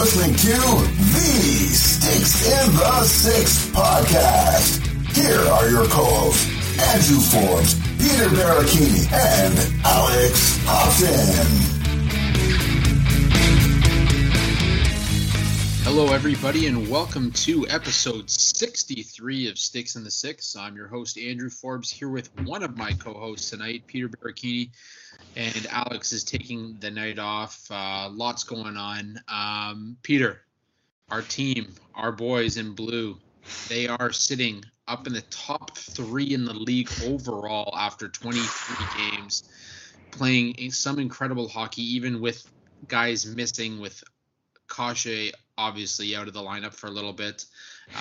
listening to the Sticks in the Six podcast. Here are your co-hosts, Andrew Forbes, Peter Barachini, and Alex Hobson. Hello, everybody, and welcome to episode 63 of Sticks in the Six. I'm your host, Andrew Forbes, here with one of my co hosts tonight, Peter Barachini, and Alex is taking the night off. Uh, lots going on. Um, Peter, our team, our boys in blue, they are sitting up in the top three in the league overall after 23 games, playing some incredible hockey, even with guys missing, with Kase obviously out of the lineup for a little bit.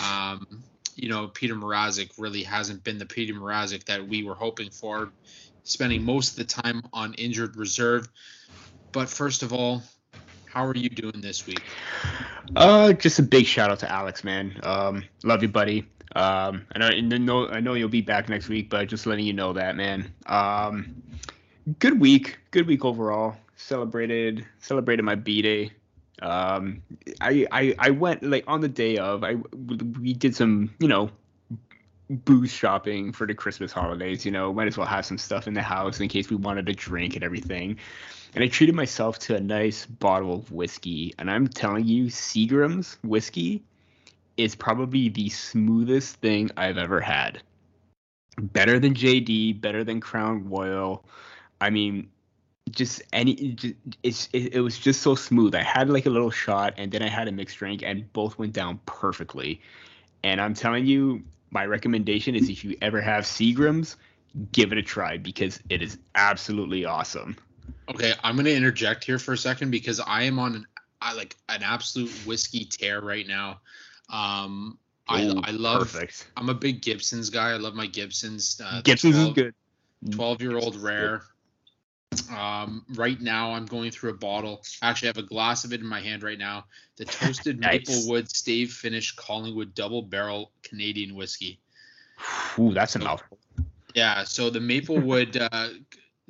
Um, you know, Peter Mrazek really hasn't been the Peter Mrazek that we were hoping for, spending most of the time on injured reserve. But first of all, how are you doing this week? Uh, just a big shout out to Alex, man. Um, love you, buddy. Um, I know, I know you'll be back next week, but just letting you know that, man. Um, good week, good week overall. Celebrated, celebrated my b day um, I, I I went like on the day of I we did some you know booze shopping for the Christmas holidays. You know, might as well have some stuff in the house in case we wanted to drink and everything. And I treated myself to a nice bottle of whiskey, and I'm telling you, Seagram's whiskey is probably the smoothest thing I've ever had. Better than JD, better than Crown Royal. I mean, just any just, it's it, it, was just so smooth. I had like a little shot and then I had a mixed drink and both went down perfectly. And I'm telling you, my recommendation is if you ever have Seagram's, give it a try because it is absolutely awesome. Okay, I'm gonna interject here for a second because I am on an I like an absolute whiskey tear right now. Um, Ooh, I I love. Perfect. I'm a big Gibson's guy. I love my Gibson's. Uh, Gibson's 12, is good. Twelve year old rare. Um, right now, I'm going through a bottle. Actually, I have a glass of it in my hand right now. The toasted nice. Maplewood Stave Finish Collingwood Double Barrel Canadian Whiskey. Ooh, that's a mouthful. Yeah, so the Maplewood uh,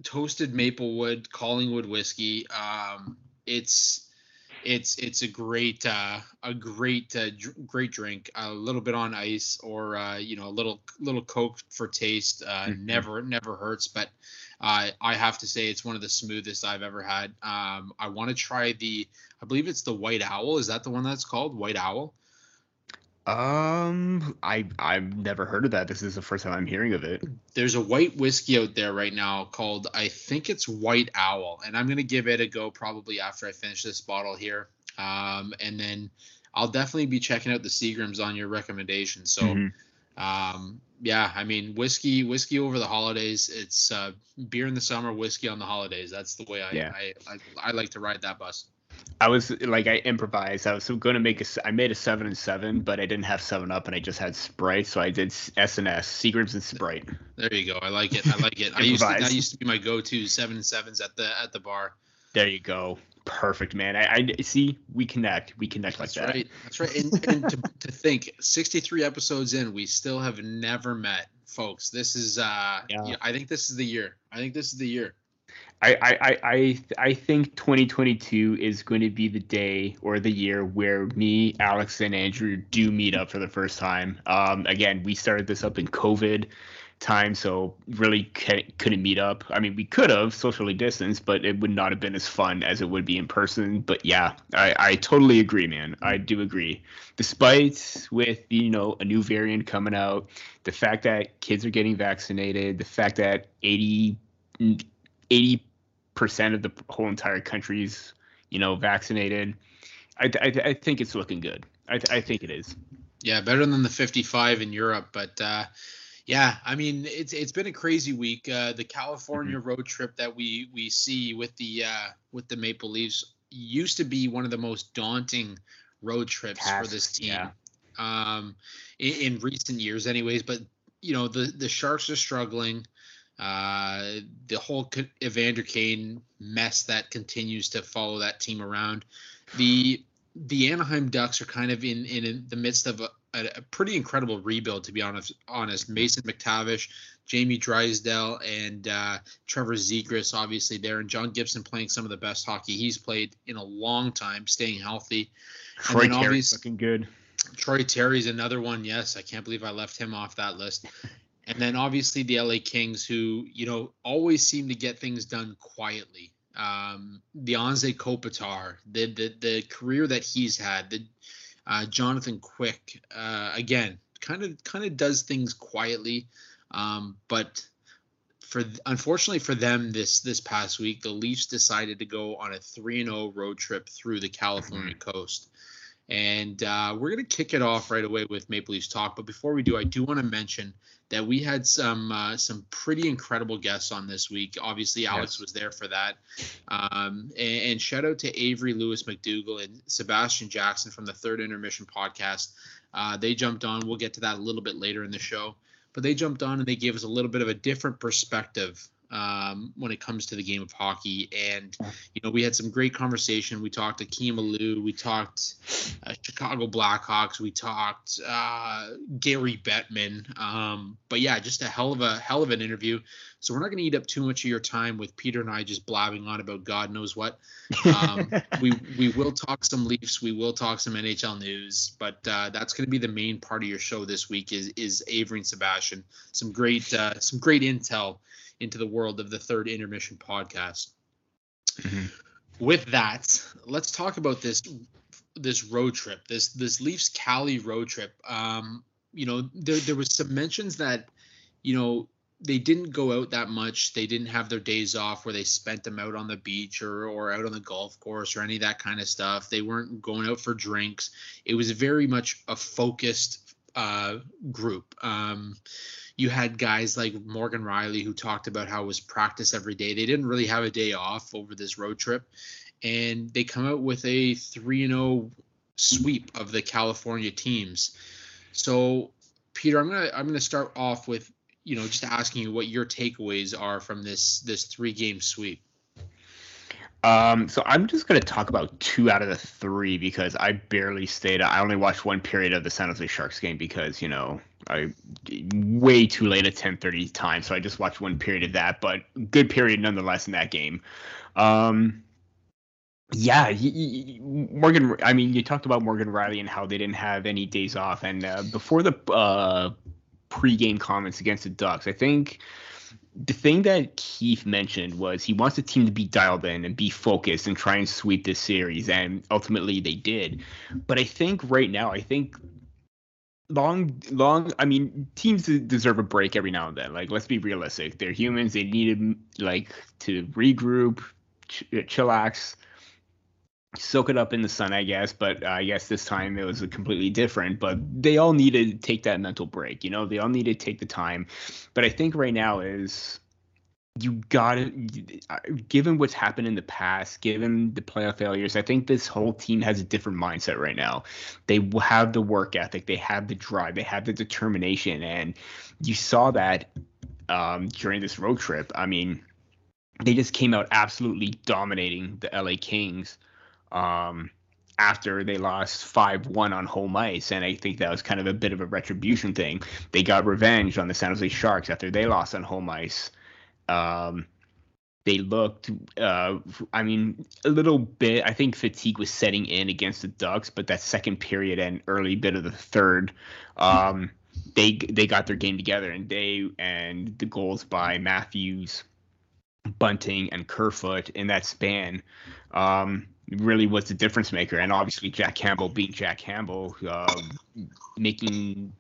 toasted Maplewood Collingwood whiskey. Um, it's it's it's a great uh, a great uh, dr- great drink. A little bit on ice or uh, you know a little little Coke for taste. Uh, mm-hmm. Never never hurts. But uh, I have to say it's one of the smoothest I've ever had. Um, I want to try the, I believe it's the White Owl. Is that the one that's called White Owl? Um, I I've never heard of that. This is the first time I'm hearing of it. There's a white whiskey out there right now called I think it's White Owl, and I'm gonna give it a go probably after I finish this bottle here. Um, and then I'll definitely be checking out the Seagrams on your recommendation. So, mm-hmm. Um, yeah, I mean whiskey, whiskey over the holidays. It's uh, beer in the summer, whiskey on the holidays. That's the way I, yeah. I, I, I like to ride that bus. I was like I improvised. I was going to make a. I made a seven and seven, but I didn't have seven up, and I just had Sprite, so I did S and S, Seagrams and Sprite. There you go. I like it. I like it. I used to, that used to be my go-to seven and sevens at the at the bar. There you go perfect, man. I, I see we connect. We connect That's like that. Right. That's right. And, and to, to think, 63 episodes in, we still have never met, folks. This is, uh, yeah. I think this is the year. I think this is the year. I, I, I, I think 2022 is going to be the day or the year where me, Alex, and Andrew do meet up for the first time. Um, again, we started this up in COVID time, so really couldn't meet up. I mean, we could have socially distanced, but it would not have been as fun as it would be in person. But yeah, I, I totally agree, man. I do agree. Despite with you know a new variant coming out, the fact that kids are getting vaccinated, the fact that 80 percent of the whole entire country's you know vaccinated, I, I, I think it's looking good. I, I think it is. Yeah, better than the 55 in Europe, but. uh yeah, I mean it's it's been a crazy week. Uh, the California mm-hmm. road trip that we we see with the uh, with the Maple Leafs used to be one of the most daunting road trips Tasks, for this team. Yeah. Um, in, in, recent years, anyways. But you know the the Sharks are struggling. Uh, the whole Evander Kane mess that continues to follow that team around. The the Anaheim Ducks are kind of in in, in the midst of a, a, a, pretty incredible rebuild, to be honest. Honest, Mason McTavish, Jamie Drysdale, and uh, Trevor Zegras, obviously there, and John Gibson playing some of the best hockey he's played in a long time, staying healthy. Troy Terry's looking good. Troy Terry's another one. Yes, I can't believe I left him off that list. And then obviously the LA Kings, who you know always seem to get things done quietly. Um, the Anze Kopitar, the, the the career that he's had, the uh, Jonathan Quick, uh, again, kind of kind of does things quietly, um, but for unfortunately for them this this past week, the Leafs decided to go on a three and zero oh road trip through the California mm-hmm. coast. And uh, we're going to kick it off right away with Maple Leafs talk. But before we do, I do want to mention that we had some uh, some pretty incredible guests on this week. Obviously, Alex yes. was there for that. Um, and, and, shout out to Avry Lewis-McDougall and Sebastian Jackson from the Third Intermission podcast. Uh, they jumped on. We'll get to that a little bit later in the show. But they jumped on and they gave us a little bit of a different perspective um, when it comes to the game of hockey. And you know, we had some great conversation. We talked to Akim Aliu, we talked uh, Chicago Blackhawks, we talked uh, Gary Bettman. Um, but yeah, just a hell of a hell of an interview. So we're not going to eat up too much of your time with Peter and I just blabbing on about God knows what. Um, we we will talk some Leafs, we will talk some NHL news, but uh, that's going to be the main part of your show this week. Is is Avry and Sebastian some great uh, some great intel into the world of the third intermission podcast. Mm-hmm. With that, let's talk about this this road trip, this this Leafs Cali road trip. Um, you know, there there was some mentions that, you know, they didn't go out that much. They didn't have their days off where they spent them out on the beach or or out on the golf course or any of that kind of stuff. They weren't going out for drinks. It was very much a focused uh, group. Um, you had guys like Morgan Rielly who talked about how it was practice every day. They didn't really have a day off over this road trip, and they come out with a three and zero oh sweep of the California teams. So, Peter, I'm gonna I'm gonna start off with you know just asking you what your takeaways are from this this three game sweep. Um, so I'm just gonna talk about two out of the three because I barely stayed. I only watched one period of the San Jose Sharks game because you know I way too late at 10:30 time, so I just watched one period of that. But good period nonetheless in that game. Um, yeah, Morgan. I mean, you talked about Morgan Rielly and how they didn't have any days off, and uh, before the uh, pre-game comments against the Ducks, I think the thing that Keefe mentioned was he wants the team to be dialed in and be focused and try and sweep this series, and ultimately they did. But I think right now, I think long, long. I mean, teams deserve a break every now and then. Like, let's be realistic. They're humans. They needed like to regroup, ch- chillax, soak it up in the sun, I guess. But uh, I guess this time it was a completely different. But they all need to take that mental break. You know, they all need to take the time. But I think right now is you gotta given what's happened in the past given the playoff failures i think this whole team has a different mindset right now they have the work ethic they have the drive they have the determination and you saw that um, during this road trip i mean they just came out absolutely dominating the la kings um, after they lost 5-1 on home ice. And i think that was kind of a bit of a retribution thing. They got revenge on the san jose sharks after they lost on home ice. Um, they looked uh, i mean a little bit i think fatigue was setting in against the ducks but that second period and early bit of the third um, they they got their game together and they and the goals by matthews bunting and kerfoot in that span. Um, really was the difference maker. And obviously, Jack Campbell being Jack Campbell, uh, making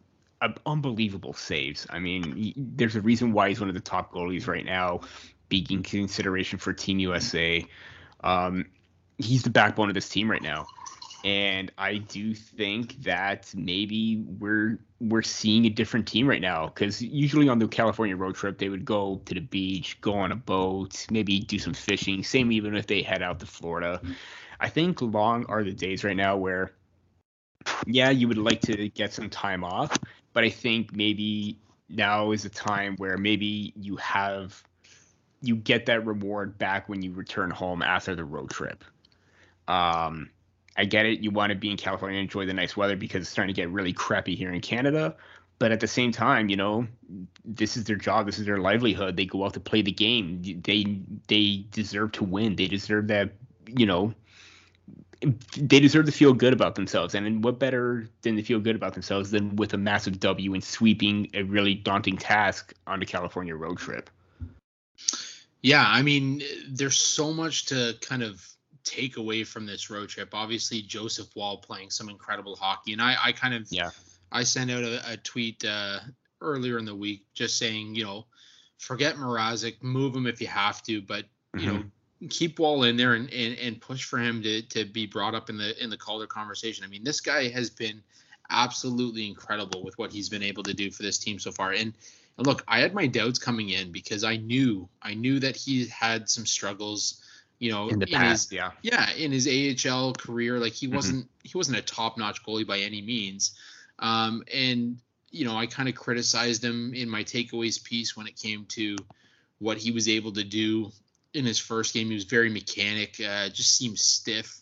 unbelievable saves. I mean, he, there's a reason why he's one of the top goalies right now, being consideration for Team USA. Um, he's the backbone of this team right now. And I do think that maybe we're we're seeing a different team right now because usually on the California road trip they would go to the beach, go on a boat, maybe do some fishing. Same even if they head out to Florida. I think long are the days right now where, yeah, you would like to get some time off, but I think maybe now is a time where maybe you have you get that reward back when you return home after the road trip. Um, I get it. You want to be in California and enjoy the nice weather because it's starting to get really crappy here in Canada. But at the same time, you know, this is their job. This is their livelihood. They go out to play the game. They they deserve to win. They deserve that. You know, they deserve to feel good about themselves. And what better than to feel good about themselves than with a massive W and sweeping a really daunting task on the California road trip? Yeah, I mean, there's so much to kind of take away from this road trip. Obviously, Joseph Woll playing some incredible hockey, and I, I kind of, yeah, I sent out a, a tweet uh, earlier in the week just saying, you know, forget Mrazek, move him if you have to, but you mm-hmm. know, keep Woll in there and, and, and push for him to, to be brought up in the in the Calder conversation. I mean, this guy has been absolutely incredible with what he's been able to do for this team so far. And, and look, I had my doubts coming in because I knew I knew that he had some struggles, you know, in the past, his, yeah, yeah, in his AHL career. Like he mm-hmm. wasn't he wasn't a top notch goalie by any means. Um, and you know, I kind of criticized him in my takeaways piece when it came to what he was able to do in his first game. He was very mechanic, uh, just seemed stiff.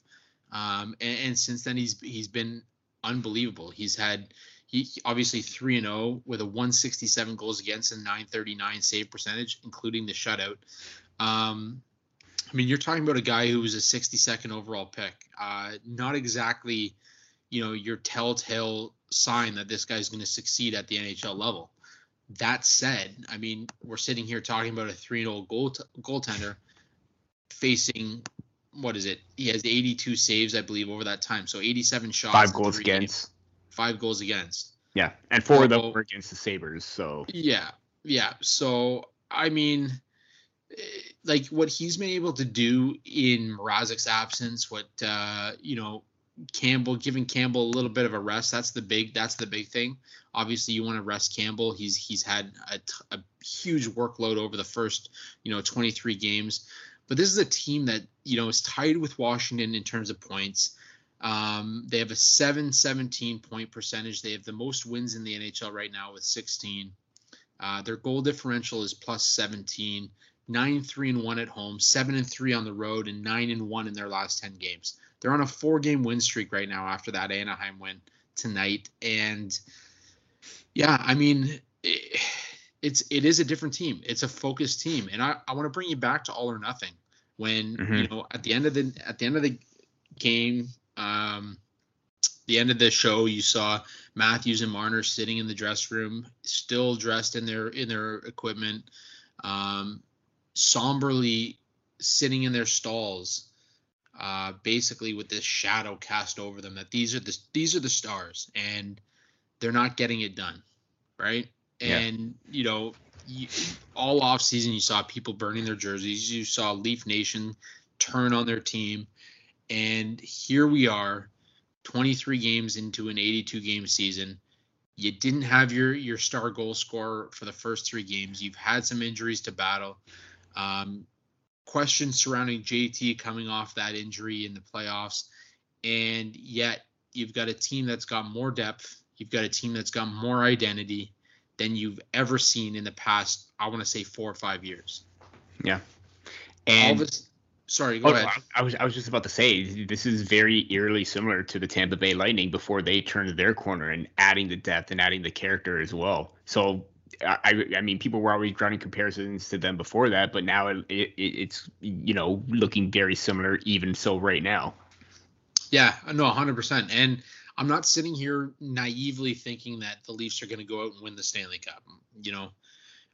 Um, and, and, since then, he's he's been unbelievable. He's had he obviously three and zero oh with a 167 goals against and 939 save percentage, including the shutout. Um, I mean, you're talking about a guy who was a 62nd overall pick. Uh, not exactly, you know, your telltale sign that this guy's going to succeed at the NHL level. That said, I mean, we're sitting here talking about a 3 0 goal t- goaltender facing what is it? He has 82 saves, I believe, over that time. So 87 shots. Five goals against. Games, five goals against. Yeah, and four so, of them were against the Sabres. So. Yeah, yeah. So I mean, eh, like what he's been able to do in Mrazek's absence, what uh, you know, Campbell, giving Campbell a little bit of a rest. That's the big. That's the big thing. Obviously, you want to rest Campbell. He's he's had a, a huge workload over the first you know 23 games. But this is a team that you know is tied with Washington in terms of points. Um, they have a 7-17 point percentage. They have the most wins in the NHL right now with 16. Uh, their goal differential is plus 17. Nine three and one at home, seven and three on the road, and nine and one in their last 10 games. They're on a four game win streak right now after that Anaheim win tonight. And yeah, I mean, it, it's it is a different team. It's a focused team. And I, I want to bring you back to all or nothing when mm-hmm. you know at the end of the at the end of the game, um, the end of the show, you saw Matthews and Marner sitting in the dress room, still dressed in their in their equipment, um, somberly sitting in their stalls, uh, basically with this shadow cast over them that these are the these are the stars and they're not getting it done, right? Yeah. And you know, you, all off season you saw people burning their jerseys. You saw Leaf Nation turn on their team, and here we are, 23 games into an 82 game season. You didn't have your your star goal scorer for the first three games. You've had some injuries to battle. Um, questions surrounding JT coming off that injury in the playoffs, and yet you've got a team that's got more depth. You've got a team that's got more identity than you've ever seen in the past. I want to say four or five years. Yeah, and this, sorry, go oh, ahead. I was I was just about to say this is very eerily similar to the Tampa Bay Lightning before they turned their corner and adding the depth and adding the character as well. So I, I mean, people were always drawing comparisons to them before that, but now it, it, it's you know looking very similar, even so right now. Yeah, no, hundred percent. And I'm not sitting here naively thinking that the Leafs are going to go out and win the Stanley Cup. You know,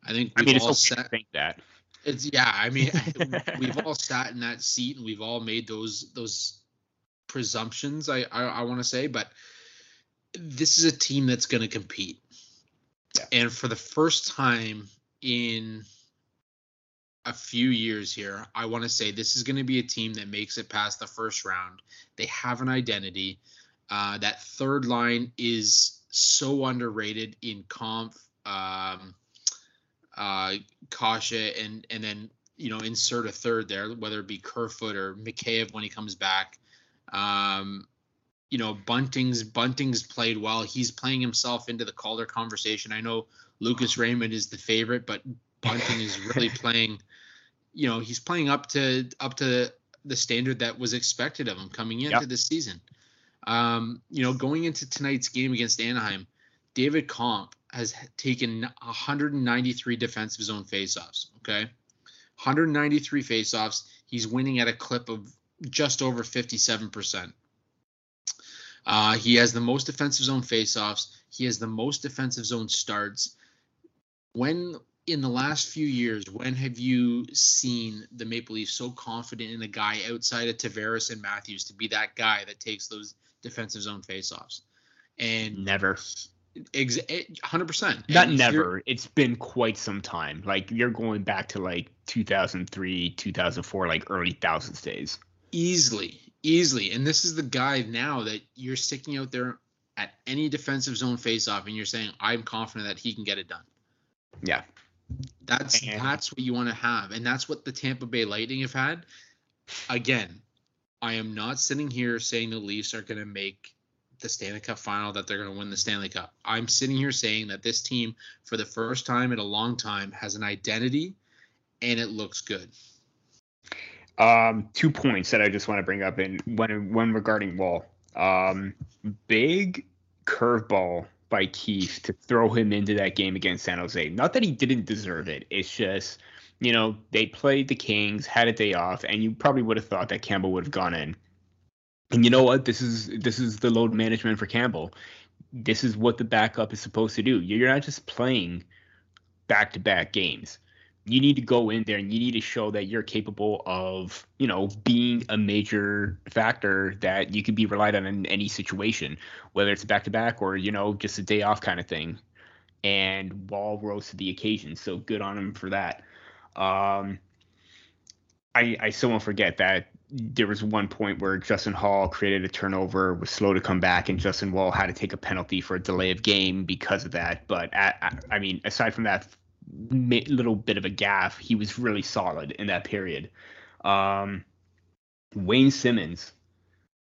I think I mean it's all okay think that. It's yeah. I mean, we've all sat in that seat and we've all made those those presumptions. I I, I want to say, but this is a team that's going to compete. Yeah. And for the first time in a few years here, I want to say this is going to be a team that makes it past the first round. They have an identity. Uh, that third line is so underrated in Kampf, um, uh, Kase, and and then you know insert a third there, whether it be Kerfoot or Mikheyev when he comes back. Um, you know, Bunting's Bunting's played well. He's playing himself into the Calder conversation. I know Lucas Raymond is the favorite, but Bunting is really playing. You know, he's playing up to up to the standard that was expected of him coming into yep. this season. Um, you know, going into tonight's game against Anaheim, David Kampf has taken 193 defensive zone faceoffs. Okay, 193 faceoffs. He's winning at a clip of just over 57 percent. Uh, he has the most defensive zone faceoffs. He has the most defensive zone starts. When in the last few years, when have you seen the Maple Leafs so confident in a guy outside of Tavares and Matthews to be that guy that takes those defensive zone faceoffs? And never. Ex- 100%. Not and never. It's been quite some time. Like you're going back to like 2003, 2004, like early thousands days. Easily, easily. And this is the guy now that you're sticking out there at any defensive zone faceoff and you're saying, I'm confident that he can get it done. Yeah. That's and, that's what you want to have, and that's what the Tampa Bay Lightning have had. Again, I am not sitting here saying the Leafs are going to make the Stanley Cup final, that they're going to win the Stanley Cup. I'm sitting here saying that this team, for the first time in a long time, has an identity, and it looks good. Um, two points that I just want to bring up, and one one regarding Woll. Um, big curveball by Keefe to throw him into that game against San Jose. Not that he didn't deserve it. It's just, you know, they played the Kings, had a day off, and you probably would have thought that Campbell would have gone in. And you know what? This is this is the load management for Campbell. This is what the backup is supposed to do. You're not just playing back to back games you need to go in there and you need to show that you're capable of, you know, being a major factor that you can be relied on in any situation, whether it's back to back or, you know, just a day off kind of thing. And Woll rose to the occasion. So good on him for that. Um, I, I still won't forget that there was one point where Justin Holl created a turnover, was slow to come back, and Justin Woll had to take a penalty for a delay of game because of that. But at, I mean, aside from that little bit of a gaff, he was really solid in that period. Um, Wayne Simmonds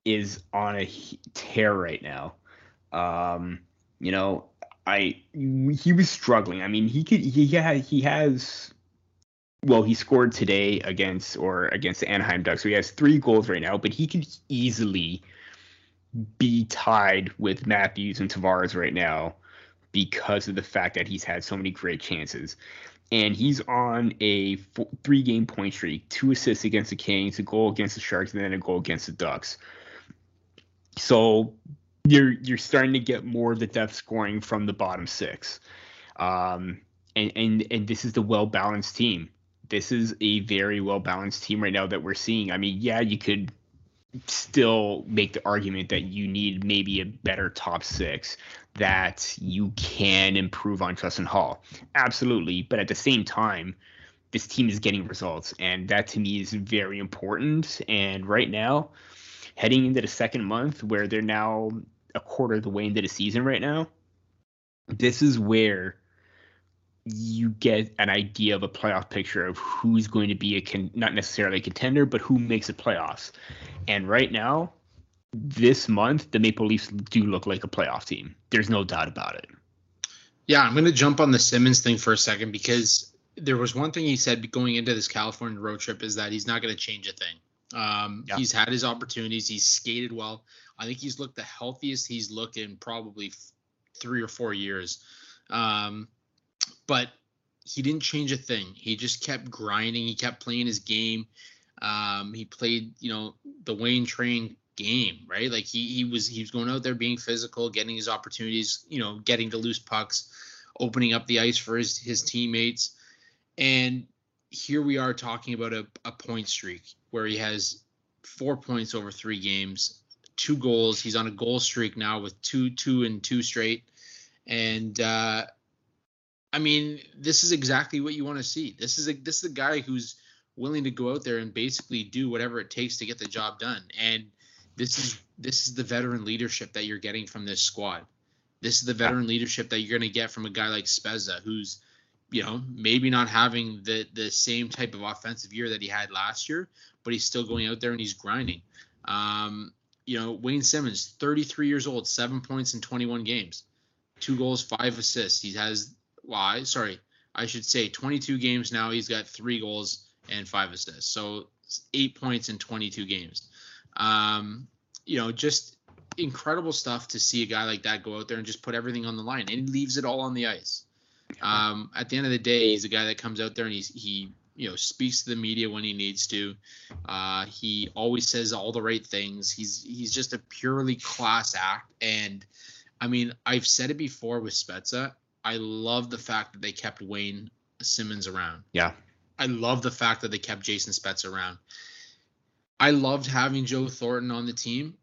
is on a tear right now. Um, you know, I he was struggling. I mean, he could he had he has well, he scored today against or against the Anaheim Ducks, so he has three goals right now, but he could easily be tied with Matthews and Tavares right now because of the fact that he's had so many great chances. And he's on a four, three game point streak two assists against the Kings, a goal against the Sharks, and then a goal against the Ducks. So you're you're starting to get more of the depth scoring from the bottom six. Um, and, and and this is the well balanced team. This is a very well balanced team right now that we're seeing. I mean, yeah, you could still make the argument that you need maybe a better top six that you can improve on Justin Holl. Absolutely. But at the same time, this team is getting results. And that to me is very important. And right now, heading into the second month where they're now a quarter of the way into the season right now, this is where you get an idea of a playoff picture of who's going to be a con- not necessarily a contender, but who makes the playoffs. And right now, this month, the Maple Leafs do look like a playoff team. There's no doubt about it. Yeah, I'm going to jump on the Simmonds thing for a second because there was one thing he said going into this California road trip is that he's not going to change a thing. Um, yeah. He's had his opportunities. He's skated well. I think he's looked the healthiest he's looked in probably f- three or four years. Um, but he didn't change a thing. He just kept grinding. He kept playing his game. Um, he played, you know, the Wayne Train game, right? Like he he was he was going out there being physical, getting his opportunities, you know, getting to loose pucks, opening up the ice for his his teammates. And here we are talking about a, a point streak where he has four points over three games, two goals. He's on a goal streak now with two, two, and two straight. And uh, I mean, this is exactly what you want to see. This is a this is a guy who's willing to go out there and basically do whatever it takes to get the job done. And this is this is the veteran leadership that you're getting from this squad. This is the veteran leadership that you're going to get from a guy like Spezza, who's, you know, maybe not having the the same type of offensive year that he had last year, but he's still going out there and he's grinding. Um, you know, Wayne Simmonds, 33 years old, seven points in 21 games, two goals, five assists. He has, well, sorry, I should say 22 games now. He's got three goals and five assists. So eight points in 22 games. Um, you know, just incredible stuff to see a guy like that go out there and just put everything on the line, and he leaves it all on the ice. Um, at the end of the day, he's a guy that comes out there and he's he you know speaks to the media when he needs to. Uh, he always says all the right things. He's he's just a purely class act. And I mean, I've said it before with Spezza. I love the fact that they kept Wayne Simmonds around. Yeah. I love the fact that they kept Jason Spezza around. I loved having Joe Thornton on the team.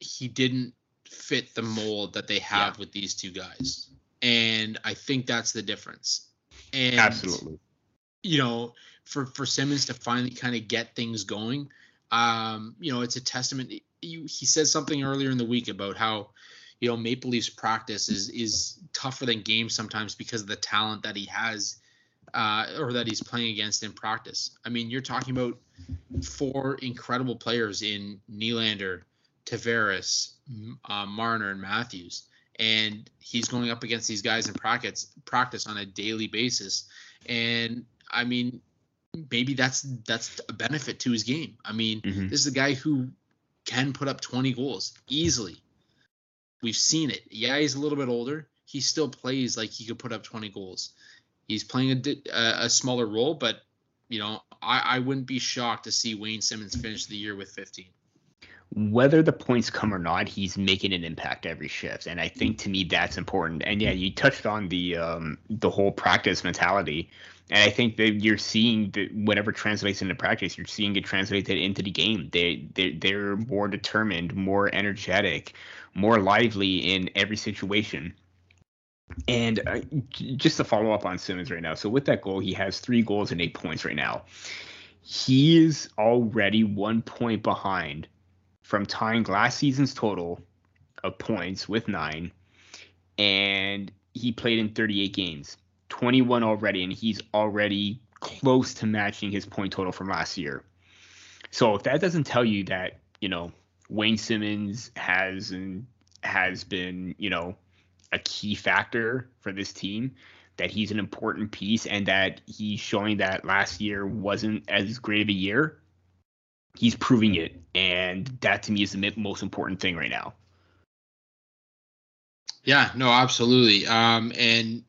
He didn't fit the mold that they have yeah. with these two guys. And I think that's the difference. And Absolutely you know, for for Simmonds to finally kind of get things going, um, you know, it's a testament. he said something earlier in the week about how, you know, Maple Leafs practice is is tougher than games sometimes because of the talent that he has, uh, or that he's playing against in practice. I mean, you're talking about four incredible players in Nylander, Tavares, uh, Marner, and Matthews, and he's going up against these guys in practice practice on a daily basis. And I mean, maybe that's that's a benefit to his game. I mean, mm-hmm. this is a guy who can put up 20 goals easily. We've seen it. Yeah, he's a little bit older. He still plays like he could put up 20 goals. He's playing a, a smaller role, but you know, I, I wouldn't be shocked to see Wayne Simmonds finish the year with 15 whether the points come or not, he's making an impact every shift, and I think to me that's important. And yeah, you touched on the um, the whole practice mentality, and I think that you're seeing that whatever translates into practice, you're seeing it translated into the game. They they they're more determined, more energetic, more lively in every situation. And uh, just to follow up on Simmonds right now, so with that goal, he has three goals and eight points right now. He is already one point behind from tying last season's total of points with nine, and he played in 38 games, 21 already, and he's already close to matching his point total from last year. So if that doesn't tell you that, you know, Wayne Simmonds has and has been, you know, a key factor for this team, that he's an important piece and that he's showing that last year wasn't as great of a year, he's proving it, and that to me is the most important thing right now. Yeah, no, absolutely. Um, and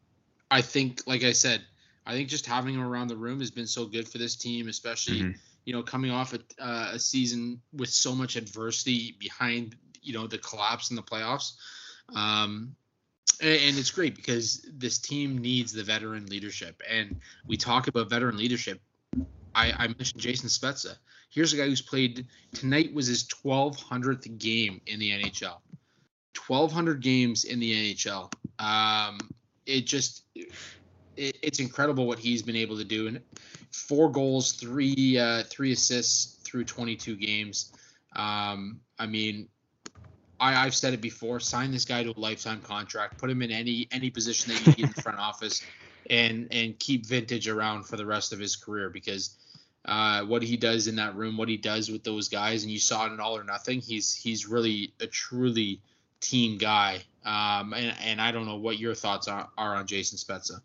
I think, like I said, I think just having him around the room has been so good for this team, especially mm-hmm. you know coming off a, uh, a season with so much adversity behind you know the collapse in the playoffs. Um, and, it's great because this team needs the veteran leadership, and we talk about veteran leadership. I, I mentioned Jason Spezza. Here's a guy who's played tonight was his 1200th game in the NHL. 1200 games in the NHL. Um, it just it, it's incredible what he's been able to do. And four goals, three uh, three assists through 22 games. Um, I mean, I, I've said it before. Sign this guy to a lifetime contract. Put him in any any position that you need in the front office, and and keep vintage around for the rest of his career because uh, what he does in that room, what he does with those guys, and you saw it in All or Nothing. He's he's really a truly team guy. Um, and, and I don't know what your thoughts are, are on Jason Spezza.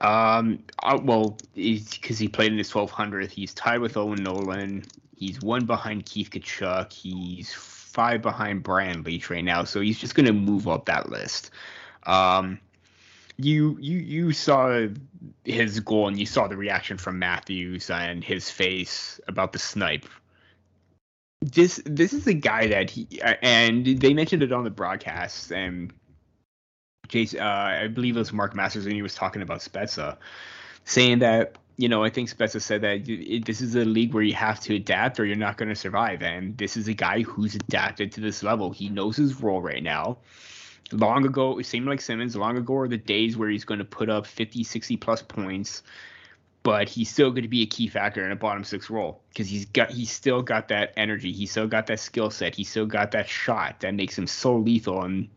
Um, well, because he played in his 1200th, he's tied with Owen Nolan. He's one behind Keith Tkachuk. He's five behind Brian Leetch right now, so he's just going to move up that list. Um, you you you saw his goal and you saw the reaction from Matthews and his face about the snipe. This this is a guy that he and they mentioned it on the broadcast and Jason uh, I believe it was Mark Masters and he was talking about Spezza, saying that you know I think Spezza said that it, this is a league where you have to adapt or you're not going to survive and this is a guy who's adapted to this level. He knows his role right now long ago, it seemed like Simmonds, long ago are the days where he's going to put up 50, 60 plus points, but he's still going to be a key factor in a bottom six role because he's got he's still got that energy, he's still got that skill set, he's still got that shot that makes him so lethal. And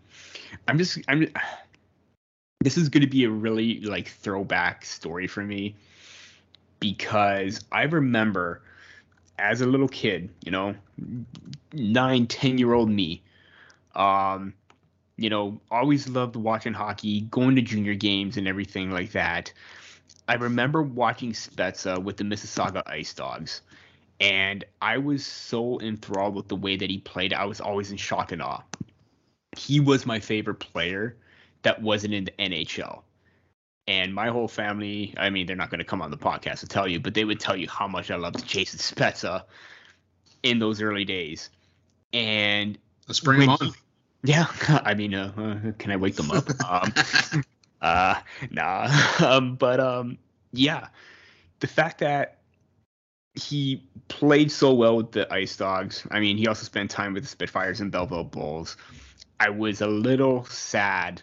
I'm just I'm this is going to be a really like throwback story for me because I remember as a little kid, you know, nine, ten year old me, um, you know, always loved watching hockey, going to junior games and everything like that. I remember watching Spezza with the Mississauga Ice Dogs, And I was so enthralled with the way that he played. I was always in shock and awe. He was my favorite player that wasn't in the NHL. And my whole family, I mean, they're not going to come on the podcast to tell you, but they would tell you how much I loved Jason Spezza in those early days. And let's bring him on. Yeah, I mean, uh, uh, can I wake them up? um, uh, nah, um, but um, yeah, the fact that he played so well with the Ice Dogs. I mean, he also spent time with the Spitfires and Belleville Bulls. I was a little sad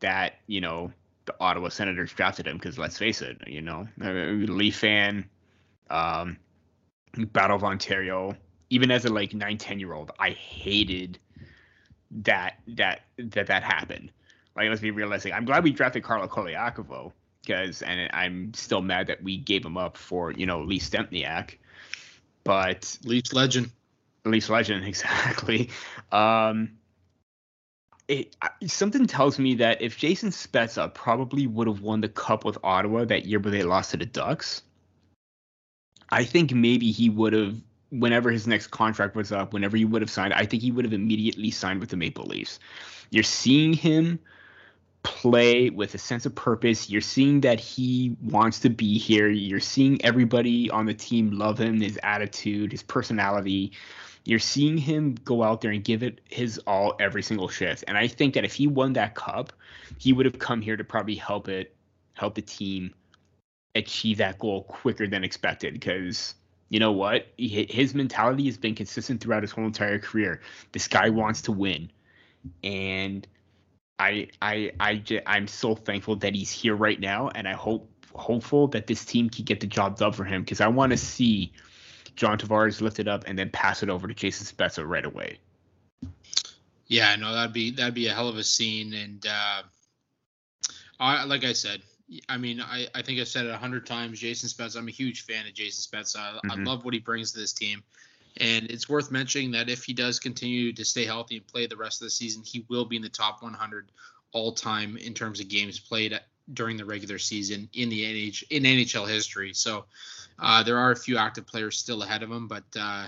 that you know the Ottawa Senators drafted him because let's face it, you know, Leaf fan, um, Battle of Ontario. Even as a like nine, ten year old, I hated that that that that happened. Like let's be realistic. I'm glad we drafted Carlo Colaiacovo because, and I'm still mad that we gave him up for you know Lee Stempniak, but Leafs legend. Leafs legend, exactly. Um, it something tells me that if Jason Spezza probably would have won the cup with Ottawa that year, but they lost to the Ducks, I think maybe he would have. Whenever his next contract was up, whenever he would have signed, I think he would have immediately signed with the Maple Leafs. You're seeing him play with a sense of purpose. You're seeing that he wants to be here. You're seeing everybody on the team love him, his attitude, his personality you're seeing him go out there and give it his all every single shift. And I think that if he won that cup, he would have come here to probably help it, help the team achieve that goal quicker than expected. Because you know what, his mentality has been consistent throughout his whole entire career. This guy wants to win, and I, I, I, I'm so thankful that he's here right now, and I hope, hopeful that this team can get the job done for him because I want to see John Tavares lift it up and then pass it over to Jason Spezza right away. Yeah, no, that'd be that'd be a hell of a scene, and uh, I like I said, I mean, I, I think I've said it a hundred times. Jason Spezza, I'm a huge fan of Jason Spezza. I, mm-hmm. I love what he brings to this team, and it's worth mentioning that if he does continue to stay healthy and play the rest of the season, he will be in the top 100 all time in terms of games played during the regular season in the NH in NHL history. So uh, there are a few active players still ahead of him, but uh,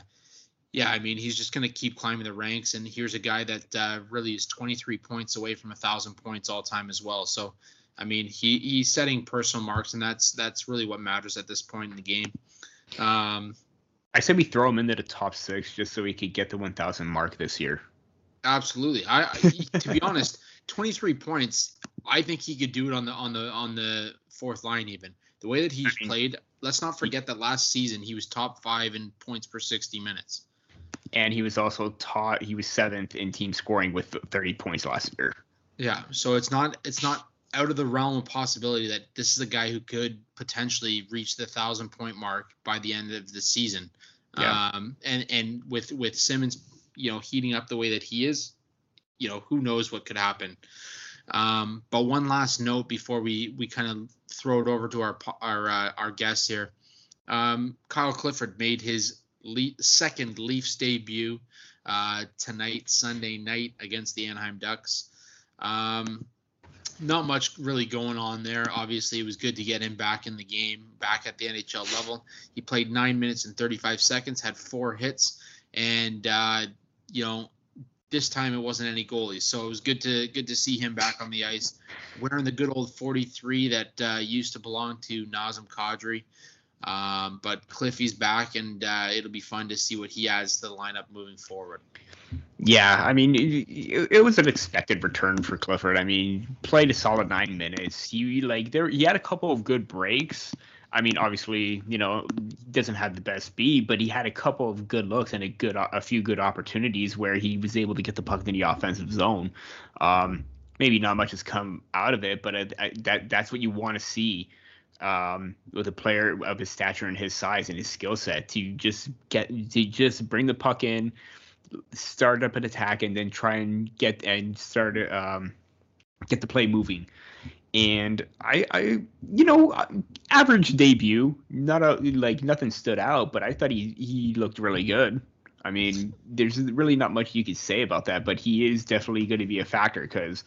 yeah, I mean he's just going to keep climbing the ranks. And here's a guy that uh, really is 23 points away from a thousand points all time as well. So I mean he he's setting personal marks, and that's that's really what matters at this point in the game. Um, I said we throw him into the top six just so he could get the 1,000 mark this year. Absolutely. I, I to be honest, 23 points. I think he could do it on the on the on the fourth line even. The way that he's I mean, played, let's not forget that last season he was top five in points per 60 minutes. And he was also taught he was seventh in team scoring with 30 points last year. Yeah, so it's not it's not out of the realm of possibility that this is a guy who could potentially reach the thousand point mark by the end of the season. Yeah. Um, and and with with Simmonds, you know, heating up the way that he is, you know, who knows what could happen. Um, but one last note before we we kind of throw it over to our our uh, our guest here. Um, Kyle Clifford made his le- second Leafs debut uh, tonight, Sunday night against the Anaheim Ducks. Um, not much really going on there. Obviously, it was good to get him back in the game, back at the NHL level. He played nine minutes and 35 seconds, had four hits, and uh, you know this time it wasn't any goalies, so it was good to good to see him back on the ice, wearing the good old 43 that uh, used to belong to Nazem Kadri. Um, but Cliffy's back, and uh, it'll be fun to see what he adds to the lineup moving forward. Yeah, I mean, it, it, was an expected return for Clifford. I mean, played a solid nine minutes. He like there, he had a couple of good breaks. I mean, obviously, you know, doesn't have the best speed, but he had a couple of good looks and a good, a few good opportunities where he was able to get the puck in the offensive zone. Um, maybe not much has come out of it, but I, I, that that's what you want to see um, with a player of his stature and his size and his skill set to just get to just bring the puck in, start up an attack, and then try and get and start um, get the play moving and I, I, you know, average debut. Not a like nothing stood out, but I thought he he looked really good. I mean, there's really not much you could say about that, but he is definitely going to be a factor because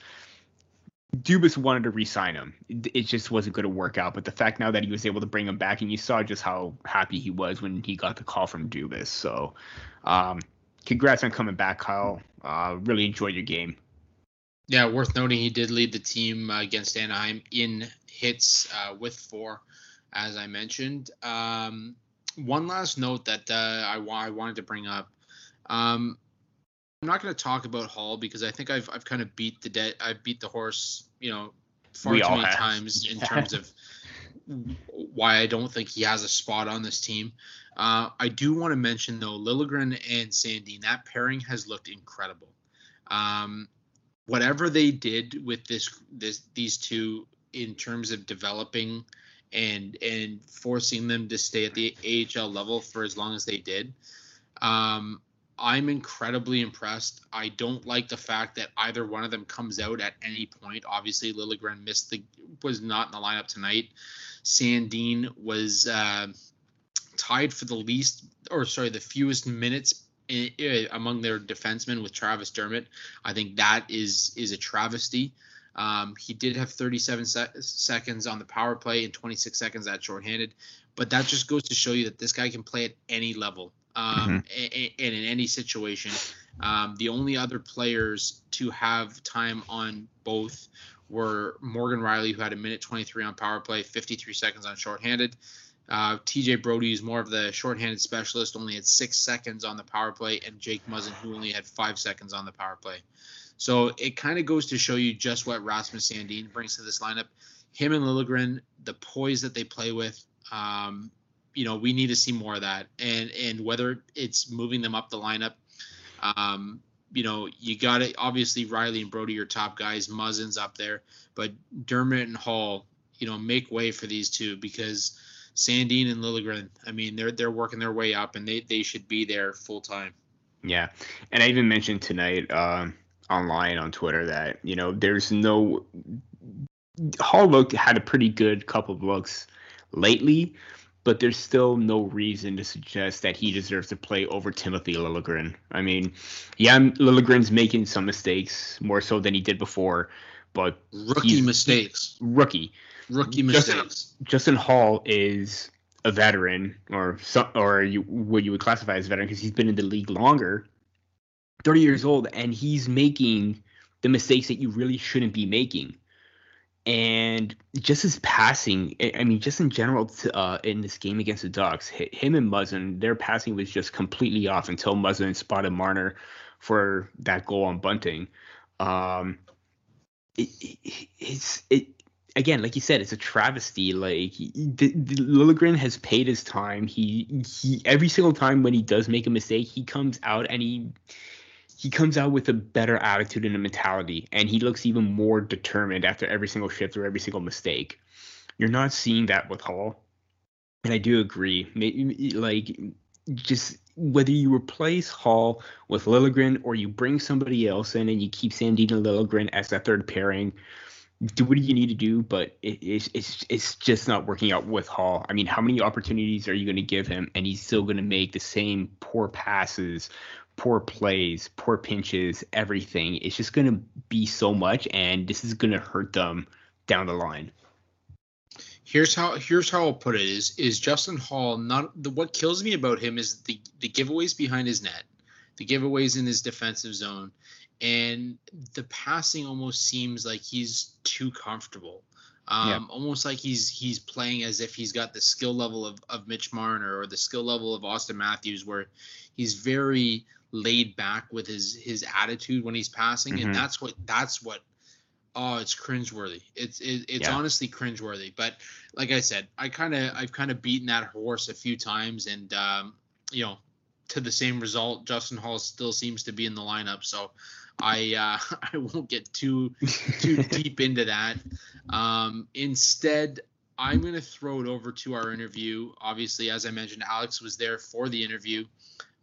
Dubas wanted to re-sign him. It just wasn't going to work out. But the fact now that he was able to bring him back, and you saw just how happy he was when he got the call from Dubas. So, um, congrats on coming back, Kyle. Uh, really enjoyed your game. Yeah, worth noting he did lead the team uh, against Anaheim in hits uh, with four, as I mentioned. Um, one last note that uh, I, I wanted to bring up. Um, I'm not going to talk about Holl because I think I've I've kind of beat the dead I beat the horse, you know, far we too many have. times in terms of why I don't think he has a spot on this team. Uh, I do want to mention though Liljegren and Sandin that pairing has looked incredible. Um, whatever they did with this this these two in terms of developing and and forcing them to stay at the AHL level for as long as they did. Um, I'm incredibly impressed. I don't like the fact that either one of them comes out at any point. Obviously, Liljegren missed the was not in the lineup tonight. Sandin was uh, tied for the least, or sorry, the fewest minutes in, in, among their defensemen with Travis Dermott. I think that is is a travesty. Um, he did have 37 se- seconds on the power play and 26 seconds at shorthanded, but that just goes to show you that this guy can play at any level um, mm-hmm. and in any situation. Um, the only other players to have time on both were Morgan Rielly, who had a minute 23 on power play, 53 seconds on shorthanded. Uh, TJ Brodie is more of the shorthanded specialist, only had six seconds on the power play, and Jake Muzzin, who only had five seconds on the power play. So it kind of goes to show you just what Rasmus Sandin brings to this lineup. Him and Liljegren, the poise that they play with, um, you know, we need to see more of that. And and whether it's moving them up the lineup, um, you know, you got it. Obviously, Rielly and Brodie are top guys. Muzzin's up there, but Dermott and Holl, you know, make way for these two because Sandin and Liljegren, I mean, they're they're working their way up, and they they should be there full time. Yeah, and I even mentioned tonight uh, online on Twitter that you know there's no Holl looked had a pretty good couple of looks lately, but there's still no reason to suggest that he deserves to play over Timothy Liljegren. I mean, yeah, Liljegren's making some mistakes more so than he did before, but rookie mistakes. Rookie. Rookie mistakes. Justin, Justin Holl is a veteran, or some, or you what you would classify as a veteran because he's been in the league longer, 30 years old, and he's making the mistakes that you really shouldn't be making and just his passing, I mean, just in general, uh, in this game against the Ducks, him and Muzzin, their passing was just completely off until Muzzin spotted Marner for that goal on Bunting. Um, it, it, it's it again, like you said, it's a travesty. Like the, the, Liljegren has paid his time. He he every single time when he does make a mistake, he comes out and he he comes out with a better attitude and a mentality, and he looks even more determined after every single shift or every single mistake. You're not seeing that with Holl, and I do agree. Like just whether you replace Holl with Liljegren or you bring somebody else in and you keep Sandin and Liljegren as that third pairing, do what you need to do, but it, it's it's it's just not working out with Holl. I mean, how many opportunities are you going to give him, and he's still going to make the same poor passes poor plays, poor pinches, everything. It's just going to be so much, and this is going to hurt them down the line. Here's how here's how I'll put it is is Justin Holl not the what kills me about him is the the giveaways behind his net, the giveaways in his defensive zone, and the passing almost seems like he's too comfortable. Um, yeah. almost like he's he's playing as if he's got the skill level of, of Mitch Marner or the skill level of Auston Matthews, where he's very laid back with his his attitude when he's passing, mm-hmm. and that's what that's what oh it's cringeworthy. It's it, it's yeah. honestly cringeworthy. But like I said, I kind of I've kind of beaten that horse a few times, and um, you know to the same result. Justin Holl still seems to be in the lineup, so I uh, I won't get too too deep into that. Um, instead, I'm going to throw it over to our interview. Obviously, as I mentioned, Alex was there for the interview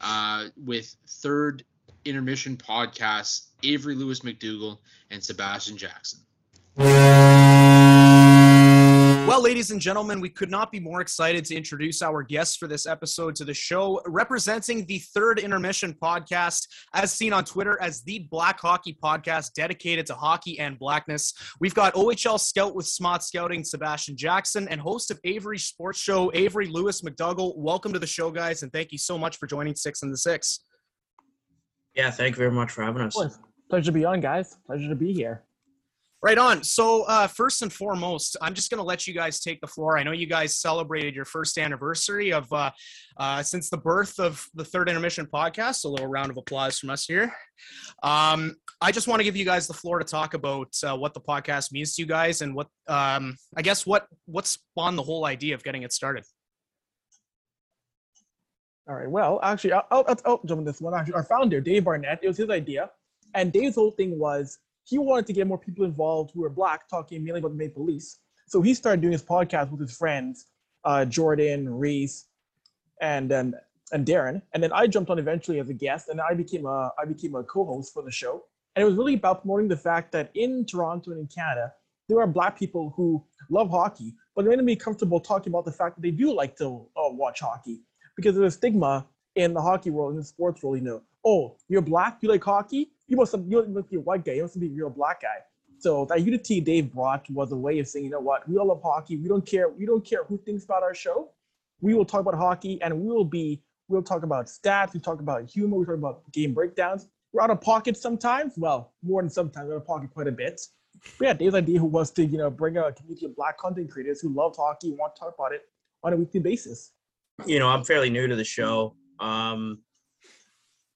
uh, with third intermission podcast Avry Lewis-McDougall and Sebastian Jackson. Mm. Well, ladies and gentlemen, we could not be more excited to introduce our guest for this episode to the show, representing the third intermission podcast, as seen on Twitter as the Black Hockey Podcast, dedicated to hockey and blackness. We've got OHL scout with Smart Scouting, Sebastian Jackson, and host of Avry Sports Show, Avry Lewis-McDougall. Welcome to the show, guys, and thank you so much for joining Sticks in the 6ix. Yeah, thank you very much for having us. Pleasure to be on, guys. Pleasure to be here. Right on. So, uh, first and foremost, I'm just going to let you guys take the floor. I know you guys celebrated your first anniversary of uh, uh, since the birth of the third intermission podcast. A little round of applause from us here. Um, I just want to give you guys the floor to talk about uh, what the podcast means to you guys and what um, I guess what what spawned the whole idea of getting it started. All right. Well, actually, I'll, I'll, I'll jump on this one. Actually, our founder, Dave Barnett, it was his idea, and Dave's whole thing was he wanted to get more people involved who were black, talking mainly about the Maple Leafs. So he started doing his podcast with his friends, uh, Jordan, Reese, and and and Darren. And then I jumped on eventually as a guest, and I became a I became a co-host for the show. And it was really about promoting the fact that in Toronto and in Canada, there are black people who love hockey, but they're going to be comfortable talking about the fact that they do like to uh, watch hockey because there's a stigma in the hockey world, in the sports world. You know, oh, you're black, you like hockey, you must you be a white guy, you must be a real black guy. So that unity Dave brought was a way of saying, you know what, we all love hockey. We don't care. We don't care who thinks about our show. We will talk about hockey, and we will be. We'll talk about stats. We talk about humor. We talk about game breakdowns. We're out of pocket sometimes. Well, more than sometimes. We're out of pocket quite a bit. But yeah, Dave's idea was to you know bring out a community of black content creators who love hockey, want to talk about it on a weekly basis. You know, I'm fairly new to the show. Um,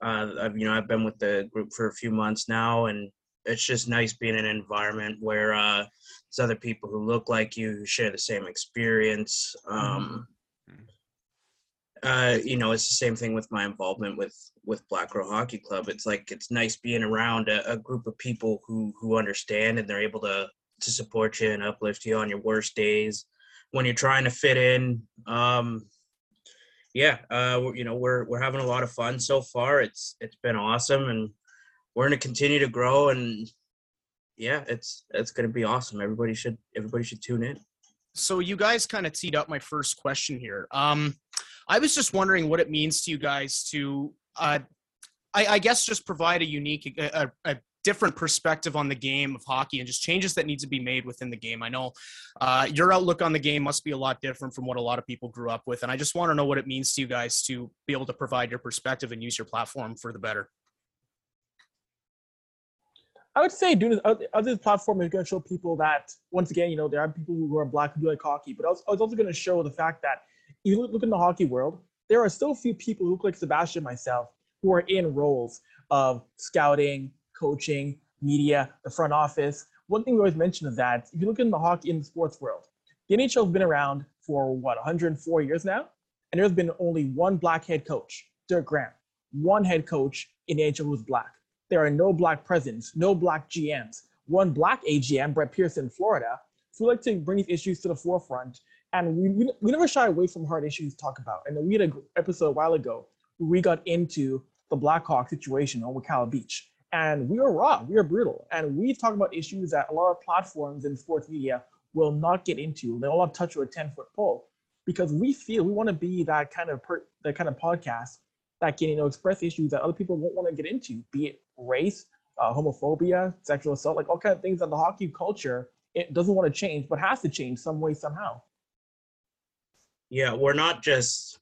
uh, I've you know I've been with the group for a few months now, and it's just nice being in an environment where uh, there's other people who look like you, who share the same experience. Um, uh, you know, it's the same thing with my involvement with with Black Girl Hockey Club. It's like it's nice being around a, a group of people who who understand and they're able to to support you and uplift you on your worst days when you're trying to fit in. Um, yeah, uh, you know, we're we're having a lot of fun so far. It's it's been awesome, and we're going to continue to grow. And yeah, it's it's going to be awesome. Everybody should everybody should tune in. So you guys kind of teed up my first question here. Um, I was just wondering what it means to you guys to, uh, I, I guess, just provide a unique, a, a, different perspective on the game of hockey and just changes that need to be made within the game. I know uh, your outlook on the game must be a lot different from what a lot of people grew up with, and I just want to know what it means to you guys to be able to provide your perspective and use your platform for the better. I would say doing this other platform is going to show people that once again, you know, there are people who are black who do like hockey, but I was, I was also going to show the fact that you look, in the hockey world, there are still few people who look like Sebastian myself who are in roles of scouting, coaching, media, the front office. One thing we always mention is that if you look in the hockey in the sports world, the NHL has been around for what 104 years now, and there's been only one black head coach, Dirk Graham, one head coach in the NHL who's black. There are no black presidents, no black GMs, one black AGM, Brett Peterson, Florida. So we like to bring these issues to the forefront, and we, we, we never shy away from hard issues to talk about. And we had an episode a while ago where we got into the Blackhawk situation on Kyle Beach and we are raw, we are brutal, and we talk about issues that a lot of platforms in sports media will not get into. They'll not touch with a ten foot pole because we feel we want to be that kind of per, that kind of podcast that can you know express issues that other people won't want to get into, be it race, uh, homophobia, sexual assault, like all kind of things that the hockey culture it doesn't want to change, but has to change some way somehow. Yeah, we're not just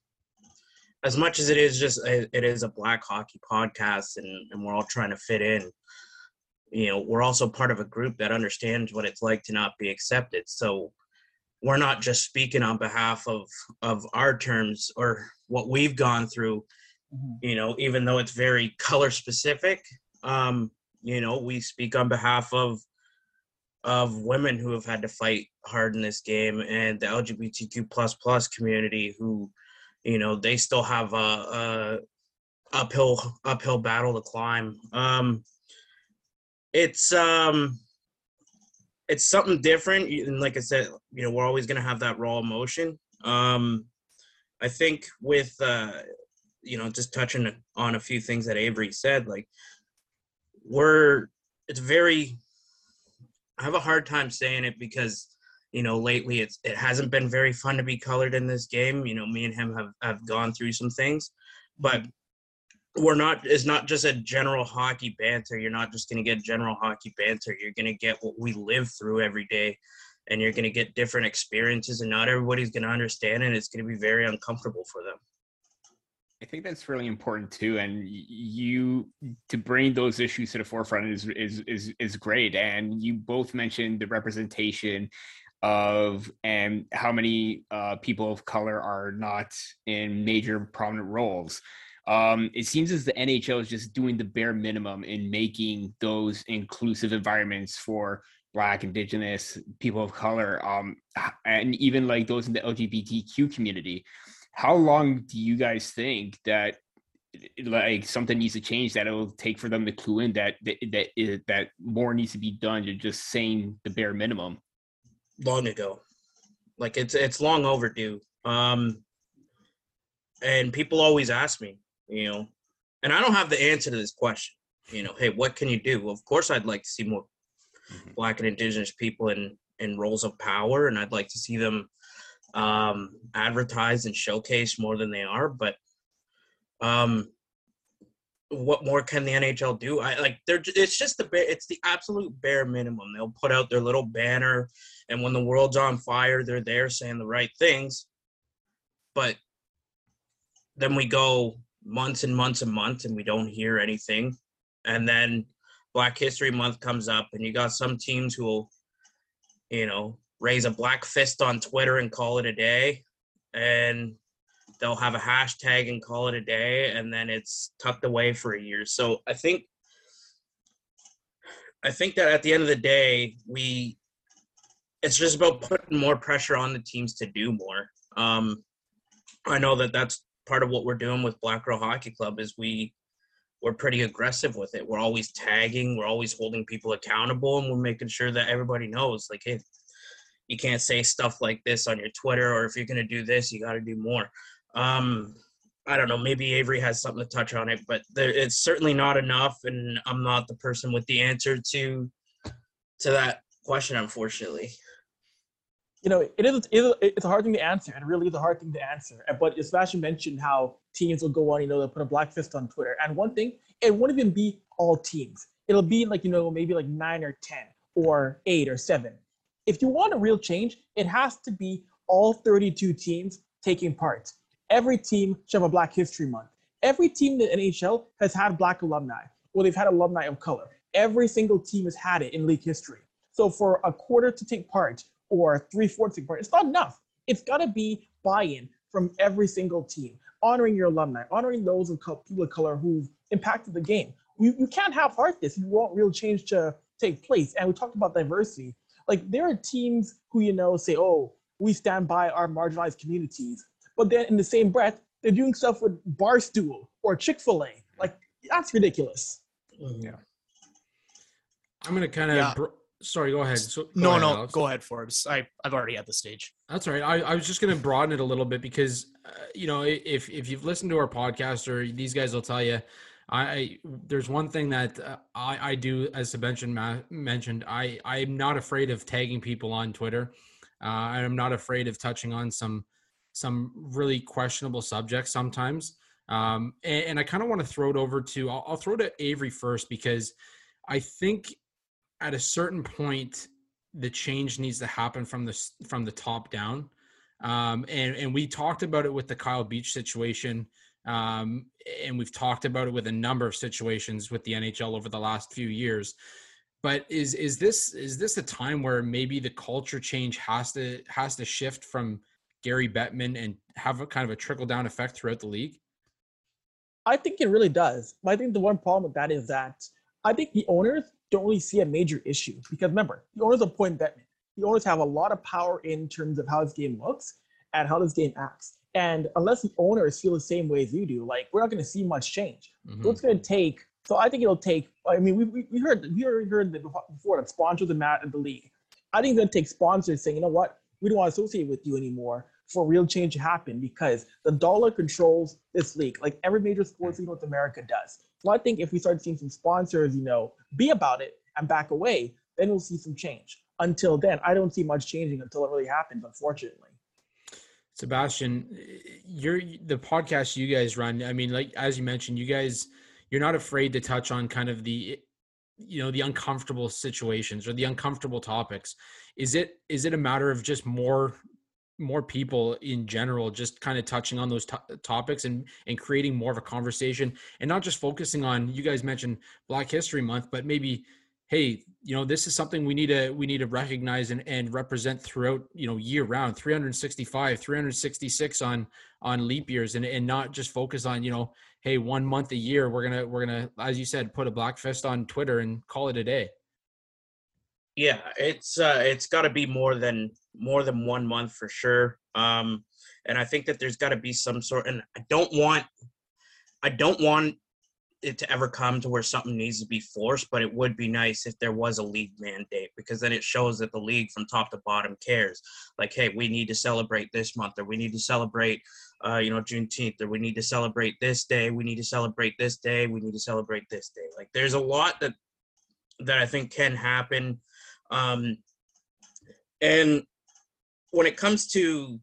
as much as it is just a, it is a black hockey podcast and, and we're all trying to fit in you know we're also part of a group that understands what it's like to not be accepted so we're not just speaking on behalf of of our terms or what we've gone through mm-hmm. you know even though it's very color specific um you know we speak on behalf of of women who have had to fight hard in this game and the lgbtq plus plus community who you know they still have a, a uphill uphill battle to climb. Um, it's um, it's something different, and like I said, you know, we're always gonna have that raw emotion. Um, I think with uh, you know, just touching on a few things that Avry said, like we're it's very. I have a hard time saying it because you know, lately it's it hasn't been very fun to be colored in this game. You know, me and him have have gone through some things, but we're not it's not just a general hockey banter. You're not just gonna get general hockey banter. You're gonna get what we live through every day and you're gonna get different experiences and not everybody's gonna understand and it's gonna be very uncomfortable for them. I think that's really important too, and you to bring those issues to the forefront is is is is great. And you both mentioned the representation of and how many uh, people of color are not in major prominent roles. Um, it seems as the NHL is just doing the bare minimum in making those inclusive environments for Black, Indigenous, people of color, um, and even like those in the LGBTQ community. How long do you guys think that like something needs to change that it'll take for them to clue in that that that, that more needs to be done to just saying the bare minimum? Long ago. Like it's it's long overdue. Um and people always ask me, you know, and I don't have the answer to this question. You know, hey, what can you do? Well, of course I'd like to see more mm-hmm. black and indigenous people in in roles of power and I'd like to see them um advertised and showcased more than they are, but um what more can the NHL do? I like they're it's just the bare it's the absolute bare minimum. They'll put out their little banner and when the world's on fire, they're there saying the right things. But then we go months and months and months and we don't hear anything. And then Black History Month comes up and you got some teams who will, you know, raise a black fist on Twitter and call it a day. And they'll have a hashtag and call it a day and then it's tucked away for a year. So i think i think that at the end of the day we it's just about putting more pressure on the teams to do more. Um i know that that's part of what we're doing with black girl hockey club is we we're pretty aggressive with it. We're always tagging we're always holding people accountable and we're making sure that everybody knows like hey you can't say stuff like this on your twitter or if you're going to do this you got to do more um, I don't know. Maybe Avry has something to touch on it, but there, it's certainly not enough, and I'm not the person with the answer to to that question, unfortunately. You know, it is it's a hard thing to answer, and really is a hard thing to answer. But as Sebastian mentioned how teams will go on, you know, they'll put a black fist on Twitter, and one thing, it won't even be all teams. It'll be like you know maybe like nine or ten or eight or seven. If you want a real change, it has to be all 32 teams taking part every team should have a Black History Month. Every team in the NHL has had black alumni, or they've had alumni of color. Every single team has had it in league history. So for a quarter to take part or three fourths to take part, it's not enough. It's got to be buy-in from every single team, honoring your alumni, honoring those of people of color who've impacted the game. You, you can't half-heart this if you want real change to take place. And we talked about diversity. Like there are teams who you know say, "Oh, we stand by our marginalized communities," but then in the same breath, they're doing stuff with Barstool or Chick Fil A. Like that's ridiculous. Mm-hmm. Yeah. I'm gonna kind of. Yeah. Br- sorry, go ahead. So, go no, ahead, no, Alex. go ahead, Forbes. I I've already at the stage. That's all right. I, I was just gonna broaden it a little bit because, uh, you know, if if you've listened to our podcast or these guys will tell you, I there's one thing that uh, I I do as Sebastian ma- mentioned. I I'm not afraid of tagging people on Twitter. Uh, I'm not afraid of touching on some some really questionable subjects sometimes. Um, and, and, I kind of want to throw it over to, I'll, I'll throw it to Avry first because I think at a certain point, the change needs to happen from the from the top down. Um, and and we talked about it with the Kyle Beach situation, um, and we've talked about it with a number of situations with the NHL over the last few years. But is is this is this a time where maybe the culture change has to has to shift from Gary Bettman and have a kind of a trickle down effect throughout the league? I think it really does. But I think the one problem with that is that I think the owners don't really see a major issue because remember, the owners appoint Bettman. The owners have a lot of power in terms of how this game looks and how this game acts. And unless the owners feel the same way as you do, like we're not going to see much change. Mm-hmm. So it's going to take. So I think it'll take. I mean, we, we heard we already heard before that sponsors are mad at the league. I think it's going to take sponsors saying, you know what, we don't want to associate with you anymore for real change to happen because the dollar controls this league, like every major sports league North America does. So I think if we start seeing some sponsors, you know, be about it and back away, then we'll see some change. until then, I don't see much changing until it really happens. Unfortunately. Sebastian, you're the podcast you guys run. I mean, like as you mentioned, you guys you're not afraid to touch on kind of the you know the uncomfortable situations or the uncomfortable topics. Is it is it a matter of just more more people in general just kind of touching on those to- topics and and creating more of a conversation and not just focusing on you guys mentioned Black History Month, but maybe hey you know this is something we need to we need to recognize and, and represent throughout you know year round. 365 366 on on leap years and, and not just focus on you know hey one month a year we're gonna we're gonna as you said put a black fist on twitter and call it a day. Yeah it's uh it's got to be more than more than one month for sure. Um and i think that there's got to be some sort and i don't want i don't want it to ever come to where something needs to be forced, but it would be nice if there was a league mandate because then it shows that the league from top to bottom cares. Like, hey, we need to celebrate this month, or we need to celebrate, uh, you know, Juneteenth, or we need to celebrate this day, we need to celebrate this day, we need to celebrate this day. Like, there's a lot that that I think can happen, um, and when it comes to,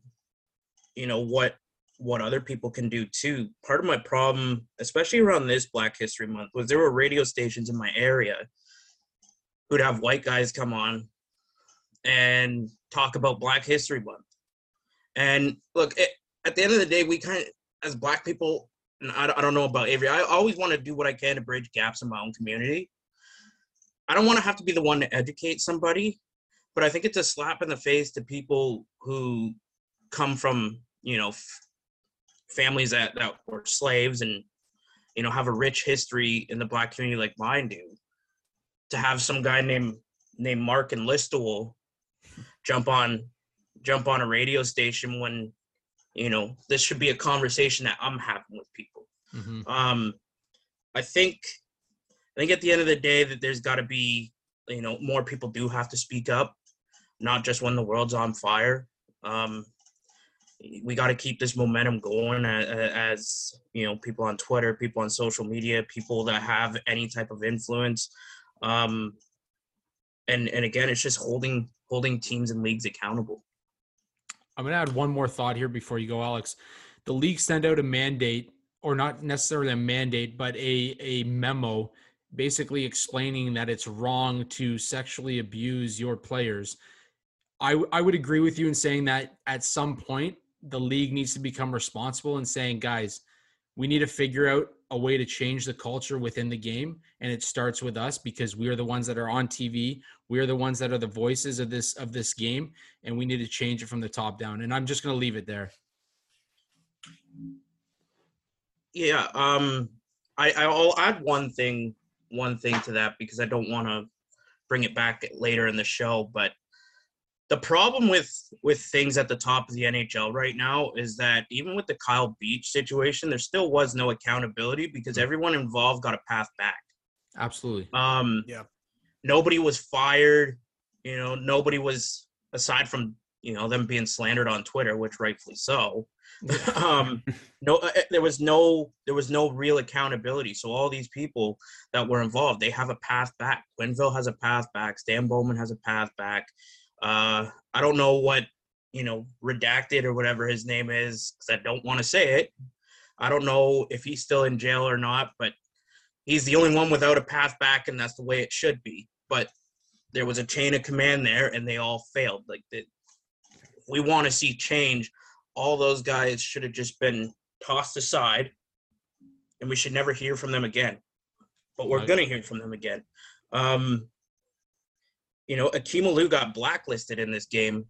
you know, what what other people can do too. Part of my problem, especially around this Black History Month, was there were radio stations in my area who'd have white guys come on and talk about Black History Month. And look, it, at the end of the day, we kind of, as Black people, and I, I don't know about Avry, I always want to do what I can to bridge gaps in my own community. I don't want to have to be the one to educate somebody, but I think it's a slap in the face to people who come from, you know, families that, that were slaves and you know have a rich history in the black community like mine do to have some guy named named mark and listowel jump on jump on a radio station when you know this should be a conversation that i'm having with people mm-hmm. um i think i think at the end of the day that there's got to be you know more people do have to speak up not just when the world's on fire um we got to keep this momentum going as, you know people on twitter people on social media people that have any type of influence. Um and and again it's just holding holding teams and leagues accountable. I'm going to add one more thought here before you go alex. The league sent out a mandate or not necessarily a mandate but a a memo basically explaining that it's wrong to sexually abuse your players. I, I would agree with you in saying that at some point the league needs to become responsible and saying, guys, we need to figure out a way to change the culture within the game. And it starts with us because we are the ones that are on TV we are the ones that are the voices of this of this game and we need to change it from the top down. And I'm just going to leave it there. Yeah um I I'll add one thing one thing to that because I don't want to bring it back later in the show but the problem with with things at the top of the NHL right now is that even with the Kyle Beach situation, there still was no accountability because everyone involved got a path back. Absolutely. Um, yeah. Nobody was fired. You know, nobody was aside from you know them being slandered on Twitter, which rightfully so. um, no, uh, there was no there was no real accountability. So all these people that were involved, they have a path back. Quenneville has a path back. Stan Bowman has a path back. Uh, I don't know what you know redacted or whatever his name is because I don't want to say it. I don't know if he's still in jail or not, but he's the only one without a path back, and that's the way it should be. But there was a chain of command there, and they all failed. Like the, we want to see change. All those guys should have just been tossed aside, and we should never hear from them again. But we're gonna hear from them again. Um, you know, Akim Aliu got blacklisted in this game.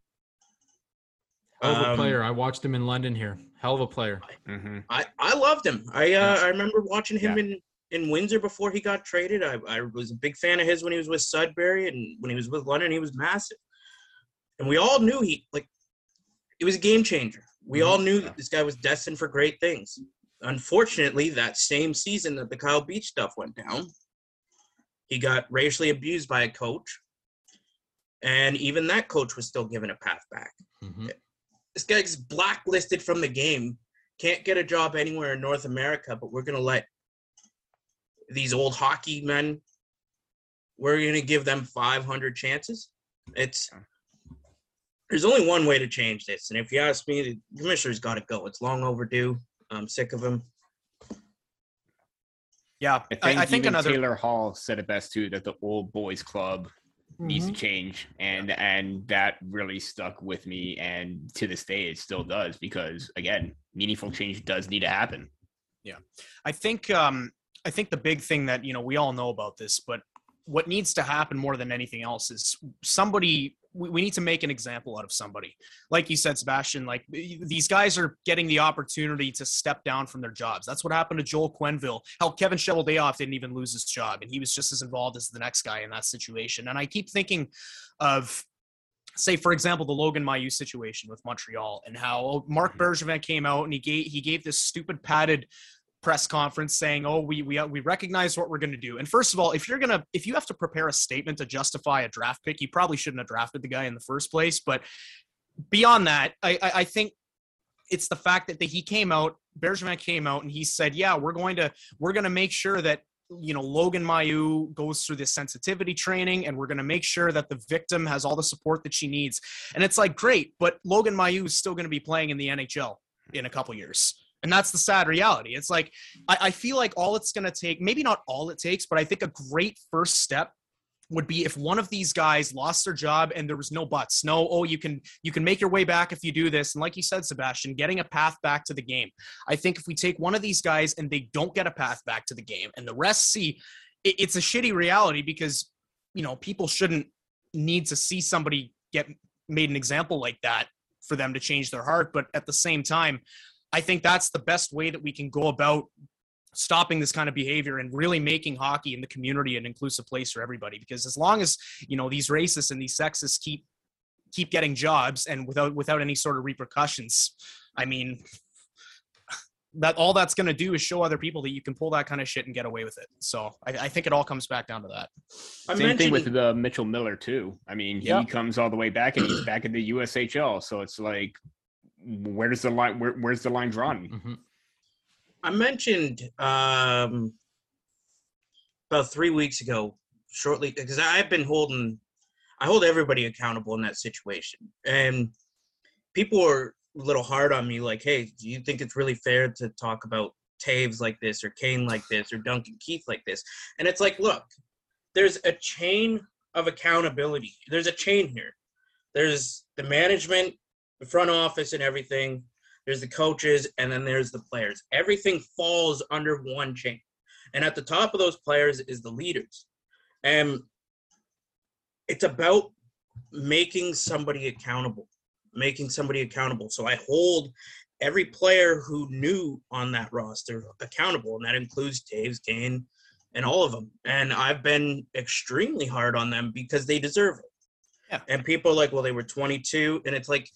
Hell of a um, player. I watched him in London here. Hell of a player. Mm-hmm. I, I loved him. I uh. I remember watching him yeah. in, in Windsor before he got traded. I, I was a big fan of his when he was with Sudbury and when he was with London, he was massive. And we all knew he like it was a game changer. We mm-hmm. all knew that this guy was destined for great things. Unfortunately, that same season that the Kyle Beach stuff went down, he got racially abused by a coach and even that coach was still given a path back. Mm-hmm. This guy's blacklisted from the game, can't get a job anywhere in North America, but we're gonna let these old hockey men. We're gonna give them 500 chances. It's there's only one way to change this, and if you ask me, the commissioner's got to go. It's long overdue. I'm sick of him. Yeah, I think, I, I think even another. Taylor Hall said it best too that the old boys club needs to Mhm. change and and that really stuck with me and to this day it still does because again meaningful change does need to happen Yeah. I think um, I think the big thing that you know we all know about this, but what needs to happen more than anything else is somebody. We, we need to make an example out of somebody, like you said, Sebastian. Like these guys are getting the opportunity to step down from their jobs. That's what happened to Joel Quenneville. Hell, Kevin Cheveldayoff didn't even lose his job, and he was just as involved as the next guy in that situation. And I keep thinking of say for example the Logan Mailloux situation with Montreal and how oh, Marc mm-hmm. Bergevin came out and he gave he gave this stupid padded press conference saying, "Oh, we we we recognize what we're going to do." And first of all, if you're gonna if you have to prepare a statement to justify a draft pick, you probably shouldn't have drafted the guy in the first place. But beyond that, I I, I think it's the fact that the, he came out, Bergevin came out, and he said, "Yeah, we're going to we're going to make sure that." You know, Logan Mailloux goes through this sensitivity training, and we're going to make sure that the victim has all the support that she needs. And it's like, great, but Logan Mailloux is still going to be playing in the NHL in a couple years. And that's the sad reality. It's like I, I feel like all it's going to take, maybe not all it takes, but I think a great first step would be if one of these guys lost their job and there was no buts no oh you can you can make your way back if you do this. And like you said sebastian getting a path back to the game. I think if we take one of these guys and they don't get a path back to the game and the rest see it, it's a shitty reality because you know people shouldn't need to see somebody get made an example like that for them to change their heart. But at the same time I think that's the best way that we can go about stopping this kind of behavior and really making hockey in the community an inclusive place for everybody. Because as long as you know these racists and these sexists keep keep getting jobs and without without any sort of repercussions i mean that all that's going to do is show other people that you can pull that kind of shit and get away with it. So i, I think it all comes back down to that. I same thing with the mitchell miller too. I mean he Yeah. comes all the way back and he's back in the ushl so it's like where does the line where, where's the line drawn Mhm. I mentioned um, about three weeks ago, shortly because I've been holding, I hold everybody accountable in that situation, and people are a little hard on me, like, "Hey, do you think it's really fair to talk about Toews like this, or Kane like this, or Duncan Keith like this?" And it's like, look, there's a chain of accountability. There's a chain here. There's the management, the front office, and everything there's the coaches, and then there's the players. Everything falls under one chain. And at the top of those players is the leaders. And it's about making somebody accountable, making somebody accountable. So I hold every player who knew on that roster accountable, and that includes Toews, Kane, and all of them. And I've been extremely hard on them because they deserve it. Yeah. And people are like, well, they were 22. And it's like,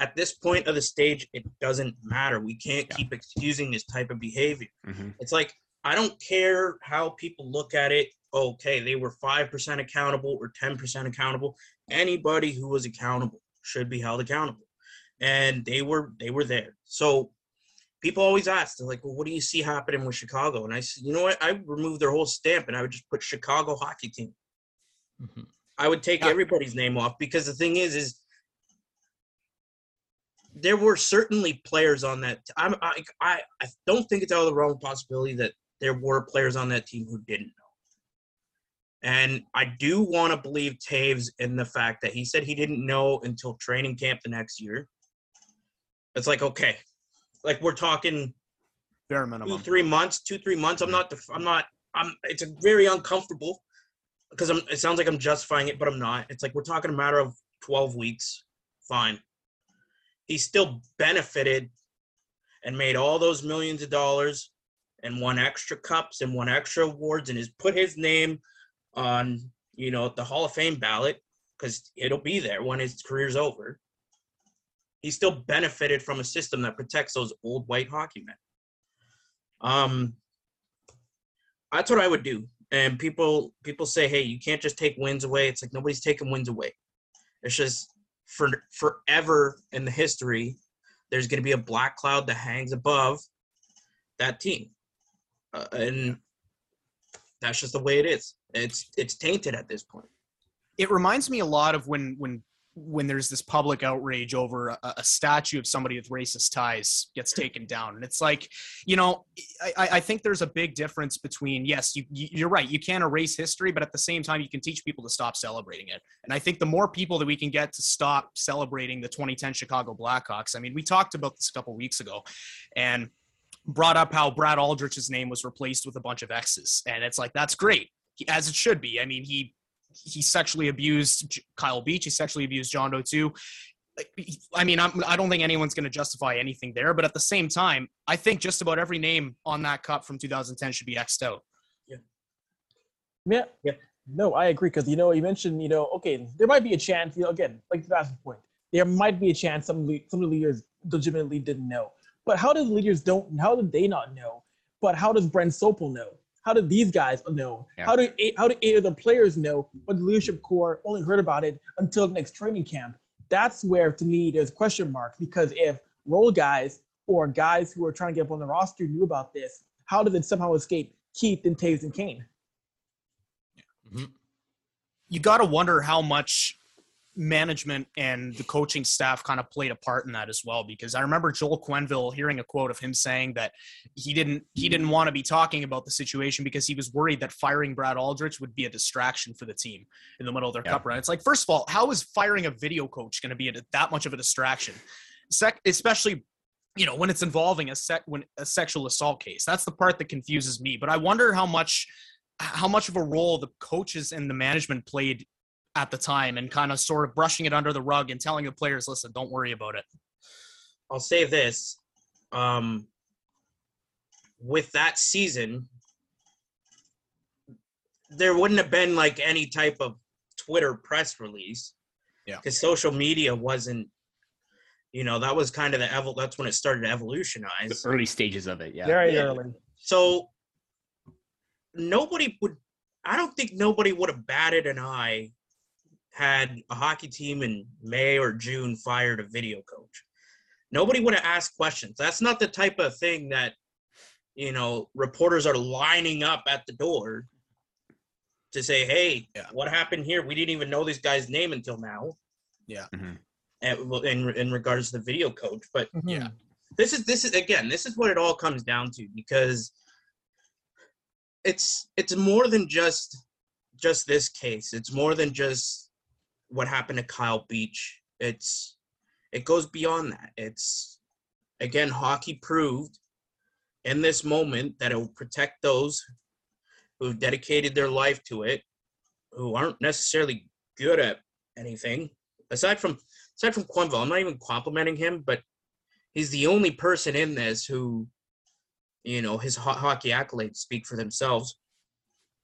at this point of the stage, it doesn't matter. We can't Yeah. keep excusing this type of behavior. Mhm. It's like, I don't care how people look at it. Okay, they were 5% accountable or 10% accountable. Anybody who was accountable should be held accountable. And they were they were there. So people always ask, they're like, well, what do you see happening with Chicago? And I said, you know what? I would remove their whole stamp and I would just put Chicago hockey team. Mhm. I would take Yeah. everybody's name off because the thing is, is there were certainly players on that. I'm, I, I, I don't think it's out of the realm of possibility that there were players on that team who didn't know. And I do want to believe Toews in the fact that he said he didn't know until training camp the next year. It's like okay, like we're talking bare two, three months, two, three months. I'm not, def- I'm not, I'm. It's a very uncomfortable because I'm. It sounds like I'm justifying it, but I'm not. It's like we're talking a matter of 12 weeks. Fine. He still benefited and made all those millions of dollars and won extra cups and won extra awards and has put his name on, you know, the Hall of Fame ballot because it'll be there when his career's over. He still benefited from a system that protects those old white hockey men. Um, that's what I would do. And people people say, hey, you can't just take wins away. It's like nobody's taking wins away. It's just for forever in the history, there's going to be a black cloud that hangs above that team, uh, and that's just the way it is. It's it's tainted at this point. it reminds me a lot of when when when there's this public outrage over a, a, statue of somebody with racist ties gets taken down. And it's like you know I, I think there's a big difference between yes you, you're right you can't erase history but at the same time you can teach people to stop celebrating it. And i think the more people that we can get to stop celebrating the 2010 chicago blackhawks i mean we talked about this a couple weeks ago and brought up how brad aldrich's name was replaced with a bunch of x's. And it's like that's great as it should be. I mean he he sexually abused Kyle Beach. He sexually abused John Doe too. I mean, I'm, I do not think anyone's going to justify anything there, but at the same time, I think just about every name on that cup from 2010 should be xed out. Yeah. Yeah. Yeah. No, I agree because you know you mentioned you know okay there might be a chance you know again like that's the point there might be a chance some some of the leaders legitimately didn't know but how do the leaders don't how did they not know but how does Brent Sopel know how did these guys know? Yeah. How do how do eight of the players know? But the leadership core only heard about it until the next training camp. That's where, to me, there's question marks because if role guys or guys who are trying to get up on the roster knew about this, how did it somehow escape Keith and Toews and Kane? Mm-hmm. You got to wonder how much management and the coaching staff kind of played a part in that as well because I remember Joel Quenneville hearing a quote of him saying that he didn't he didn't want to be talking about the situation because he was worried that firing Brad Aldrich would be a distraction for the team in the middle of their yeah. cup run. It's like first of all, how is firing a video coach going to be a, that much of a distraction? Sec- especially you know when it's involving a sec when a sexual assault case. That's the part that confuses me. But I wonder how much how much of a role the coaches and the management played at the time and kind of sort of brushing it under the rug and telling the players, listen, don't worry about it. I'll say this. Um, with that season, there wouldn't have been like any type of Twitter press release. Yeah. Because social media wasn't, you know, that was kind of the evol. That's when it started to evolutionize. The early stages of it, yeah. Very yeah. early. So nobody would. I don't think nobody would have batted an eye had a hockey team in May or June fired a video coach. Nobody would have asked questions. That's not the type of thing that, you know, reporters are lining up at the door to say, hey, yeah. what happened here? We didn't even know this guy's name until now. Yeah. Mm-hmm. In, in regards to the video coach. But mm-hmm. yeah, this is, this is, again, this is what it all comes down to because it's, it's more than just, just this case. It's more than just what happened to Kyle Beach. It's it goes beyond that. It's again hockey proved in this moment that it will protect those who've dedicated their life to it, who aren't necessarily good at anything. Aside from aside from Quenneville, I'm not even complimenting him, but he's the only person in this who, you know, his ho- hockey accolades speak for themselves.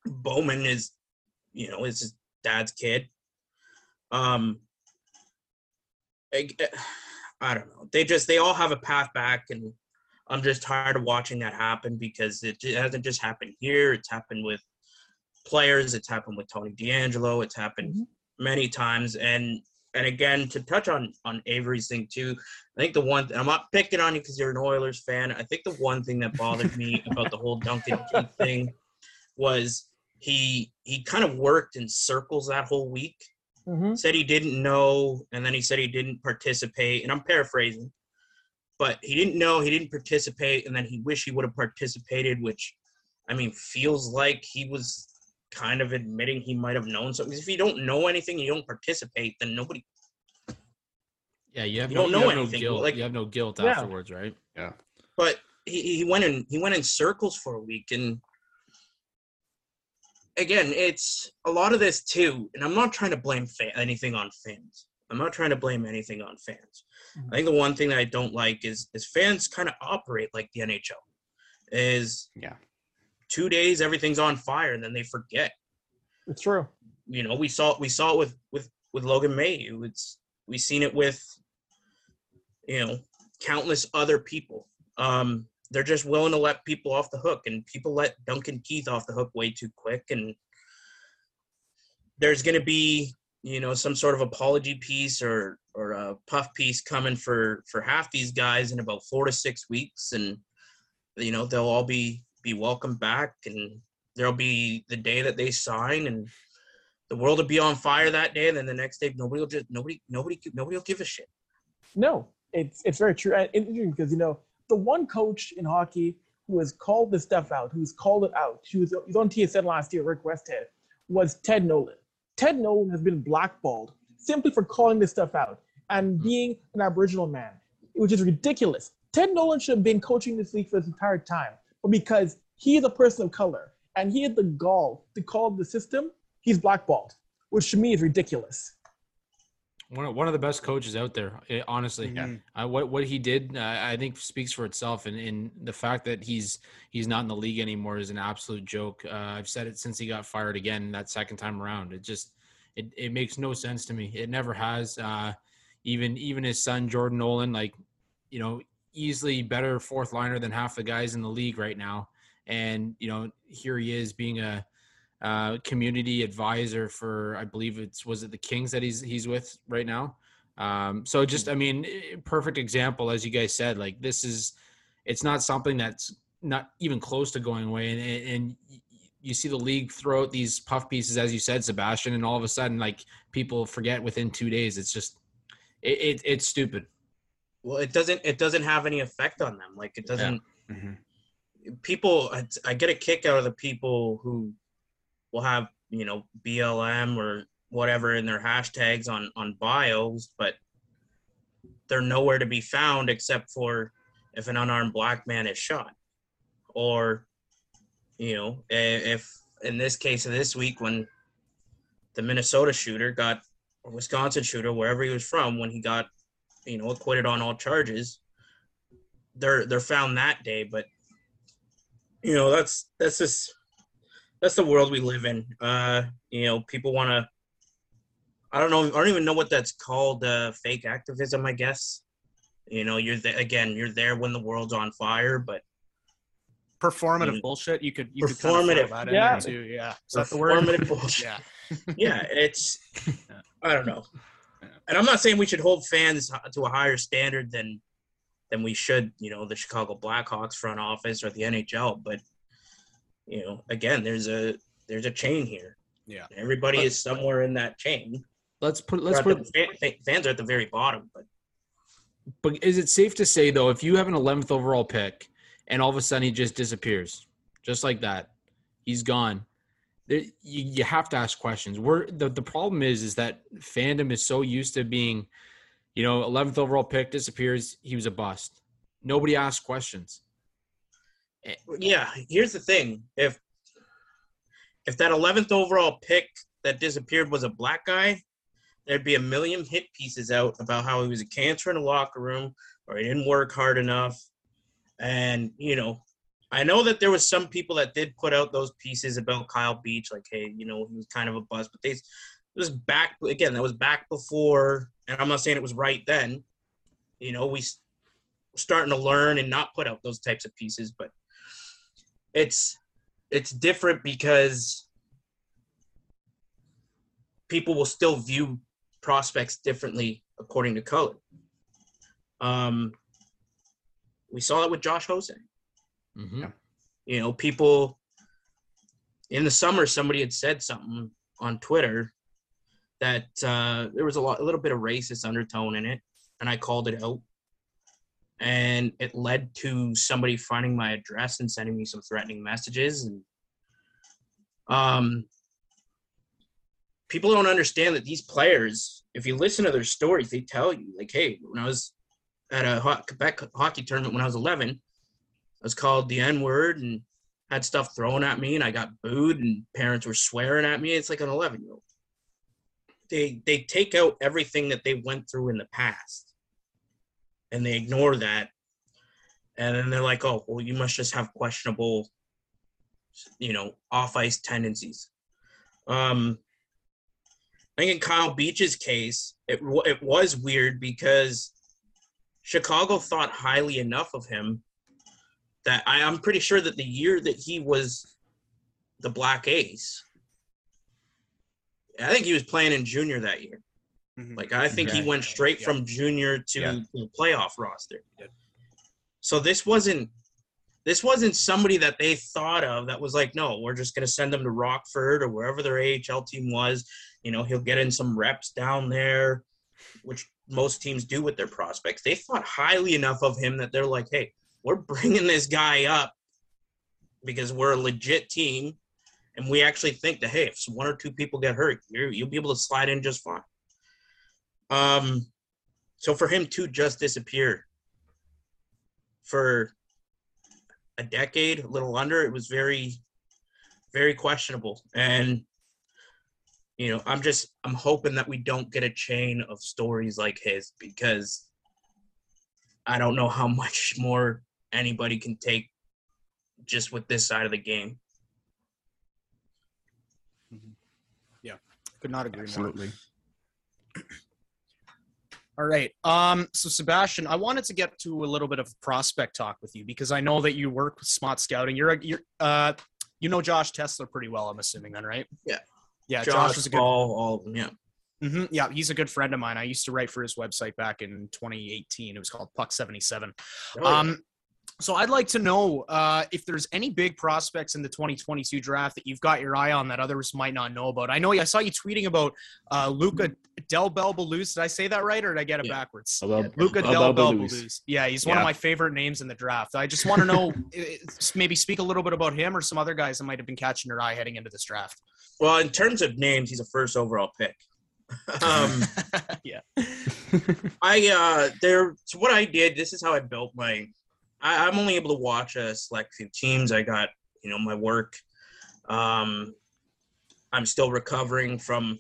Bowman is, you know, is his dad's kid. Um, I, I don't know. They just they all have a path back, and I'm just tired of watching that happen because it, it hasn't just happened here. It's happened with players. It's happened with Tony DeAngelo. It's happened mm-hmm. many times, and and again to touch on on Avry's thing too. I think the one I'm not picking on you because you're an Oilers fan. I think the one thing that bothered me about the whole Duncan thing was he he kind of worked in circles that whole week mm-hmm. said he didn't know, and then he said he didn't participate. And I'm paraphrasing, but he didn't know, he didn't participate, and then he wished he would have participated, which I mean feels like he was kind of admitting he might have known something. If you don't know anything, you don't participate, then nobody. Yeah, you have you no, don't know you anything. No guilt. Like you have no guilt yeah. afterwards, right? Yeah. But he, he went in he went in circles for a week and again, it's a lot of this too, and I'm not trying to blame fa- anything on fans. I'm not trying to blame anything on fans. Mm-hmm. I think the one thing that I don't like is is fans kind of operate like the NHL. Is yeah, two days everything's on fire and then they forget. It's true. You know, we saw we saw it with with with Logan Mailloux. It's we seen it with you know countless other people. Um, they're just willing to let people off the hook, and people let Duncan Keith off the hook way too quick. And there's going to be, you know, some sort of apology piece or or a puff piece coming for for half these guys in about four to six weeks, and you know they'll all be be welcomed back, and there'll be the day that they sign, and the world will be on fire that day, and then the next day nobody will just nobody nobody nobody will give a shit. No, it's it's very true. And interesting because you know the one coach in hockey who has called this stuff out, who's called it out, he was, he was on TSN last year, Rick Westhead, was Ted Nolan. Ted Nolan has been blackballed simply for calling this stuff out and hmm. being an Aboriginal man, which is ridiculous. Ted Nolan should have been coaching this league for this entire time, but because he is a person of color and he had the gall to call the system, he's blackballed, which to me is ridiculous. One of, one of the best coaches out there, eh, honestly. Mhm. Uh, what what he did, uh, I think, speaks for itself, and, and the fact that he's he's not in the league anymore is an absolute joke. Uh, I've said it since he got fired again that second time around. It just it, it makes no sense to me. It never has. Uh, even even his son Jordan Nolan, like you know, easily better fourth liner than half the guys in the league right now, and you know, here he is being a uh, community advisor for I believe it's was it the Kings that he's he's with right now. Um, so just I mean, eh, perfect example as you guys said. Like this is, it's not something that's not even close to going away, and and and you see the league throw out these puff pieces as you said, Sebastian, and all of a sudden like people forget within two days. It's just it, it it's stupid. Well, it doesn't it doesn't have any effect on them. Like it doesn't. Mhm. People, I, I get a kick out of the people who will have you know BLM or whatever in their hashtags on on bios, but they're nowhere to be found except for if an unarmed black man is shot, or you know if in this case of this week when the Minnesota shooter got or Wisconsin shooter wherever he was from when he got you know acquitted on all charges they're they're found that day but you know that's that's just that's the world we live in uh you know people want to i don't know i don't even know what that's called uh fake activism i guess you know you're there again you're there when the world's on fire but Performative Mm. bullshit. You could you could kind of Performative. throw Yeah. too. Yeah. Is that the word? performative bullshit Yeah. yeah it's i don't know and i'm not saying we should hold fans to a higher standard than than we should you know the chicago blackhawks front office or the nhl but you know again there's a there's a chain here Yeah. everybody is somewhere in that chain Let's put let's put the- fans are at the very bottom but But is it safe to say though, if you have an 11th overall pick and all of a sudden he just disappears, just like that, he's gone. There, you, you have to ask questions. We're the, the problem is is that fandom is so used to being, you know, 11th overall pick disappears, he was a bust. Nobody asks questions. Eh, yeah. here's the thing. If if that 11th overall pick that disappeared was a black guy there'd be a million hit pieces out about how he was a cancer in the locker room or he didn't work hard enough. And you know i know that there was some people that did put out those pieces about kyle beach like hey you know he was kind of a bust but they it was back again that was back before and i'm not saying it was right then. You know we starting to learn and not put out those types of pieces but it's it's different because people will still view prospects differently according to color. Um, we saw that with Josh Ho-Sang. Mhm. You know, people in the summer, somebody had said something on Twitter that uh, there was a lot, a little bit of racist undertone in it, and I called it out. And it led to somebody finding my address and sending me some threatening messages. And um, people don't understand that these players, if you listen to their stories, they tell you, like, hey, when I was at a Quebec hockey tournament when I was 11, I was called the N word and had stuff thrown at me, and I got booed, and parents were swearing at me. It's like an 11 year old. They they take out everything that they went through in the past, and they ignore that, and then they're like, oh, well, you must just have questionable, you know, off ice tendencies. Um, I think in Kyle Beach's case, it it was weird because Chicago thought highly enough of him that I, I'm pretty sure that the year that he was the Black Ace, I think he was playing in junior that year. Mhm. Like I think Okay. he went straight Yeah. from junior to Yeah. the playoff roster. So this wasn't this wasn't somebody that they thought of that was like, no, we're just going to send him to Rockford or wherever their AHL team was. You know, he'll get in some reps down there, which most teams do with their prospects. They thought highly enough of him that they're like, hey, we're bringing this guy up because we're a legit team. And we actually think that, hey, if one or two people get hurt, you will be able to slide in just fine. Um, so for him to just disappear for a decade, a little under, it was very, very questionable. And you know, I'm just I'm hoping that we don't get a chain of stories like his because I don't know how much more anybody can take just with this side of the game. Yeah, could not agree Absolutely. more. All right. Um, so Sebastian, I wanted to get to a little bit of prospect talk with you because I know that you work with Smart Scouting. You're a, you're uh, you know Josh Tessler pretty well, I'm assuming then, right? Yeah. Yeah, Josh, Josh was a good Paul, all of them, yeah. hmm Yeah, he's a good friend of mine. I used to write for his website back in 2018. It was called Puck 77. Oh, yeah. Um, so I'd like to know uh, if there's any big prospects in the 2022 draft that you've got your eye on that others might not know about. I know I saw you tweeting about uh, Luca Del Bel Belluz. Did I say that right, or did I get it Yeah. backwards? Although- Luca although Del Bel Belluz. Belbaluz. Yeah, he's one of my favorite names in the draft. I just want to know, eh, maybe speak a little bit about him or some other guys that might have been catching your eye heading into this draft. Well, in terms of names, he's a first overall pick. um, yeah. I uh there so what I did, this is how I built my I, I'm only able to watch a select few teams. I got, you know, my work. Um I'm still recovering from,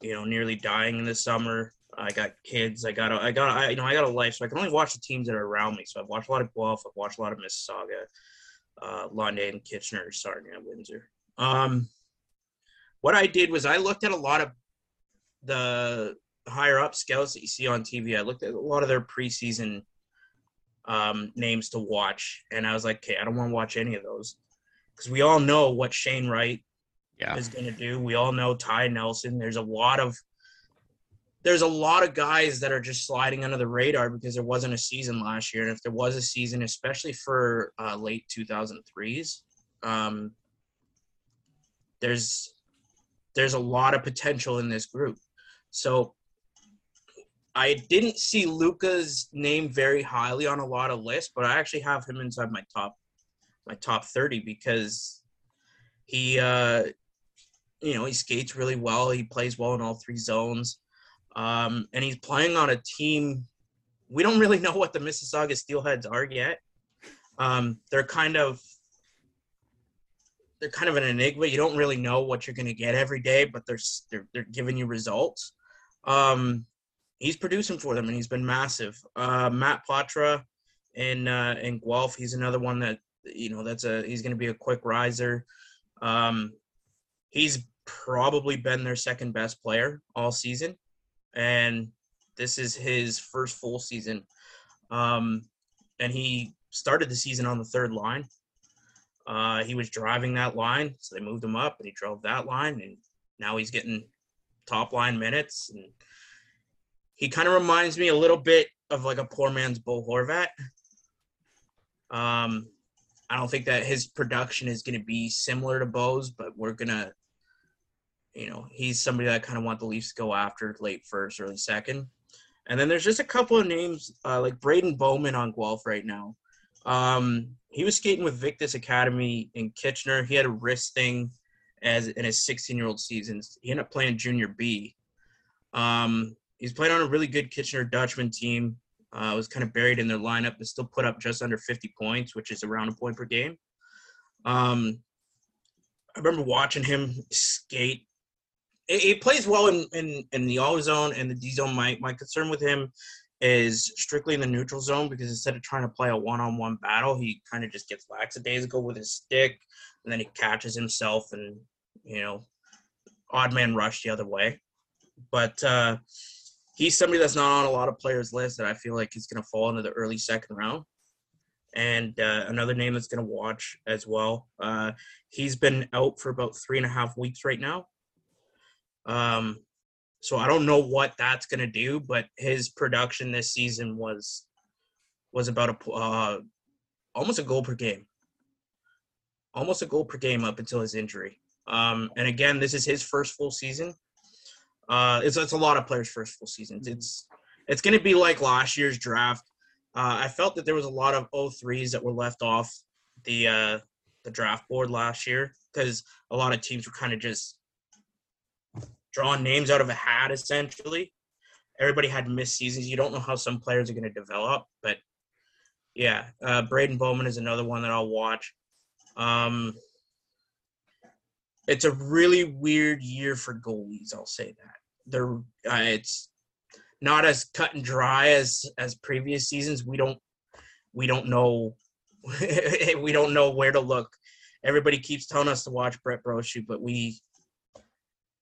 you know, nearly dying in the summer. I got kids. I got a, I got I, you know I got a life, so I can only watch the teams that are around me. So I've watched a lot of Guelph. I've watched a lot of Mississauga, uh, London, Kitchener, Sarnia, Windsor. Um, what I did was I looked at a lot of the higher up scouts that you see on TV. I looked at a lot of their preseason um, names to watch, and I was like, okay, I don't want to watch any of those because we all know what Shane Wright Yeah. is going to do. We all know Ty Nelson. There's a lot of there's a lot of guys that are just sliding under the radar because there wasn't a season last year, and if there was a season, especially for uh, late 2003s, um, there's there's a lot of potential in this group. So I didn't see Luca's name very highly on a lot of lists, but I actually have him inside my top my top 30 because he uh you know, he skates really well, he plays well in all three zones. Um and he's playing on a team we don't really know what the Mississauga Steelheads are yet. Um they're kind of they're kind of an enigma. You don't really know what you're going to get every day, but they're, they're they're giving you results. Um, he's producing for them, and he's been massive. Uh, Matt Poitras in uh, in Guelph, he's another one that you know that's a he's going to be a quick riser. Um, he's probably been their second best player all season, and this is his first full season. Um, and he started the season on the third line. Uh, he was driving that line, so they moved him up, and he drove that line, and now he's getting top line minutes. And he kind of reminds me a little bit of like a poor man's Bo Horvat. Um, I don't think that his production is going to be similar to Bo's, but we're gonna, you know, he's somebody that I kind of want the Leafs to go after late first, early second. And then there's just a couple of names uh, like Braeden Bowman on Guelph right now. Um, he was skating with Victus Academy in Kitchener. He had a wrist thing as in his 16 year old seasons. He ended up playing junior B. Um, he's played on a really good Kitchener Dutchman team. Uh, was kind of buried in their lineup, but still put up just under 50 points, which is around a point per game. Um, I remember watching him skate. He plays well in, in, in the all zone and the D zone. My, my concern with him is strictly in the neutral zone because instead of trying to play a one-on-one battle, he kind of just gets lackadaisical with his stick, and then he catches himself and you know, odd man rush the other way. But uh, he's somebody that's not on a lot of players' lists that I feel like is going to fall into the early second round. And uh, another name that's going to watch as well. Uh, he's been out for about three and a half weeks right now. Um, so I don't know what that's going to do, but his production this season was was about a uh, almost a goal per game. almost a goal per game up until his injury. Um, and again, this is his first full season. Uh, it's it's a lot of players' first full seasons. It's it's going to be like last year's draft. Uh, I felt that there was a lot of 03s that were left off the uh, the draft board last year because a lot of teams were kind of just drawing names out of a hat essentially. Everybody had missed seasons. You don't know how some players are going to develop, but yeah, uh, Braeden Bowman is another one that I'll watch. Um, it's a really weird year for goalies. I'll say that they're uh, it's not as cut and dry as as previous seasons. We don't we don't know we don't know where to look. Everybody keeps telling us to watch Brett Brochu, but we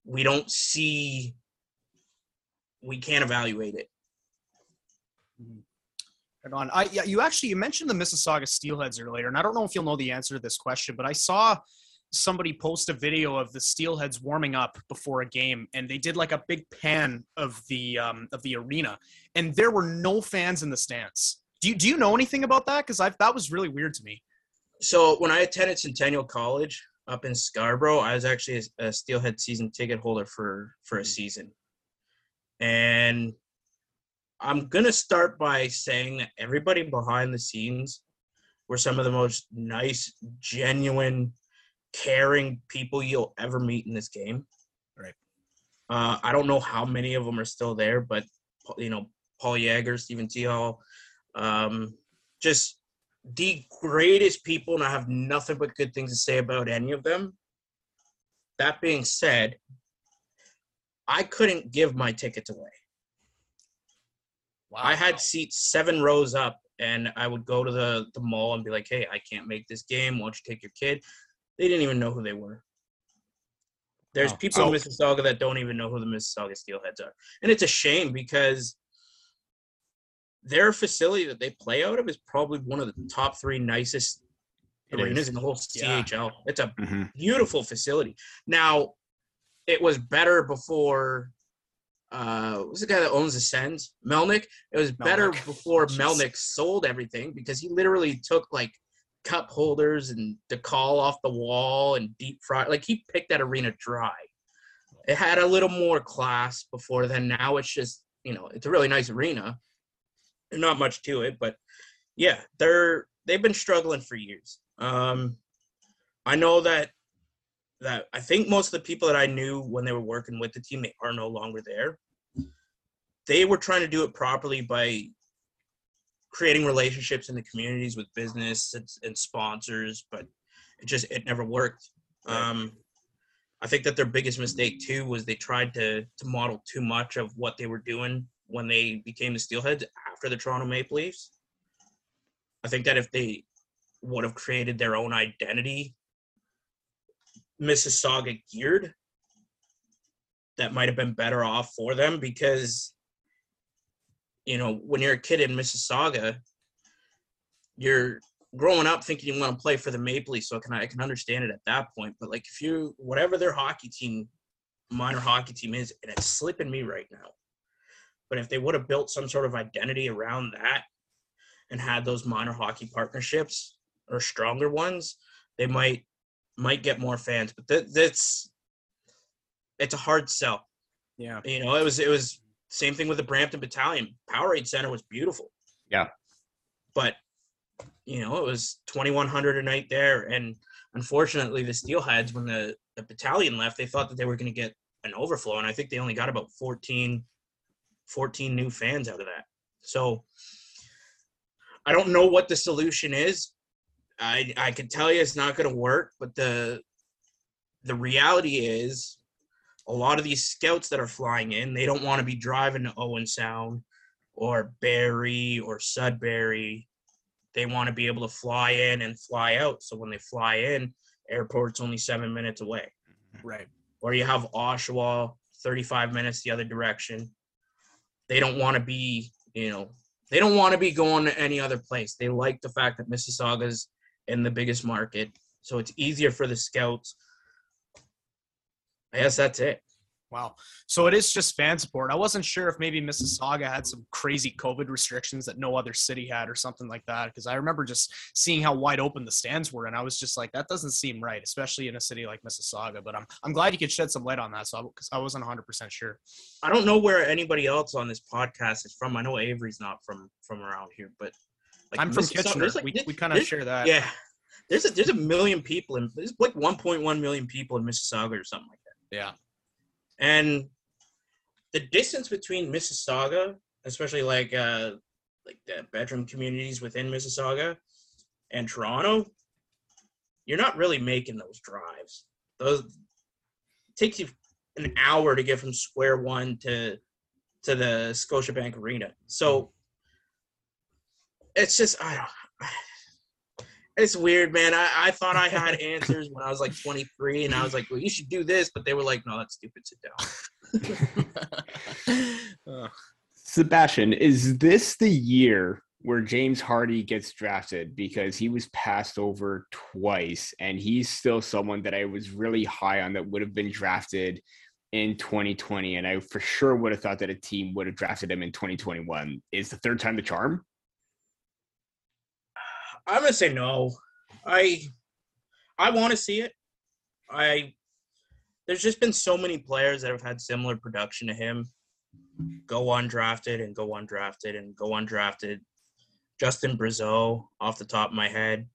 we don't see we can't evaluate it. Right on. I you actually you mentioned the Mississauga Steelheads earlier, and I don't know if you'll know the answer to this question, but I saw somebody post a video of the Steelheads warming up before a game, and they did like a big pan of the um, of the arena, and there were no fans in the stands. Do you do you know anything about that? Because I that was really weird to me. So when I attended Centennial College up in Scarborough, I was actually a, a Steelhead season ticket holder for for a season, and I'm gonna start by saying that everybody behind the scenes were some of the most nice, genuine, caring people you'll ever meet in this game. Right. Uh, I don't know how many of them are still there, but you know, Paul Yeager, Stephen T. Hall, um, just the greatest people, and I have nothing but good things to say about any of them. That being said, I couldn't give my tickets away. Wow. I had seats seven rows up, and I would go to the, the mall and be like, hey, I can't make this game. Why don't you take your kid? They didn't even know who they were. There's Wow. people in Mississauga that don't even know who the Mississauga Steelheads are. And it's a shame because their facility that they play out of is probably one of the top three nicest It arenas is. in the whole Yeah. CHL. It's a Mhm. beautiful facility. Now, it was better before. Uh, what's the guy that owns the Sens? Melnyk. It was better before Jeez. Melnyk sold everything because he literally took like cup holders and the call off the wall and deep fry. Like he picked that arena dry. It had a little more class before then. Now it's just you know it's a really nice arena. Not much to it, but yeah, they're they've been struggling for years. Um, I know that that I think most of the people that I knew when they were working with the team, they are no longer there. They were trying to do it properly by creating relationships in the communities with business and, and sponsors, but it just it never worked. Um, I think that their biggest mistake too was they tried to to model too much of what they were doing when they became the Steelheads after the Toronto Maple Leafs. I think that if they would have created their own identity, Mississauga geared, that might have been better off for them because, you know, when you're a kid in Mississauga, you're growing up thinking you want to play for the Maple Leafs, so I can I can understand it at that point. But like if you whatever their hockey team, minor hockey team is, and it's slipping me right now. But if they would have built some sort of identity around that and had those minor hockey partnerships or stronger ones, they might might get more fans. But that, that's it's a hard sell. Yeah. You know, it was it was same thing with the Brampton Battalion. Powerade Center was beautiful. Yeah. But you know, it was twenty one hundred a night there, and unfortunately, the Steelheads, when the the battalion left, they thought that they were going to get an overflow, and I think they only got about 14, 14 new fans out of that. So I don't know what the solution is. I I can tell you it's not going to work, but the the reality is a lot of these scouts that are flying in, they don't want to be driving to Owen Sound or Barrie or Sudbury. They want to be able to fly in and fly out. So when they fly in, airport's only seven minutes away. Mm-hmm. Right. Or you have Oshawa, 35 minutes the other direction. They don't want to be, you know, they don't want to be going to any other place. They like the fact that Mississauga's in the biggest market. So it's easier for the scouts. I guess that's it. Wow. So it is just fan support. I wasn't sure if maybe Mississauga had some crazy COVID restrictions that no other city had or something like that. Because I remember just seeing how wide open the stands were, and I was just like, that doesn't seem right, especially in a city like Mississauga. But I'm I'm glad you could shed some light on that. So because I, I wasn't 100 percent sure. I don't know where anybody else on this podcast is from. I know Avry's not from from around here, but like, I'm from Kitchener. like, we we kind of share that. Yeah, there's a there's a million people in there's like 1.1 million people in Mississauga or something like that. Yeah. And the distance between Mississauga, especially like uh like the bedroom communities within Mississauga and Toronto, you're not really making those drives. Those takes you an hour to get from square one to to the Scotiabank Arena. So it's just I don't it's weird, man. I, I thought I had answers when I was like 23, and I was like, well, you should do this. But they were like, no, that's stupid. Sit down. Sebastian, is this the year where James Hardie gets drafted because he was passed over twice and he's still someone that I was really high on that would have been drafted in 2020 and I for sure would have thought that a team would have drafted him in 2021. Is the third time the charm? I'm gonna say no. I I want to see it. I there's just been so many players that have had similar production to him go undrafted and go undrafted and go undrafted. Justin Brazeau off the top of my head.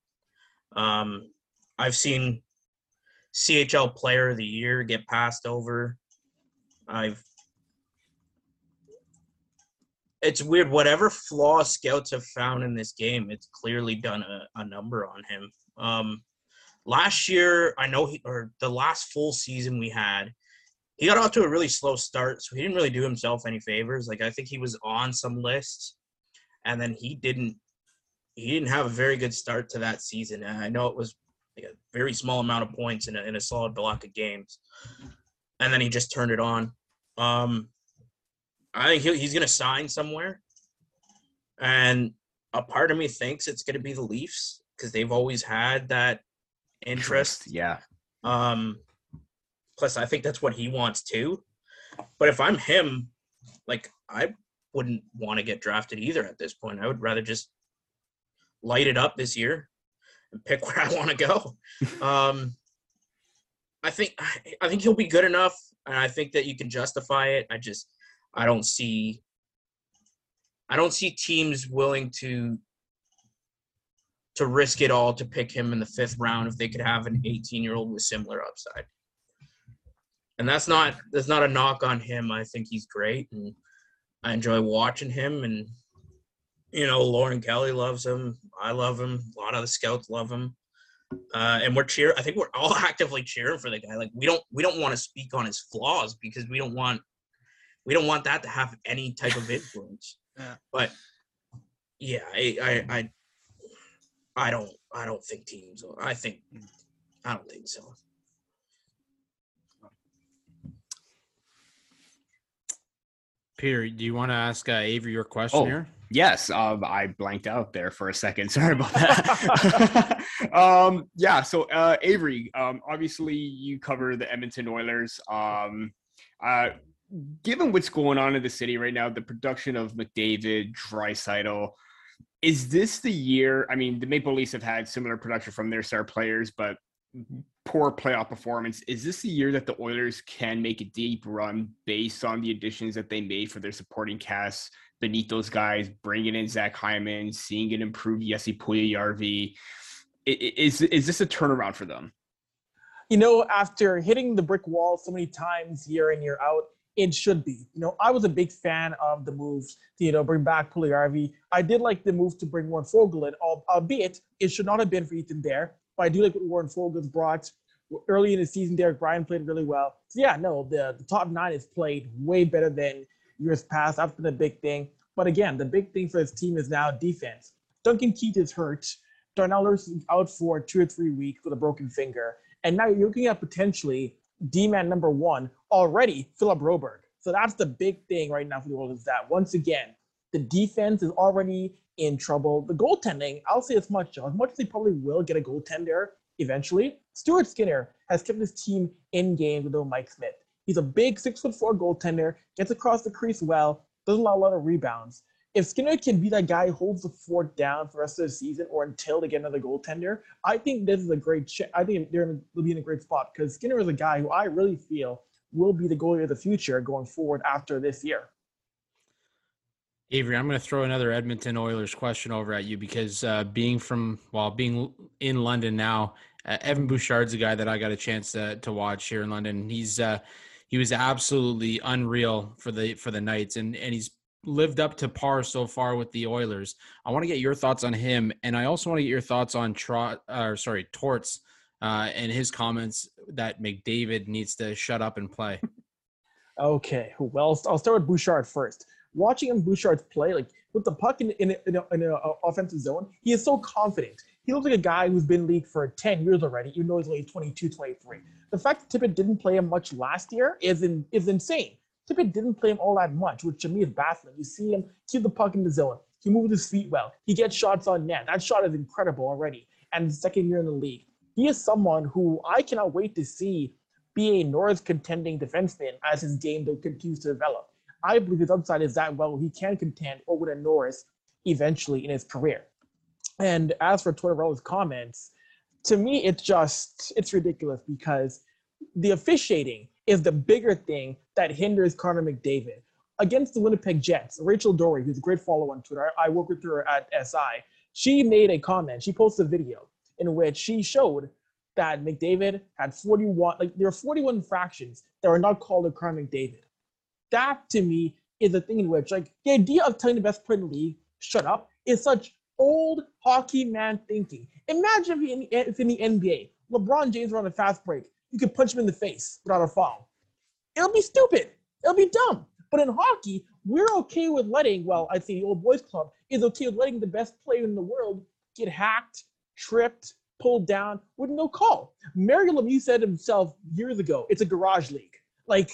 Um, I've seen CHL Player of the Year get passed over. I've it's weird. Whatever flaw scouts have found in this game, it's clearly done a, a number on him. Um, last year, I know he or the last full season we had, he got off to a really slow start, so he didn't really do himself any favors. Like I think he was on some lists, and then he didn't. He didn't have a very good start to that season. And I know it was like a very small amount of points in a, in a solid block of games, and then he just turned it on. Um, I think he, he's going to sign somewhere, and a part of me thinks it's going to be the Leafs because they've always had that interest. Yeah. Um, plus, I think that's what he wants too. But if I'm him, like I wouldn't want to get drafted either at this point. I would rather just light it up this year and pick where I want to go. Um, I think I think he'll be good enough, and I think that you can justify it. I just I don't see I don't see teams willing to to risk it all to pick him in the fifth round if they could have an 18 year old with similar upside. And that's not that's not a knock on him. I think he's great and I enjoy watching him and you know, Lauren Kelly loves him. I love him. A lot of the scouts love him. Uh, and we're cheer. I think we're all actively cheering for the guy. Like we don't we don't want to speak on his flaws because we don't want we don't want that to have any type of influence. Yeah. But yeah, I, I I I don't I don't think teams. I think I don't think so. Peter, do you want to ask uh, Avry your question Oh. here? Yes, um, I blanked out there for a second. Sorry about that. um, yeah, so uh, Avry, um, obviously you cover the Edmonton Oilers. Um, uh, given what's going on in the city right now, the production of McDavid, Draisaitl, is this the year? I mean, the Maple Leafs have had similar production from their star players, but poor playoff performance. Is this the year that the Oilers can make a deep run based on the additions that they made for their supporting cast? beneath those guys, bringing in Zach Hyman, seeing an improved Jesse Puljujarvi. Is, is this a turnaround for them? you know, after hitting the brick wall so many times year in, year out, it should be. You know, I was a big fan of the moves to, you know, bring back Puljujarvi. I did like the move to bring Warren Foegele in, albeit it should not have been for Ethan Bear. But I do like what Warren Foegele's brought. Early in the season, Derek Ryan played really well. So yeah, no, the, the top nine has played way better than years past. That's been a big thing. But again, the big thing for this team is now defense. Duncan Keith is hurt. Darnell is out for two or three weeks with a broken finger. And now you're looking at potentially D-man number one already, Philip Broberg. So that's the big thing right now for the Oilers is that once again, the defense is already in trouble. The goaltending, I'll say as much, as much as they probably will get a goaltender eventually, Stuart Skinner has kept his team in games with Mike Smith. He's a big six foot four goaltender, gets across the crease well, doesn't allow a lot of rebounds. If Skinner can be that guy who holds the fort down for the rest of the season or until they get another goaltender, I think this is a great. Ch- I think they're in, they'll be in a great spot because Skinner is a guy who I really feel will be the goalie of the future going forward after this year. Avry, I'm going to throw another Edmonton Oilers question over at you because uh, being from, well, being in London now, uh, Evan Bouchard's a guy that I got a chance to, to watch here in London. He's uh, he was absolutely unreal for the for the Knights, and and he's lived up to par so far with the Oilers. I want to get your thoughts on him, and I also want to get your thoughts on Trot, or sorry, Torts, uh, and his comments that McDavid needs to shut up and play. Okay, well, I'll start with Bouchard first. Watching him Bouchard play, like with the puck in in, in, a, in a offensive zone, he is so confident. He looks like a guy who's been league for 10 years already, even though he's only 22, 23. The fact that Tippett didn't play him much last year is in, is insane. Tippett didn't play him all that much, which to me is baffling. You see him keep the puck in the zone. He moves his feet well. He gets shots on net. That shot is incredible already. And second year in the league. He is someone who I cannot wait to see be a Norris contending defenseman as his game continues to develop. I believe his upside is that well he can contend over the Norris eventually in his career. And as for Tortorella's comments, to me it's just it's ridiculous because the officiating is the bigger thing that hinders Connor McDavid. Against the Winnipeg Jets, Rachel Doerrie, who's a great follow on Twitter, I work with her at SI, she made a comment. She posted a video in which she showed that McDavid had 41, like there are 41 infractions that are not called to Connor McDavid. That to me is a thing in which, like, the idea of telling the best player in the league, shut up, is such old hockey man thinking. Imagine if in, if in the NBA, LeBron James were on a fast break, you could punch him in the face without a foul. It'll be stupid. It'll be dumb. But in hockey, we're okay with letting, well, I'd say the old boys club is okay with letting the best player in the world get hacked, tripped, pulled down with no call. Mario Lemieux said himself years ago, it's a garage league. Like,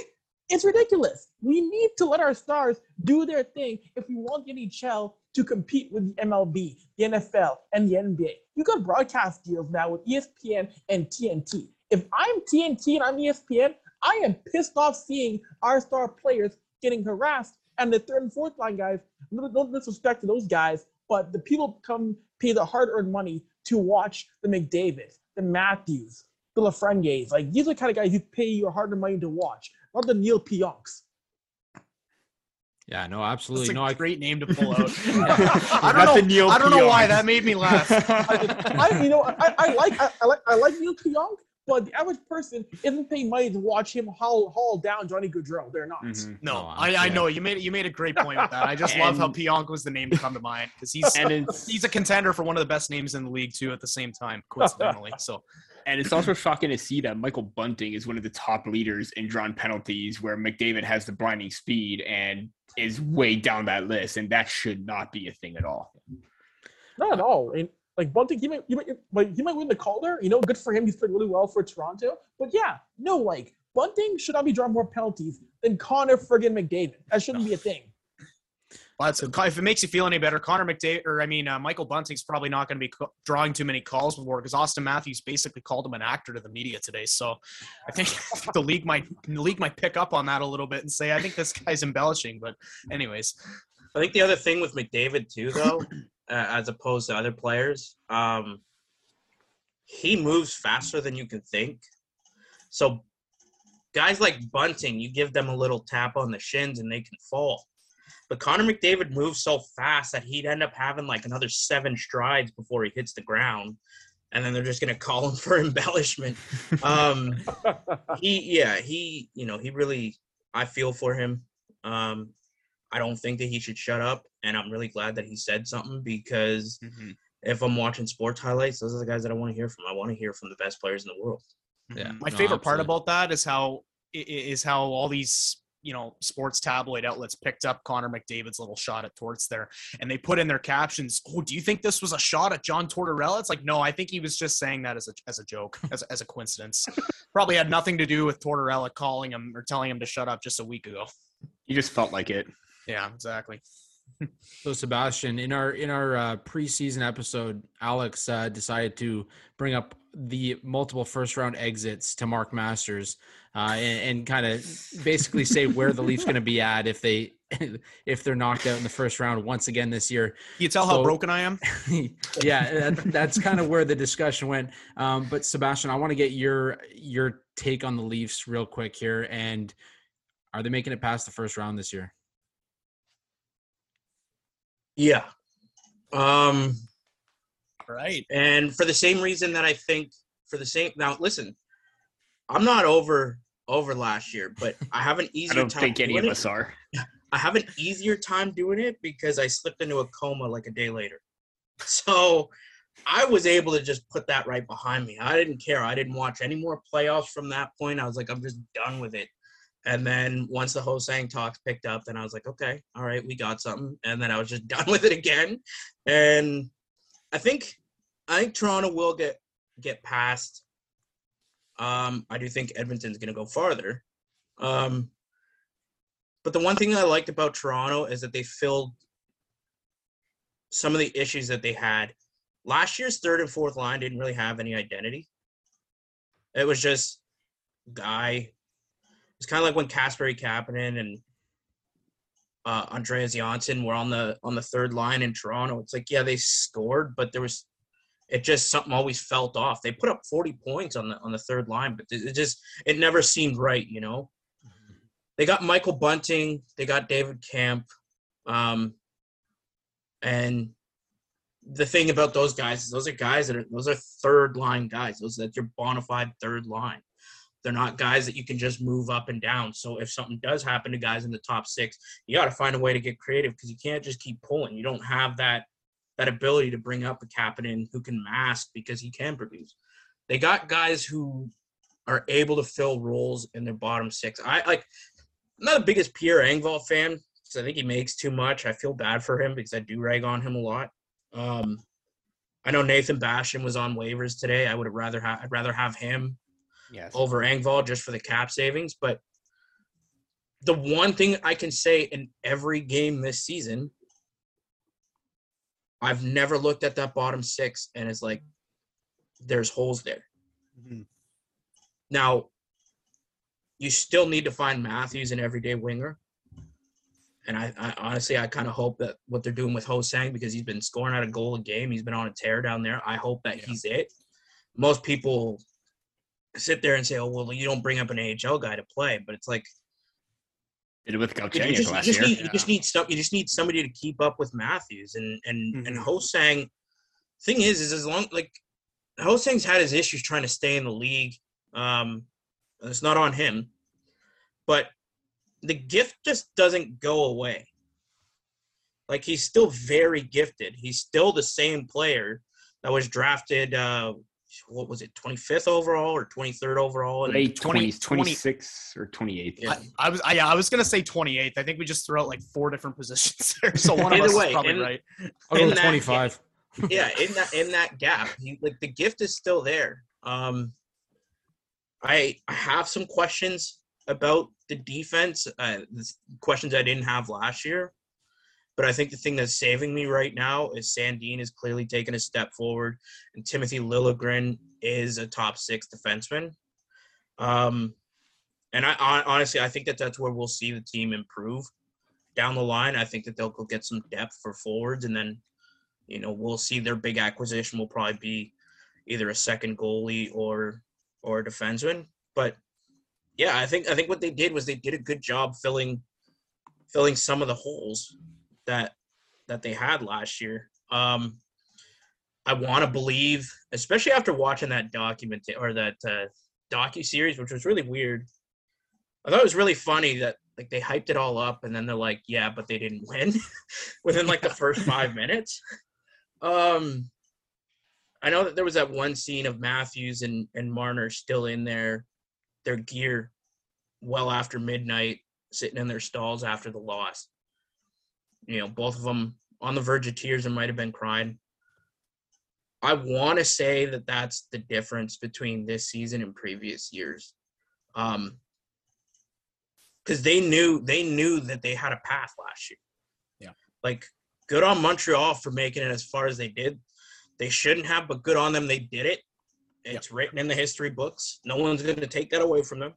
it's ridiculous. We need to let our stars do their thing if we want the NHL to compete with the MLB, the NFL, and the NBA. You got broadcast deals now with ESPN and TNT. If I'm TNT and I'm ESPN, I am pissed off seeing our star players getting harassed and the third and fourth line guys. No, disrespect to those guys, but the people come pay the hard-earned money to watch the McDavids, the Matthews, the Lafrenieres. Like these are the kind of guys you pay your hard-earned money to watch, not the Neal Pionks. Yeah, no, absolutely. That's a no, I great name to pull out. I don't know. Neal I don't know why that made me laugh. I, you know, I, I like I, I like I like Neal Pionk, but the average person isn't paying money to watch him haul haul down Johnny Gaudreau. They're not. Mhm. No, No, I, I know you made you made a great point with that. I just love how And- Pionk was the name to come to mind because he's And he's a contender for one of the best names in the league too. At the same time, coincidentally. So and it's also shocking to see that Michael Bunting is one of the top leaders in drawn penalties, where McDavid has the blinding speed and is way down that list, and that should not be a thing at all. Not at all. And like Bunting, he might, he might, like, he might win the Calder. You know, good for him. He's played really well for Toronto. But yeah, no, like Bunting should not be drawing more penalties than Connor friggin' McDavid. That shouldn't be a thing. well, that's if it makes you feel any better, Connor McDavid or I mean uh, Michael Bunting's probably not going to be co- drawing too many calls before because Auston Matthews basically called him an actor to the media today. So I think the league might the league might pick up on that a little bit and say I think this guy's embellishing. But anyways, I think the other thing with McDavid too, though, uh, as opposed to other players, um, he moves faster than you can think. So guys like Bunting, you give them a little tap on the shins and they can fall. But Connor McDavid moves so fast that he'd end up having like another seven strides before he hits the ground. And then they're just gonna call him for embellishment. Um, he yeah he you know he really i feel for him um i don't think that he should shut up and i'm really glad that he said something because mm-hmm. if i'm watching sports highlights those are the guys that i want to hear from i want to hear from the best players in the world mm-hmm. yeah, my no, favorite part about that is how i- i- is how all these you know sports tabloid outlets picked up Connor McDavid's little shot at Torts there, and they put in their captions. Oh, do you think this was a shot at John Tortorella? It's like no, I think he was just saying that as a as a joke, as as a coincidence. Probably had nothing to do with Tortorella calling him or telling him to shut up just a week ago. He just felt like it. Yeah, exactly. So Sebastian, in our in our uh, preseason episode, Alex uh, decided to bring up the multiple first round exits to Mark Masters uh, and, and kind of basically say where the Leafs going to be at if they if they're knocked out in the first round once again this year. You tell how broken I am. yeah, that, that's kind of where the discussion went. Um, but Sebastian, I want to get your your take on the Leafs real quick here, and are they making it past the first round this year? Yeah. Um, right. And for the same reason that I think for the same now listen, I'm not over over last year, but I have an easier I don't time think any of us it. are. I have an easier time doing it because I slipped into a coma like a day later. So I was able to just put that right behind me. I didn't care. I didn't watch any more playoffs from that point. I was like, I'm just done with it. And then once the whole Hosang talks picked up, then I was like, okay, all right, we got something. And then I was just done with it again. And I think I think Toronto will get get past. Um, I do think Edmonton's gonna go farther. Um, but the one thing I liked about Toronto is that they filled some of the issues that they had. Last year's third and fourth line didn't really have any identity. It was just guy. It's kind of like when Kasperi Kapanen and uh, Andreas Johnsson were on the on the third line in Toronto. It's like yeah, they scored, but there was it just something always felt off. They put up 40 points on the on the third line, but it just it never seemed right, you know. They got Michael Bunting, they got David Kampf, um, and the thing about those guys is those are guys that are those are third line guys. Those that your bona fide third line. They're not guys that you can just move up and down. So if something does happen to guys in the top six, you got to find a way to get creative because you can't just keep pulling. You don't have that that ability to bring up a captain who can mask because he can produce. They got guys who are able to fill roles in their bottom six. I like. I'm not the biggest Pierre Engvall fan because I think he makes too much. I feel bad for him because I do rag on him a lot. Um, I know Nathan Bastian was on waivers today. I would have rather have I'd rather have him Yes. over Engvall just for the cap savings. But the one thing I can say in every game this season, I've never looked at that bottom six and it's like there's holes there. Mhm. Now, you still need to find Matthews an everyday winger. And I, I honestly, I kind of hope that what they're doing with Hosang because he's been scoring out a goal a game, he's been on a tear down there. I hope that he's it. Most people sit there and say, "Oh, well, you don't bring up an AHL guy to play," but it's like Did it with you Galchenyuk just, you just year. need you just need some you just need somebody to keep up with Matthews and and and Mhm. Hosang. Thing is, is as long like Hosang's had his issues trying to stay in the league. Um, it's not on him, but the gift just doesn't go away. Like he's still very gifted. He's still the same player that was drafted. Uh, what was it, 25th overall or 23rd overall? And Late 20 20s, 26 or 28th. Yeah. I, I was I, yeah, I was gonna say 28th. I think we just threw out like four different positions there, so one of Either us way, is probably in- right. I'll go In with that 25. yeah, in that in that gap, he, like the gift is still there. Um, I I have some questions about the defense, uh, questions I didn't have last year. But I think the thing that's saving me right now is Sandin is clearly taking a step forward, and Timothy Liljegren is a top six defenseman. Um, and I hon- honestly, I think that that's where we'll see the team improve down the line. I think that they'll go get some depth for forwards, and then you know we'll see their big acquisition will probably be either a second goalie or or a defenseman. But yeah, I think I think what they did was they did a good job filling filling some of the holes that that they had last year. Um, I want to believe, especially after watching that document or that uh, docu series, which was really weird. I thought it was really funny that like they hyped it all up and then they're like, yeah, but they didn't win within like the first five minutes. Um, I know that there was that one scene of Matthews and and Marner still in their their gear well after midnight, sitting in their stalls after the loss. You know, both of them on the verge of tears and might have been crying. I want to say that that's the difference between this season and previous years. Um, because they knew they knew that they had a path last year. Yeah. Like good on Montreal for making it as far as they did. They shouldn't have, but good on them. They did it. It's written in the history books. No one's going to take that away from them.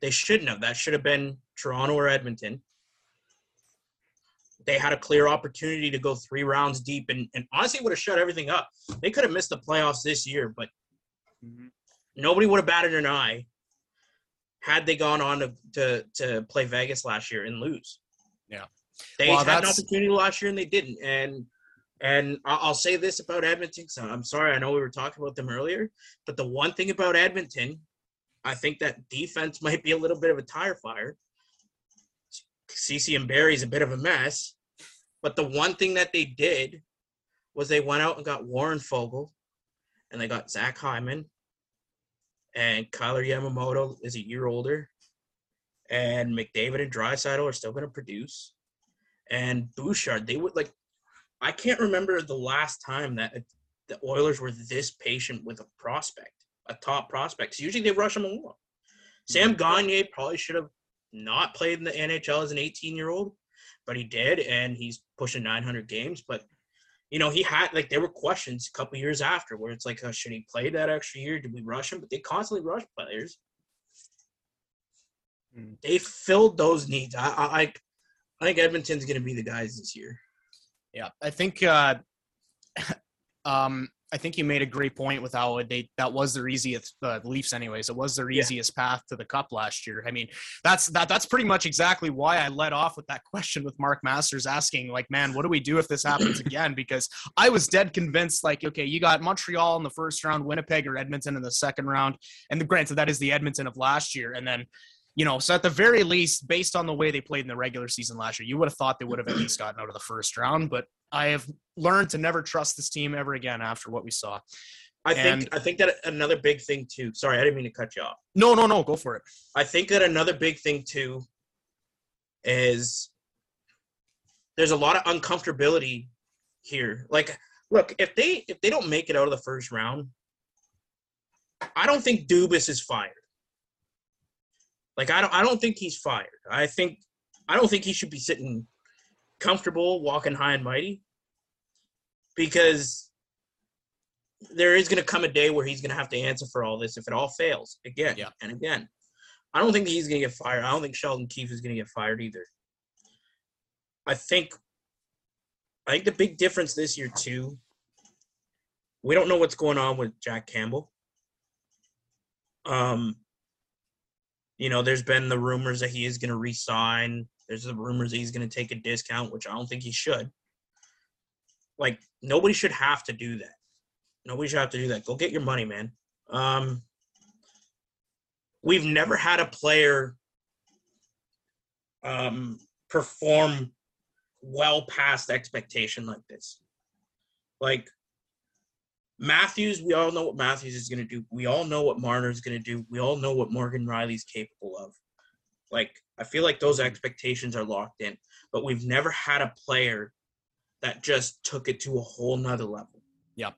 They shouldn't have. That should have been Toronto or Edmonton. They had a clear opportunity to go three rounds deep and, and honestly would have shut everything up. They could have missed the playoffs this year, but mm-hmm. nobody would have batted an eye had they gone on to, to, to play Vegas last year and lose. Yeah. They Well, had an opportunity last year and they didn't. And and I'll say this about Edmonton. So I'm sorry, I know we were talking about them earlier, but the one thing about Edmonton, I think that defense might be a little bit of a tire fire. Ceci and Barrie's a bit of a mess, but the one thing that they did was they went out and got Warren Foegele, and they got Zach Hyman, and Kailer Yamamoto is a year older, and McDavid and Draisaitl are still going to produce, and Bouchard. They would like. I can't remember the last time that the Oilers were this patient with a prospect, a top prospect. 'Cause usually they rush them along. Sam mm-hmm. Gagne probably should have not played in the NHL as an 18 year old, but he did, and he's pushing 900 games. But you know, he had like there were questions a couple years after where it's like, oh, should he play that extra year? Did we rush him? But they constantly rush players. Hmm. They filled those needs. I, I, I- I think Edmonton's going to be the guys this year. Yeah, I think uh, um, I think you made a great point with how they that was their easiest uh, Leafs, anyways. It was their Yeah. easiest path to the Cup last year. I mean, that's that that's pretty much exactly why I led off with that question with Mark Masters asking, like, man, what do we do if this happens again? Because I was dead convinced, like, okay, you got Montreal in the first round, Winnipeg or Edmonton in the second round, and the granted that is the Edmonton of last year, and then. You know, so at the very least, based on the way they played in the regular season last year, you would have thought they would have at least gotten out of the first round. But I have learned to never trust this team ever again after what we saw. I And- think I think that another big thing too. Sorry, I didn't mean to cut you off. No, no, no, go for it. I think that another big thing too is there's a lot of uncomfortability here. Like, look, if they if they don't make it out of the first round, I don't think Dubas is fired. Like, I don't I don't think he's fired. I think I don't think he should be sitting comfortable, walking high and mighty, because there is going to come a day where he's going to have to answer for all this if it all fails again Yeah. and again. I don't think he's going to get fired. I don't think Sheldon Keefe is going to get fired either. I think I think the big difference this year too. We don't know what's going on with Jack Campbell. Um, you know, there's been the rumors that he is going to resign. There's the rumors that he's going to take a discount, which I don't think he should. Like nobody should have to do that. Nobody should have to do that. Go get your money, man. Um, we've never had a player um, perform well past expectation like this. Like Matthews, we all know what Matthews is going to do. We all know what Marner is going to do. We all know what Morgan Rielly's capable of. Like I feel like those expectations are locked in, but we've never had a player that just took it to a whole nother level. Yep,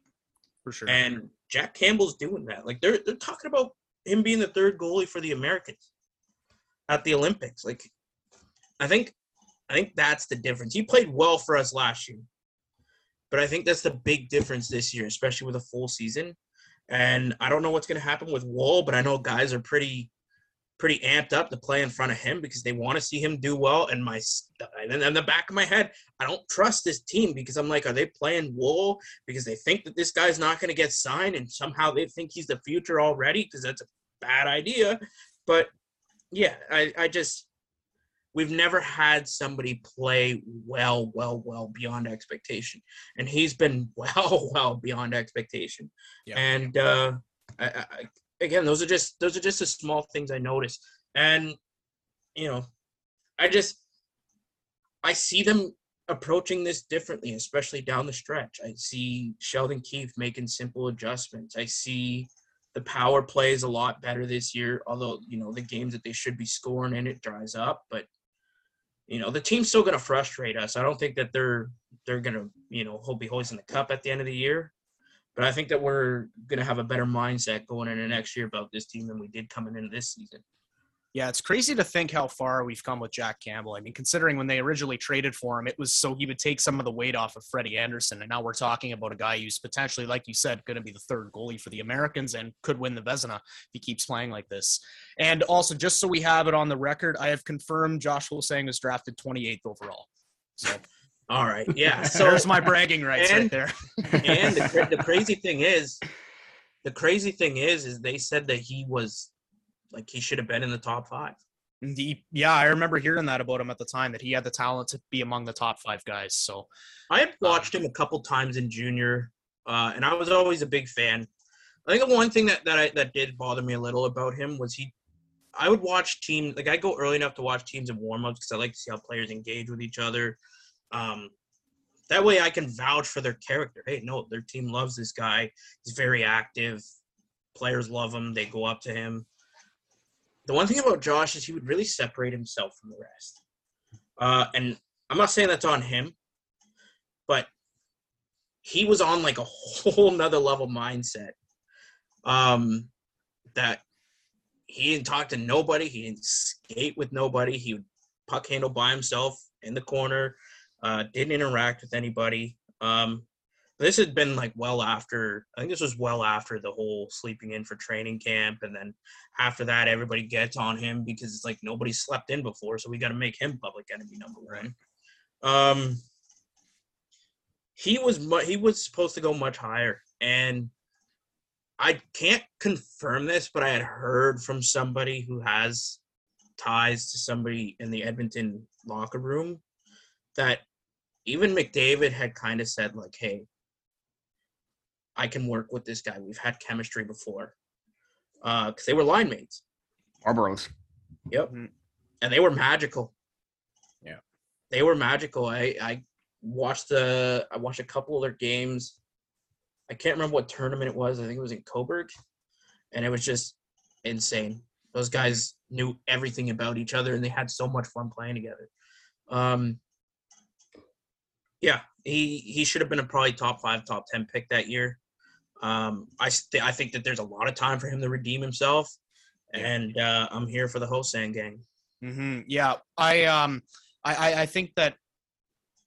for sure. And Jack Campbell's doing that. Like they're they're talking about him being the third goalie for the Americans at the Olympics. Like I think I think that's the difference. He played well for us last year. But I think that's the big difference this year, especially with a full season. And I don't know what's going to happen with Woll, but I know guys are pretty pretty amped up to play in front of him because they want to see him do well. And my and in the back of my head, I don't trust this team because I'm like, are they playing Woll because they think that this guy's not going to get signed and somehow they think he's the future already because that's a bad idea. But yeah, I, I just we've never had somebody play well, well, well beyond expectation, and he's been well, well beyond expectation. Yeah. And uh, I, I, again, those are just those are just the small things I notice, and you know, I just I see them approaching this differently, especially down the stretch. I see Sheldon Keefe making simple adjustments. I see the power play is a lot better this year, although, you know, the games that they should be scoring in it dries up. But, you know, the team's still gonna frustrate us. I don't think that they're they're gonna, you know, be hoisting the cup at the end of the year. But I think that we're gonna have a better mindset going into next year about this team than we did coming into this season. Yeah, it's crazy to think how far we've come with Jack Campbell. I mean, considering when they originally traded for him, it was so he would take some of the weight off of Freddie Andersen. And now we're talking about a guy who's potentially, like you said, going to be the third goalie for the Americans and could win the Vezina if he keeps playing like this. And also, just so we have it on the record, I have confirmed Josh Ho-Sang was drafted 28th overall. So All right, yeah. So there's my bragging rights and- right there. and the, the crazy thing is, the crazy thing is, is they said that he was like he should have been in the top five. And he- yeah, I remember hearing that about him at the time that he had the talent to be among the top five guys. So I had watched him a couple times in junior, uh, and I was always a big fan. I think the one thing that that I, that did bother me a little about him was he. I would watch teams like I go early enough to watch teams in warmups because I like to see how players engage with each other. Um, that way, I can vouch for their character. Hey, no, their team loves this guy. He's very active. Players love him. They go up to him. The one thing about Josh is he would really separate himself from the rest. Uh, and I'm not saying that's on him, but he was on like a whole nother level mindset. Um, that he didn't talk to nobody. He didn't skate with nobody. He would puck handle by himself in the corner. Uh, didn't interact with anybody. Um, this had been like well after. I think this was well after the whole sleeping in for training camp, and then after that, everybody gets on him because it's like nobody slept in before, so we got to make him public enemy number one. Um, he was mu- he was supposed to go much higher, and I can't confirm this, but I had heard from somebody who has ties to somebody in the Edmonton locker room that even McDavid had kind of said like, "Hey, I can work with this guy. We've had chemistry before." Because they were line mates. Marlboros. Yep. Mhm. And they were magical. Yeah. They were magical. I I watched the I watched a couple of their games. I can't remember what tournament it was. I think it was in Cobourg. And it was just insane. Those guys knew everything about each other and they had so much fun playing together. Um yeah, he he should have been a probably top 5 top 10 pick that year. Um I st- I think that there's a lot of time for him to redeem himself and uh, I'm here for the Ho-Sang gang. hmm Yeah, I um, I I- I think that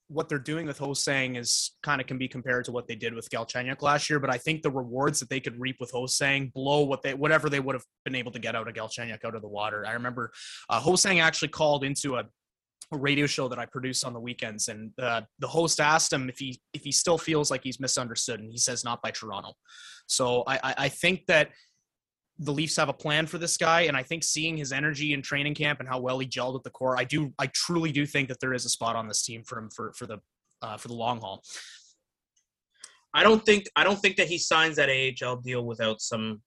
what they're doing with Ho-Sang is kind of can be compared to what they did with Galchenyuk last year, but I think the rewards that they could reap with Ho-Sang blow what they whatever they would have been able to get out of Galchenyuk out of the water. I remember uh, Ho-Sang actually called into a, a radio show that I produce on the weekends, and uh, the host asked him if he if he still feels like he's misunderstood, and he says not by Toronto. So I I, I think that the Leafs have a plan for this guy, and I think seeing his energy in training camp and how well he gelled at the core, I do, I truly do think that there is a spot on this team for him for for the uh, for the long haul. I don't think I don't think that he signs that AHL deal without some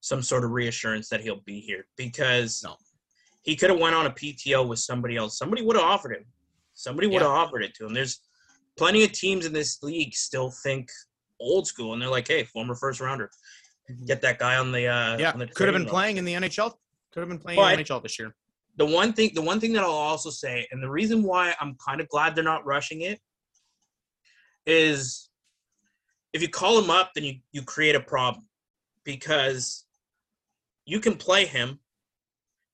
some sort of reassurance that he'll be here because No. He could have went on a PTO with somebody else. Somebody would have offered him. Somebody would have offered it to him. There's plenty of teams in this league still think old school and they're like, hey, former first rounder, get that guy on the uh Yeah, the could have been block. playing in the NHL. Could have been playing But- in the NHL this year. the one thing the one thing that I'll also say, and the reason why I'm kind of glad they're not rushing it is if you call him up, then you, you create a problem because you can play him,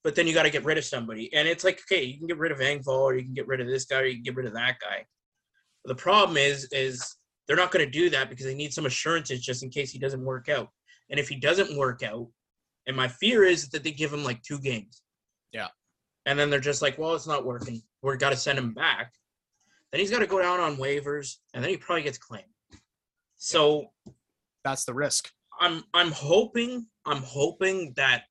but then you got to get rid of somebody. And it's like, okay, you can get rid of Engvall or you can get rid of this guy or you can get rid of that guy. But the problem is, is they're not going to do that because they need some assurances just in case he doesn't work out. And if he doesn't work out, and my fear is that they give him like two games Yeah. and then they're just like, well, it's not working. We're got to send him back. Then he's got to go down on waivers, and then he probably gets claimed. So That's the risk. I'm I'm hoping I'm hoping that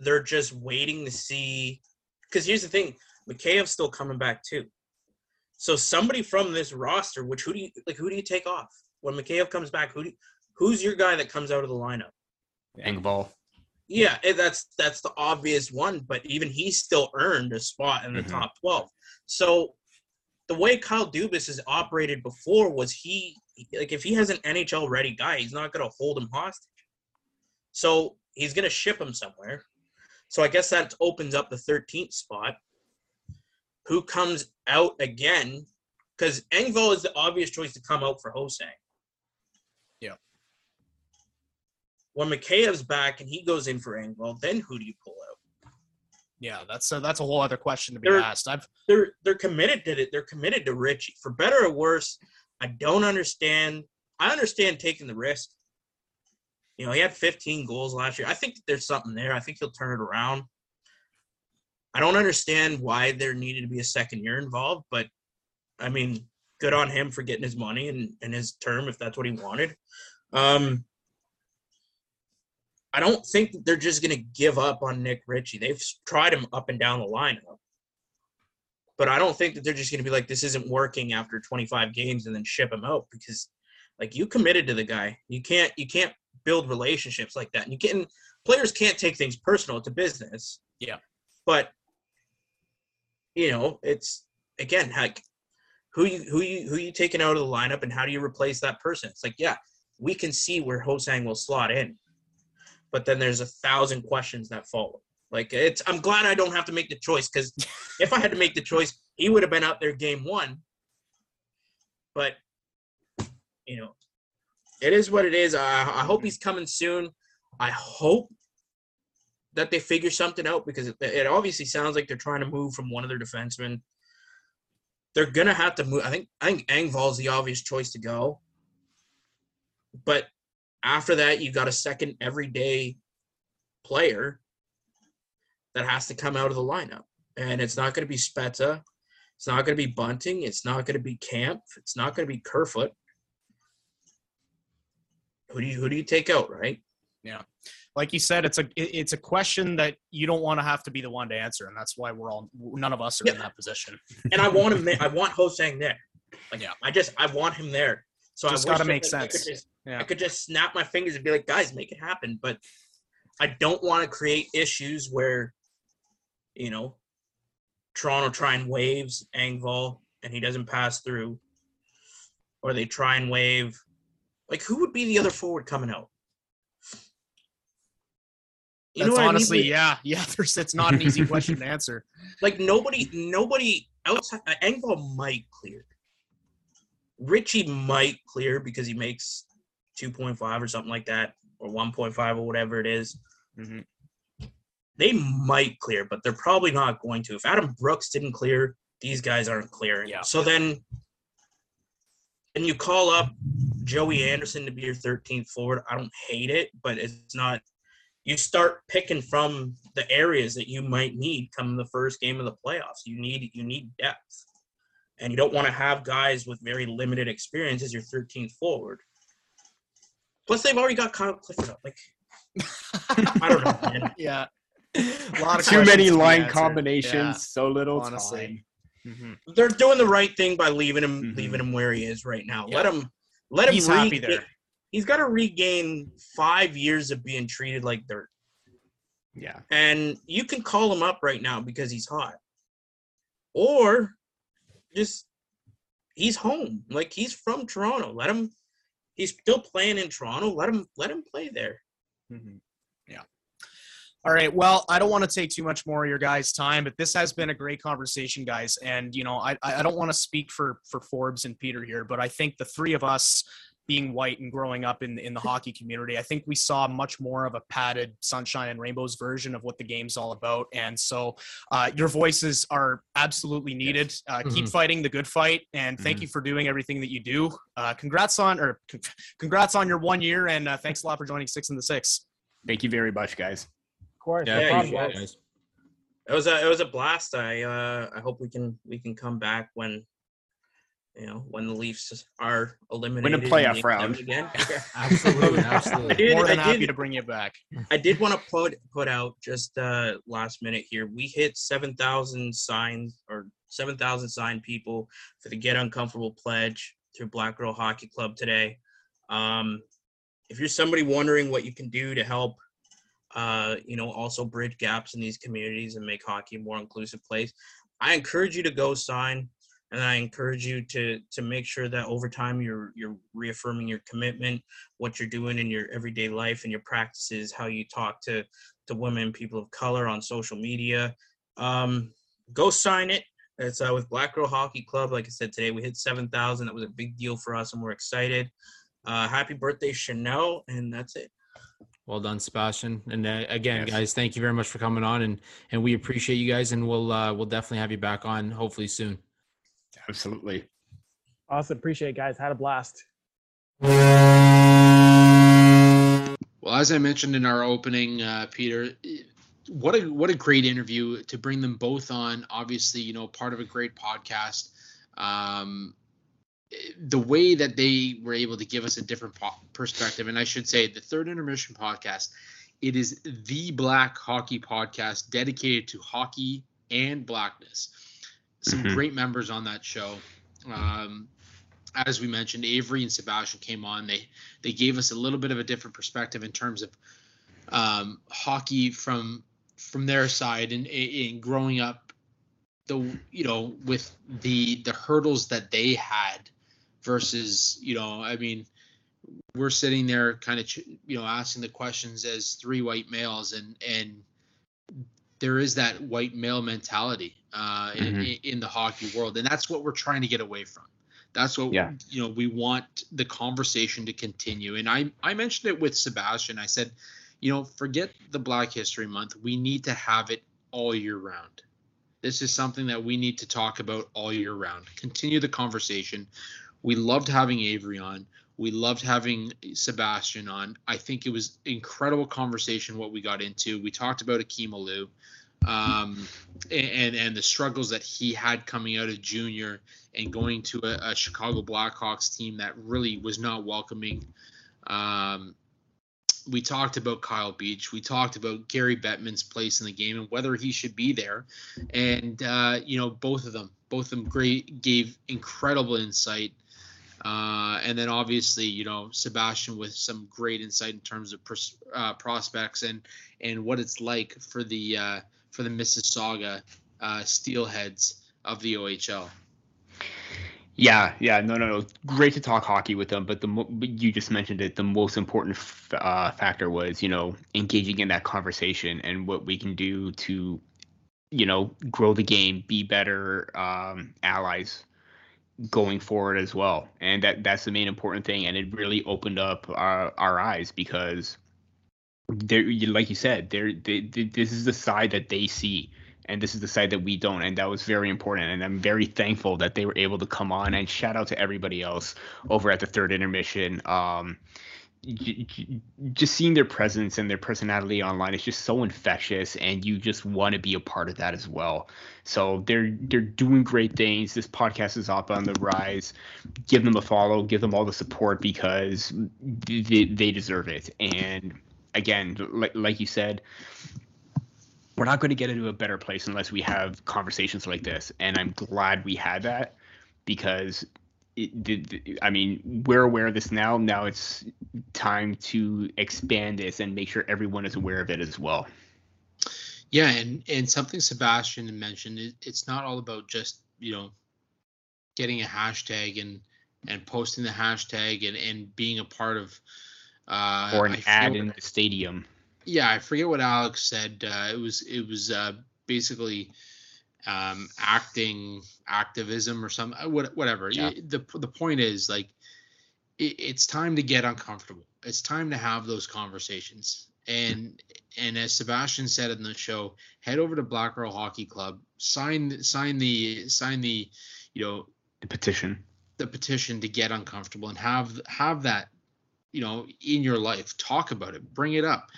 they're just waiting to see. Because here's the thing, Mikheyev's still coming back too. So somebody from this roster, which who do you like? Who do you take off when Mikheyev comes back? Who do, who's your guy that comes out of the lineup? Engvall. Yeah, eh, that's that's the obvious one, but even he still earned a spot in the Mhm. top twelve. So the way Kyle Dubas has operated before was he like if he has an NHL ready guy, he's not gonna hold him hostage. So he's gonna ship him somewhere. So I guess that opens up the 13th spot. Who comes out again? Because Engvall is the obvious choice to come out for Ho-Sang. Yeah. When Mikheyev's back and he goes in for Engvall, then who do you pull out? Yeah, that's a, that's a whole other question to be They're- asked. I've they're they're committed to it. They're committed to Ritchie. For better or worse, I don't understand. I understand taking the risk. You know, he had 15 goals last year. I think there's something there. I think he'll turn it around. I don't understand why there needed to be a second year involved, but I mean, good on him for getting his money and, and his term if that's what he wanted. Um, I don't think they're just going to give up on Nick Ritchie. They've tried him up and down the lineup but I don't think that they're just going to be like, this isn't working after 25 games and then ship him out because, like, you committed to the guy. You can't you can't build relationships like that. And you can players can't take things personal. It's a business. Yeah. But you know, it's again like who you who you who you taking out of the lineup and how do you replace that person? It's like, yeah, we can see where Ho-Sang will slot in, but then there's a thousand questions that follow. Like it's, I'm glad I don't have to make the choice because if I had to make the choice, he would have been out there game one. But you know, it is what it is. I, I hope mm-hmm. he's coming soon. I hope that they figure something out because it, it obviously sounds like they're trying to move from one of their defensemen. They're gonna have to move. I think I think Engvall's the obvious choice to go. But after that, you've got a second everyday player that has to come out of the lineup. And it's not going to be Spezza. It's not going to be Bunting. It's not going to be Kampf. It's not going to be Kerfoot. Who do you who do you take out, right? Yeah. Like you said, it's a it's a question that you don't want to have to be the one to answer, and that's why we're all none of us are in that position. And I want him there. I want Ho-Sang there. Like Yeah. I just I want him there. So Just I wish gotta that make I could sense. just- Yeah. I could just snap my fingers and be like, guys, make it happen. But I don't want to create issues where, you know, Toronto try and waves Engvall and he doesn't pass through, or they try and wave. Like, who would be the other forward coming out? You That's what I mean? honestly, yeah, yeah. There's it's not an easy question to answer. like nobody nobody outside uh, Engvall might clear. Ritchie might clear because he makes 2.5 or something like that, or 1.5 or whatever it is. Mhm. They might clear, but they're probably not going to. If Adam Brooks didn't clear, these guys aren't clearing. Yeah. So then, and you call up Joey Anderson to be your 13th forward. I don't hate it, but it's not. You start picking from the areas that you might need come the first game of the playoffs. You need you need depth, and you don't want to have guys with very limited experience as your 13th forward. Plus, they've already got Kyle Clifford up. Like, I don't know, man. yeah, a lot of Too many questions to be line answered. combinations, so little honestly. time. Yeah. Mhm. They're doing the right thing by leaving him Mhm. leaving him where he is right now. Yeah. Let him let him He's happy there. He's got to regain five years of being treated like dirt. Yeah. and you can call him up right now because he's hot or just he's home like he's from toronto let him he's still playing in toronto let him let him play there Mhm. All right. Well, I don't want to take too much more of your guys' time, but this has been a great conversation, guys. And you know, I I don't want to speak for for Forbes and Peter here, but I think the three of us being white and growing up in in the hockey community, I think we saw much more of a padded sunshine and rainbows version of what the game's all about. And so, uh, your voices are absolutely needed. Uh, keep Mhm. fighting the good fight, and thank you for doing everything that you do. Uh, congrats on or congrats on your one year, and uh, thanks a lot for joining Sticks in the 6ix. Thank you very much, guys. Of course. Yeah, no Yeah, you guys. guys. it was a it was a blast i uh i hope we can we can come back when you know when the leafs are eliminated and playoff they round. come again Absolutely, I absolutely. did, More than I happy did to bring you back. I did want to put put out just uh last minute here. We hit seven thousand signs or seven thousand signed people for the Get Uncomfortable pledge through Black Girl Hockey Club today. Um, if you're somebody wondering what you can do to help, uh, you know, also bridge gaps in these communities and make hockey a more inclusive place, I encourage you to go sign, and I encourage you to to make sure that over time you're you're reaffirming your commitment what you're doing in your everyday life and your practices, how you talk to to women, people of color on social media. Um, go sign it. It's uh, with Black Girl Hockey Club. Like I said today, we hit seven thousand. That was a big deal for us, and we're excited. Uh, happy birthday, Chanel, and that's it. Well done, Sebastian. And uh, again, Yes. guys, thank you very much for coming on, and and we appreciate you guys, and we'll uh, we'll definitely have you back on hopefully soon. Absolutely. Awesome. Appreciate it, guys. Had a blast. Well, as I mentioned in our opening, uh, Peter, what a what a great interview to bring them both on. Obviously, you know, part of a great podcast. Um, the way that they were able to give us a different po- perspective, and I should say, the Third Intermission podcast, it is the Black Hockey podcast dedicated to hockey and blackness. Some Mhm. great members on that show. Um, as we mentioned, Avry and Sebastian came on. They they gave us a little bit of a different perspective in terms of um, hockey from from their side and in growing up the you know with the the hurdles that they had versus you know I mean we're sitting there kind of you know asking the questions as three white males and and there is that white male mentality uh, in, Mhm. in the hockey world. And that's what we're trying to get away from. That's what Yeah. you know we want the conversation to continue. And i i mentioned it with sebastian. I said you know forget the black history month. We need to have it all year round. This is something that we need to talk about all year round. Continue the conversation we loved having avry on we loved having sebastian on i think it was incredible conversation what we got into we talked about akim Aliu, um, and and the struggles that he had coming out of junior and going to a, a Chicago Blackhawks team that really was not welcoming. Um, we talked about Kyle Beach. We talked about Gary Bettman's place in the game and whether he should be there. And uh, you know, both of them, both of them, great gave incredible insight. Uh, and then obviously, you know, Sebastian with some great insight in terms of uh, prospects and and what it's like for the uh, for the Mississauga uh, Steelheads of the OHL. Yeah, yeah, no, no, no. Great to talk hockey with them, but the mo- you just mentioned it. The most important f- uh, factor was, you know, engaging in that conversation and what we can do to, you know, grow the game, be better um, allies going forward as well. And that that's the main important thing. And it really opened up our, our eyes because there, like you said, there, this is the side that they see and this is the side that we don't and that was very important and i'm very thankful that they were able to come on and shout out to everybody else over at the third intermission um just seeing their presence and their personality online is just so infectious and you just want to be a part of that as well. So they're they're doing great things. This podcast is up on the rise. Give them a follow give them all the support because they, they deserve it. And again like, like you said we're not going to get into a better place unless we have conversations like this and i'm glad we had that because the- i mean we're aware of this now now it's time to expand this and make sure everyone is aware of it as well Yeah, and and something Sebastian mentioned, it, it's not all about just you know getting a hashtag and and posting the hashtag and and being a part of uh, or an I ad what- in the stadium yeah, I forget what Alex said. Uh, it was it was uh, basically um, acting activism or some uh, whatever. Yeah. The the point is like it, it's time to get uncomfortable. It's time to have those conversations. And and as Sebastian said in the show, head over to Black Girl Hockey Club, sign sign the sign the you know the petition the petition to get uncomfortable and have have that you know in your life talk about it bring it up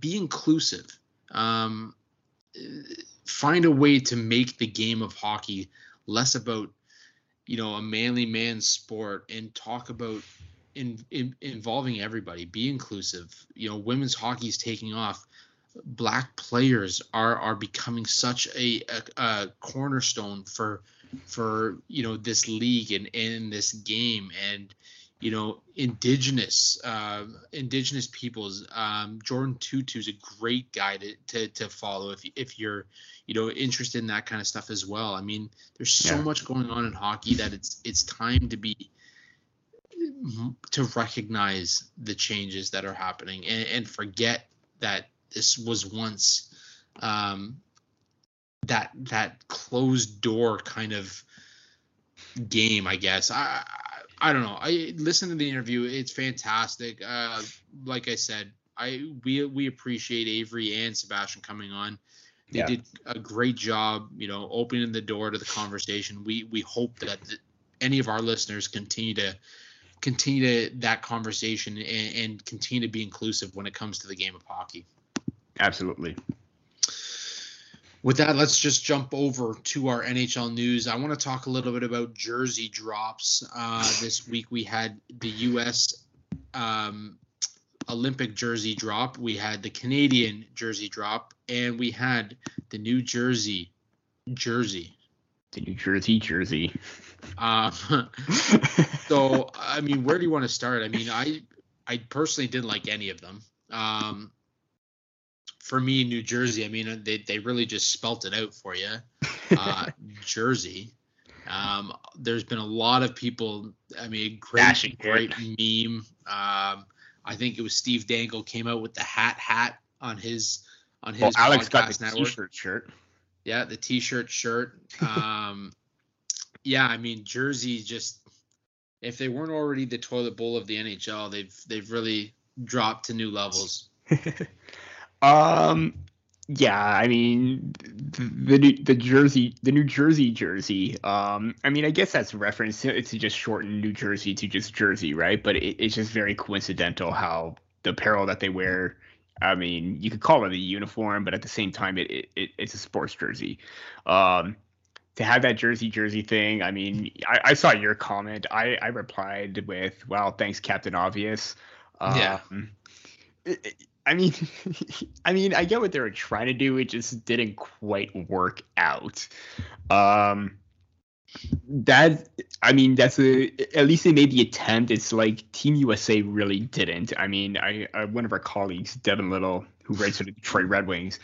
be inclusive um, find a way to make the game of hockey less about you know a manly man sport and talk about in, in involving everybody be inclusive. You know women's hockey is taking off. Black players are are becoming such a, a, a cornerstone for for you know this league and in this game. And you know indigenous uh, indigenous peoples um, jordan tootoo is a great guy to, to to follow if if you're you know interested in that kind of stuff as well. I mean there's so Yeah. much going on in hockey that it's it's time to be to recognize the changes that are happening and, and forget that this was once um, that that closed door kind of game i guess. I i, I don't know. I listened to the interview. It's fantastic. Uh, like i said I we we appreciate Avry and Sebastian coming on. They Yeah. did a great job, you know, opening the door to the conversation. We we hope that th- any of our listeners continue to continue to that conversation and, and continue to be inclusive when it comes to the game of hockey. Absolutely. With that, let's just jump over to our NHL news. I want to talk a little bit about jersey drops. Uh, this week we had the U.S. Um, Olympic jersey drop, we had the Canadian jersey drop, and we had the New Jersey jersey. The New Jersey jersey. Um, so, I mean, where do you want to start? I mean, I I personally didn't like any of them. Um, for me, New Jersey, I mean, they, they really just spelt it out for you. Uh, Jersey. Um, there's been a lot of people. I mean, great, it. great meme. Um, I think it was Steve Dangle came out with the hat hat on his on his well, Alex got the network. t-shirt shirt. Yeah, the t-shirt, shirt. Um, yeah, I mean Jersey just if they weren't already the toilet bowl of the NHL, they've they've really dropped to new levels. Um, yeah, I mean the the, Jersey, the New Jersey jersey. Um, I mean, I guess that's a reference to, to just shorten New Jersey to just Jersey, right? But it, it's just very coincidental how the apparel that they wear. I mean, you could call it a uniform, but at the same time, it, it, it it's a sports jersey. Um, to have that jersey jersey thing, I mean, I, I saw your comment. I, I replied with, "Well, thanks, Captain Obvious." Um, Yeah. it- I mean, I mean, I get what they were trying to do. It just didn't quite work out. Um, that I mean, that's a at least they made the attempt. It's like Team USA really didn't. I mean, I, I one of our colleagues, Devin Little, who writes for the Detroit Red Wings,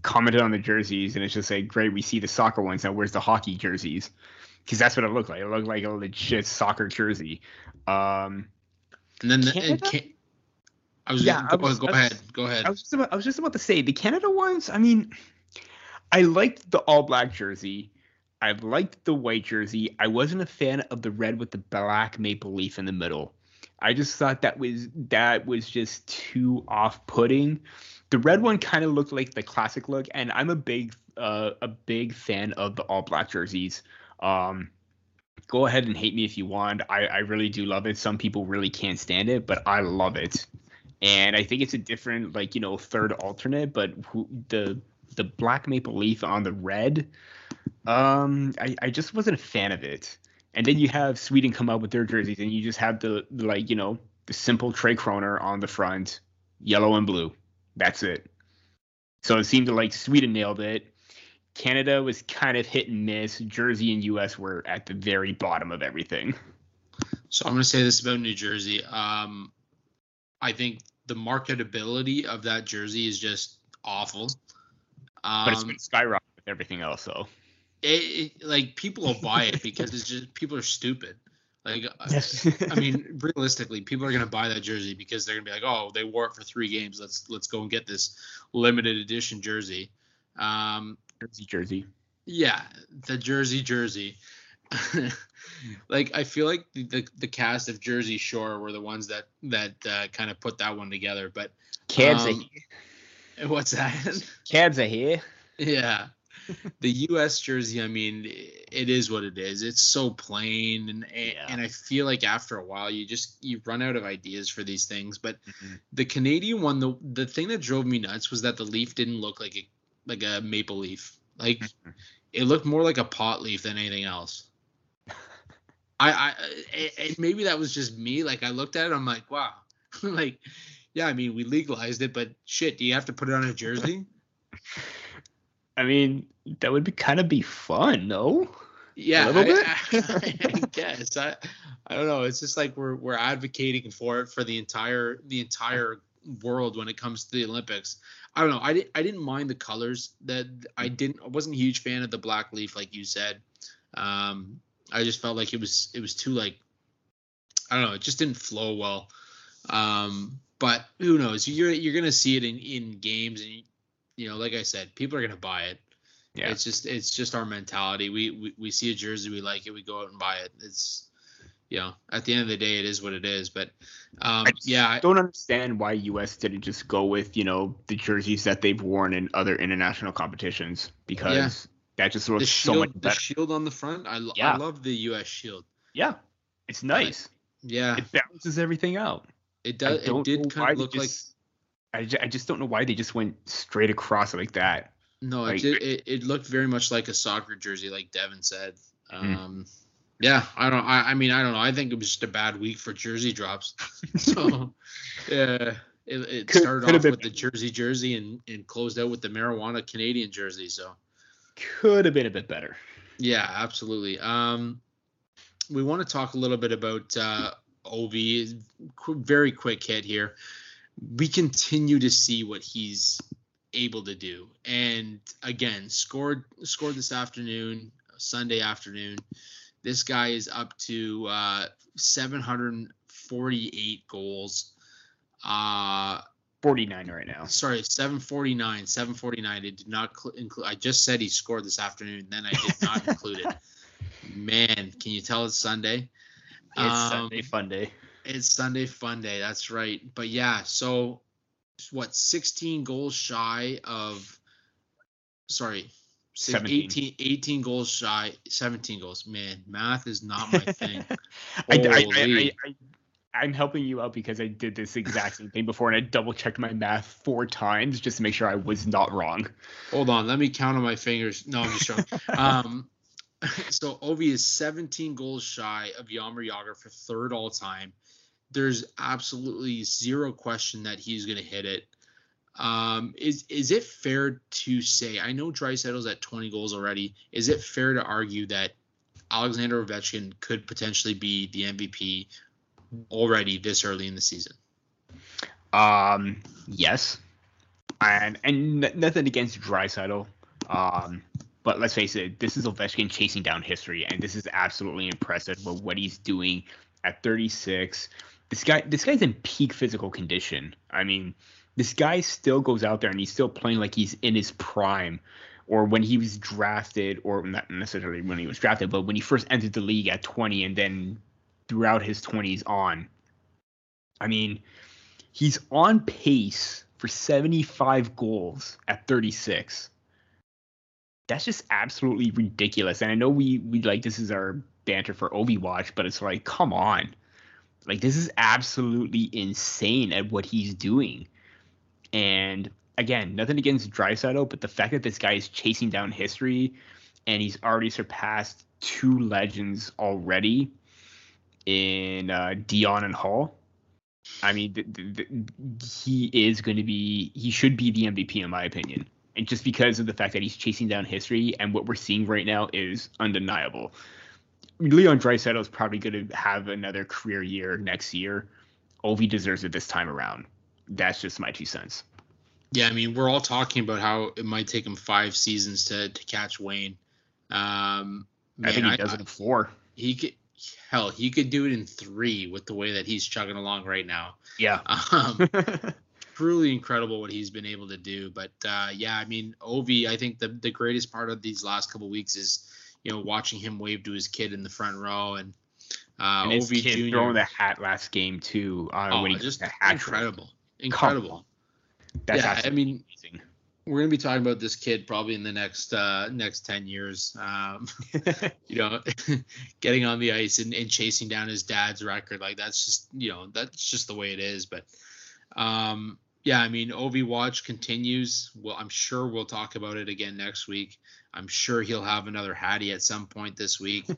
commented on the jerseys, and it's just like, great, we see the soccer ones now. Where's the hockey jerseys? Because that's what it looked like. It looked like a legit soccer jersey. Um, And then the, I was Yeah, go, I was- go I was- ahead, go ahead. I was just about, I was just about to say the Canada ones. I mean, I liked the all black jersey. I liked the white jersey. I wasn't a fan of the red with the black maple leaf in the middle. I just thought that was that was just too off-putting. The red one kind of looked like the classic look, and I'm a big uh, a big fan of the all black jerseys. Um, go ahead and hate me if you want. I, I really do love it. Some people really can't stand it, but I love it and I think it's a different like you know third alternate, but who, the the black maple leaf on the red, um, I I just wasn't a fan of it. And then you have Sweden come out with their jerseys, and you just have the, the like you know the simple Tre Kronor on the front, yellow and blue. That's it. So it seemed to like Sweden nailed it. Canada was kind of hit and miss. Jersey and US were at the very bottom of everything. So I'm going to say this about New Jersey. Um, I think the marketability of that jersey is just awful. Um, But it's been skyrocketed with everything else, though. it, it, like people will buy it because it's just people are stupid. Like, I- Yes. I mean, realistically, people are gonna buy that jersey because they're gonna be like, "Oh, they wore it for three games. Let's let's go and get this limited edition jersey." Um, Jersey, Jersey. yeah, the Jersey jersey. like I feel like the, the the cast of Jersey Shore were the ones that that uh, kind of put that one together. But Cabs Um, what's that? cabs are here. Yeah. The US jersey, I mean, it is what it is. It's so plain and and, Yeah. and I feel like after a while you just you run out of ideas for these things. But Mhm. the Canadian one, the the thing that drove me nuts was that the leaf didn't look like a like a maple leaf. Like Mhm. it looked more like a pot leaf than anything else. I I and- maybe that was just me. Like I looked at it, I'm like, wow. like, yeah, I mean we legalized it, but shit, do you have to put it on a jersey? I mean, that would be kind of be fun, no? Yeah, little I, bit? I, I guess I, I don't know. It's just like we're we're advocating for it for the entire the entire world when it comes to the Olympics. I don't know. I didn't I didn't mind the colors. That I didn't. I wasn't a huge fan of the black leaf, like you said. Um, I just felt like it was it was too like I don't know. It just didn't flow well. Um, but who knows? You're you're gonna see it in in games, and you know, like I said, people are gonna buy it. Yeah. It's just it's just our mentality. We, we we see a jersey, we like it, we go out and buy it. It's you know, at the end of the day, it is what it is. But um, I yeah, I- don't understand why US didn't just go with you know the jerseys that they've worn in other international competitions because that just looks so shield, much the shield on the front. I, lo- Yeah. I love the U.S. shield. yeah, it's nice. Yeah, It balances everything out. it does. It did kind of look like I, ju- I just don't know why they just went straight across like that. No, Like- it, did, it it looked very much like a soccer jersey, like Devin said. Mhm. Um, yeah, I don't. I, I mean, I don't know. I think it was just a bad week for jersey drops. So, yeah, it, it started could off with the jersey jersey and, and closed out with the marijuana Canadian jersey. So, Could have been a bit better. yeah, absolutely. Um, we want to talk a little bit about uh, Ov. Very quick hit here. We continue to see what he's able to do, and again, scored scored this afternoon, Sunday afternoon. This guy is up to uh, 748 goals. Uh, 49 right now. sorry, 749, 749. It did not cl- include. I just said he scored this afternoon, then I did not include it. Man, can you tell it's Sunday? It's Um, Sunday fun day. It's Sunday fun day. That's right. But yeah, so what? 16 goals shy of. Sorry. si- 17. 18, 18 goals shy, 17 goals. Man, math is not my thing. I, I, I, I, I'm helping you out because I did this exact same thing before and I double checked my math four times just to make sure I was not wrong. Hold on, let me count on my fingers. No, I'm just joking. um, so Ovi is 17 goals shy of Jaromir Jagr for third all time. There's absolutely zero question that he's going to hit it. Um, is is it fair to say? I know Draisaitl's at 20 goals already. Is it fair to argue that Alexander Ovechkin could potentially be the MVP already this early in the season? Um, yes, and and nothing against Draisaitl. Um, but let's face it, this is Ovechkin chasing down history, and this is absolutely impressive with what he's doing at 36. This guy, this guy's in peak physical condition. I mean, this guy still goes out there and he's still playing like he's in his prime, or when he was drafted, or not necessarily when he was drafted, but when he first entered the league at 20, and then throughout his 20s on. I mean, he's on pace for 75 goals at 36. That's just absolutely ridiculous. And I know we we like this is our banter for Ovi Watch, but it's like, come on. Like this is absolutely insane at what he's doing. And again, nothing against Draisaitl, but the fact that this guy is chasing down history and he's already surpassed two legends already in uh, Dionne and Hull. I mean, th- th- th- he is going to be, he should be the MVP in my opinion. And just because of the fact that he's chasing down history and what we're seeing right now is undeniable. Leon Draisaitl is probably going to have another career year next year. Ovi deserves it this time around. That's just my two cents. Yeah, I mean, we're all talking about how it might take him five seasons to to catch Wayne. Um, I think man, he does it in four. He could, hell, he could do it in three with the way that he's chugging along right now. Yeah. Um, truly incredible what he's been able to do. But uh, yeah, I mean, Ovi, I think the the greatest part of these last couple weeks is you know watching him wave to his kid in the front row and uh, and Ovi Jr. throwing the hat last game too. Uh, oh, when he just got the trick. incredible, incredible. That's yeah, I mean, amazing. We're gonna be talking about this kid probably in the next uh next 10 years um you know getting on the ice and, and chasing down his dad's record. Like that's just you know that's just the way it is. But um yeah i mean ov watch continues. Well i'm sure we'll talk about it again next week. I'm sure he'll have another hattie at some point this week.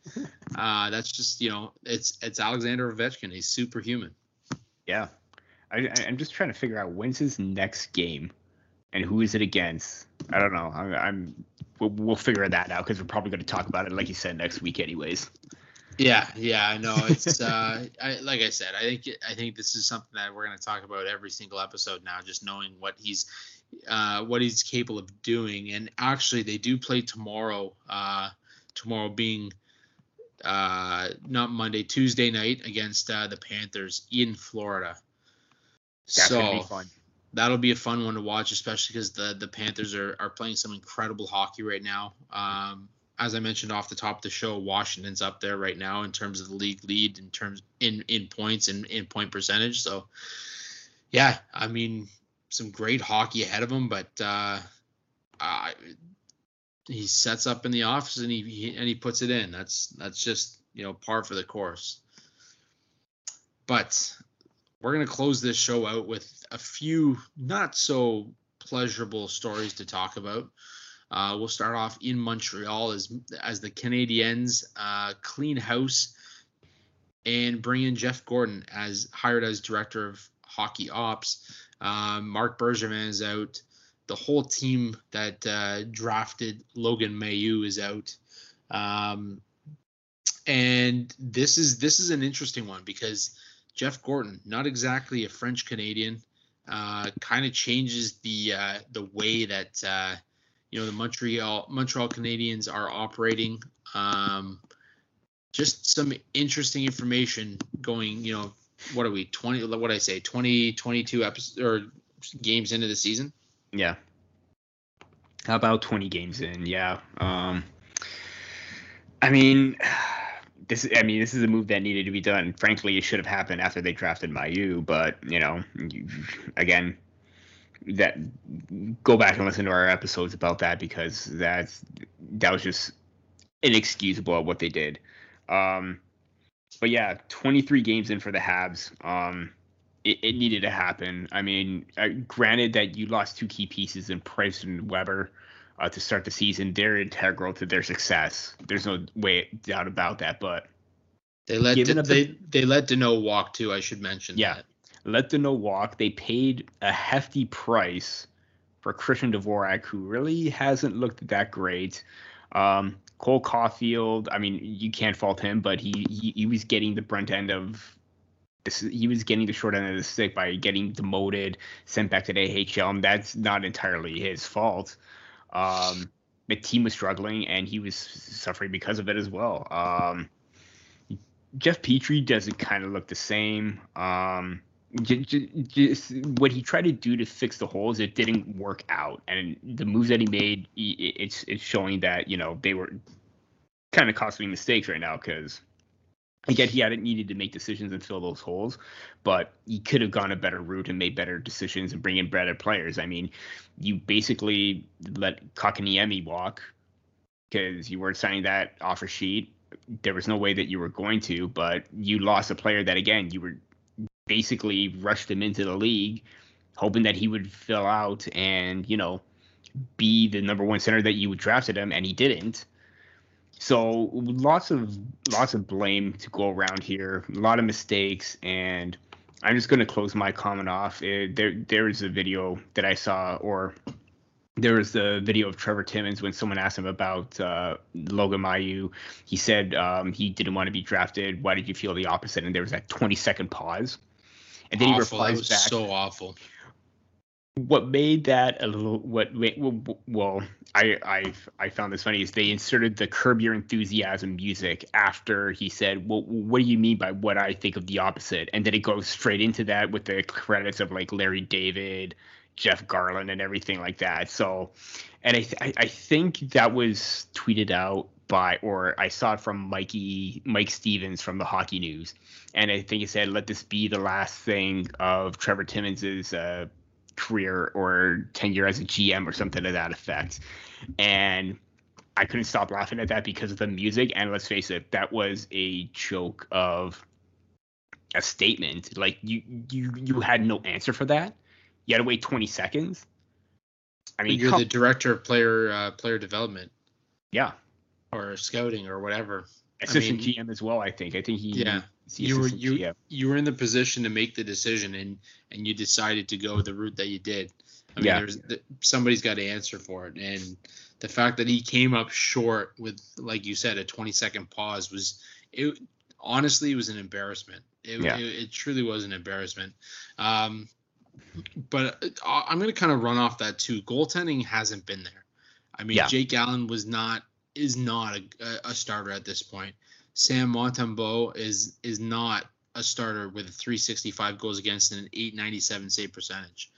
Uh that's just you know it's it's alexander ovechkin. He's superhuman. Yeah, I, I- I'm just trying to figure out when's his next game, and who is it against. I don't know. I'm, I'm we'll, we'll figure that out because we're probably going to talk about it, like you said, next week, anyways. Yeah, yeah, I know. It's uh, I, like I said, I think I think this is something that we're going to talk about every single episode now, just knowing what he's uh, what he's capable of doing. And actually, they do play tomorrow. Uh, tomorrow being uh, not Monday, Tuesday night against uh, the Panthers in Florida. That's so gonna be fun. That'll be a fun one to watch, especially because the the Panthers are are playing some incredible hockey right now. Um, as I mentioned off the top of the show, Washington's up there right now in terms of the league lead in terms in in points and in point percentage. So, yeah, I mean, some great hockey ahead of him, but uh, he sets up in the office and he, he and he puts it in. That's that's just you know par for the course. But we're gonna close this show out with a few not so pleasurable stories to talk about. Uh, we'll start off in Montreal as as the Canadiens uh, clean house and bring in Jeff Gorton as hired as director of hockey ops. Um, Marc Bergevin is out. The whole team that uh, drafted Logan Mailloux is out. Um, and this is this is an interesting one because Jeff Gorton, not exactly a French Canadian, uh, kind of changes the uh, the way that uh, you know the Montreal Montreal Canadiens are operating. Um, just some interesting information going. You know, what are we twenty? What I say, 20, 22 episodes or games into the season? Yeah. About 20 games in? Yeah. Um, I mean, this I mean, this is a move that needed to be done. Frankly, it should have happened after they drafted Mailloux, but you know, again, that go back and listen to our episodes about that because that's that was just inexcusable at what they did. Um, but yeah, 23 games in for the Habs. Um, it, it needed to happen. I mean, uh, granted that you lost two key pieces in Price and Weber uh, to start the season, they're integral to their success. There's no way doubt about that. But they let De, up the- they they let Danault walk too. I should mention. Yeah. that. let Danault walk. They paid a hefty price for Christian Dvorak, who really hasn't looked that great. Um, Cole Caufield, I mean, you can't fault him, but he, he he was getting the brunt end of this. He was getting the short end of the stick by getting demoted, sent back to the AHL. And that's not entirely his fault. Um, the team was struggling, and he was suffering because of it as well. Um, Jeff Petry doesn't kind of look the same. Um, j- j- just what he tried to do to fix the holes, it didn't work out, and the moves that he made, it's it's showing that you know they were kind of costly mistakes right now because. Again, he hadn't needed to make decisions and fill those holes, but he could have gone a better route and made better decisions and bring in better players. I mean, you basically let Kotkaniemi walk because you weren't signing that offer sheet there was no way that you were going to, but you lost a player that again you were basically rushed him into the league, hoping that he would fill out and you know be the number one center that you drafted him, and he didn't. So lots of lots of blame to go around here, a lot of mistakes, and I'm just going to close my comment off. Uh there there is a video that I saw, or there was the video of Trevor Timmins when someone asked him about uh, Logan Mailloux. He said um, he didn't want to be drafted. Why did you feel the opposite? And there was that 20 second pause. And then awful. he That replies was back. so awful. What made that a little what well, I I I found this funny is they inserted the curb your enthusiasm music after he said well what do you mean by what I think of the opposite? And then it goes straight into that with the credits of like Larry David Jeff Garlin and everything like that. So and I th- I, think that was tweeted out by or I saw it from Mikey Mike Stevens from the Hockey News. And I think he said let this be the last thing of Trevor Timmins's uh career or tenure as a GM or something to that effect. And I couldn't stop laughing at that because of the music. And let's face it, that was a joke of a statement. Like you you you had no answer for that. You had to wait 20 seconds. I mean, You're come- the director of player uh, player development yeah, or scouting or whatever. assistant mean- GM as well. I think. I think he. Yeah. You were you GM. you were in the position to make the decision and and you decided to go the route that you did. I mean, Yeah. there's th- somebody's got to answer for it, and the fact that he came up short with, like you said, a 20 second pause was it. Honestly, it was an embarrassment. It, Yeah. it, it truly was an embarrassment. Um, but uh, I'm going to kind of run off that too. Goaltending hasn't been there. I mean, Yeah. Jake Allen was not is not a, a starter at this point. Sam Montembeault is is not a starter with a 365 goals against and an 897 save percentage.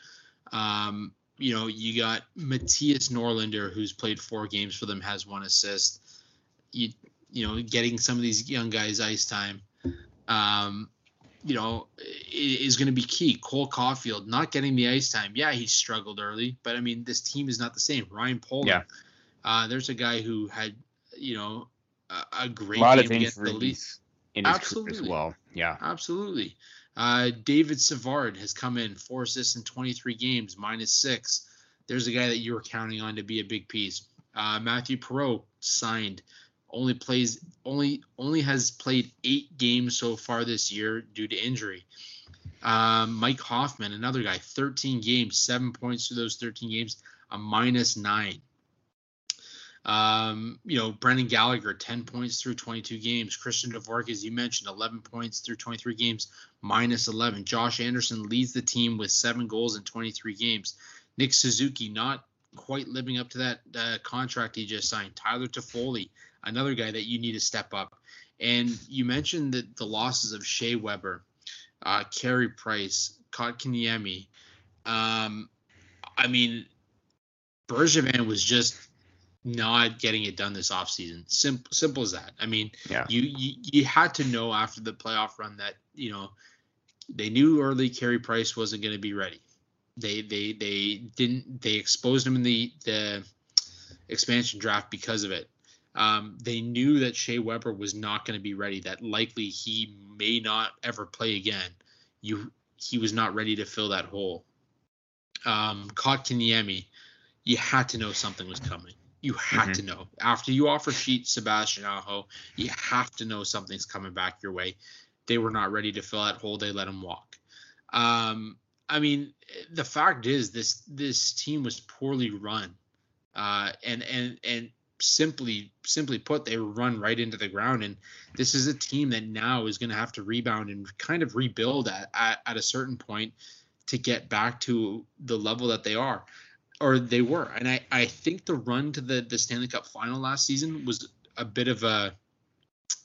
Um, you know, you got Mattias Norlinder, who's played four games for them, has one assist. you you know getting some of these young guys ice time. Um, you know, is going to be key. Cole Caufield not getting the ice time. Yeah, he struggled early, but I mean, this team is not the same. Ryan Poehling. Yeah. Uh, there's a guy who had, you know, a, a great A lot of game against the Leafs. injuries in his career as Absolutely. well. Yeah. Absolutely. Uh, David Savard has come in four assists in 23 games, minus six. There's a guy that you were counting on to be a big piece. Uh, Mathieu Perreault signed, only plays only only has played eight games so far this year due to injury. Um, Mike Hoffman, another guy, 13 games, seven points through those 13 games, a minus nine. Um, you know, Brendan Gallagher, 10 points through 22 games. Christian Dvorak, as you mentioned, 11 points through 23 games, minus 11. Josh Anderson leads the team with seven goals in 23 games. Nick Suzuki, not quite living up to that uh, contract he just signed. Tyler Toffoli, another guy that you need to step up. And you mentioned that the losses of Shea Weber, uh, Carey Price, Kotkaniemi. Um, I mean, Bergevin was just not getting it done this offseason. Simple, simple as that. I mean, Yeah. you, you you had to know after the playoff run that you know they knew early Carey Price wasn't going to be ready. They they they didn't they exposed him in the the expansion draft because of it. Um, they knew that Shea Weber was not going to be ready. That likely he may not ever play again. You he was not ready to fill that hole. Um, Kotkaniemi, you had to know something was coming. You had Mhm. to know after you offer sheet Sebastian Aho, you have to know something's coming back your way. They were not ready to fill that hole. They let him walk. Um, I mean, the fact is this this team was poorly run, uh, and and and simply simply put, they were run right into the ground. And this is a team that now is going to have to rebound and kind of rebuild at, at at a certain point to get back to the level that they are or they were. And I I think the run to the the Stanley Cup final last season was a bit of a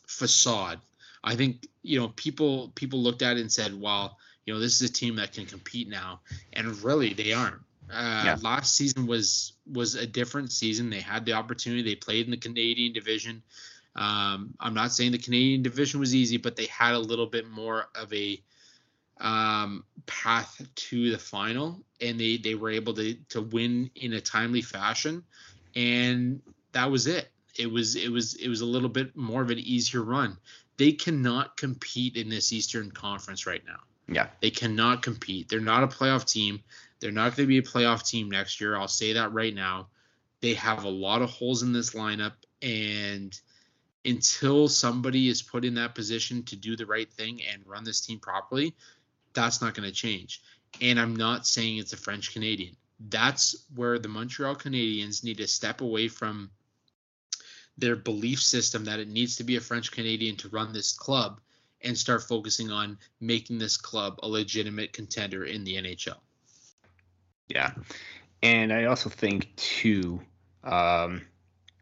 facade. I think you know people people looked at it and said, "Well, you know, this is a team that can compete now," and really they aren't. Uh, Yeah. Last season was was a different season. They had the opportunity. They played in the Canadian division. Um, I'm not saying the Canadian division was easy, but they had a little bit more of a um, path to the final, and they they were able to to win in a timely fashion, and that was it. It was it was it was a little bit more of an easier run. They cannot compete in this Eastern Conference right now. Yeah. They cannot compete. They're not a playoff team. They're not going to be a playoff team next year. I'll say that right now. They have a lot of holes in this lineup, and until somebody is put in that position to do the right thing and run this team properly, that's not going to change. And I'm not saying it's a French Canadian. That's where the Montreal Canadiens need to step away from their belief system that it needs to be a French Canadian to run this club and start focusing on making this club a legitimate contender in the NHL. Yeah. And I also think too, um,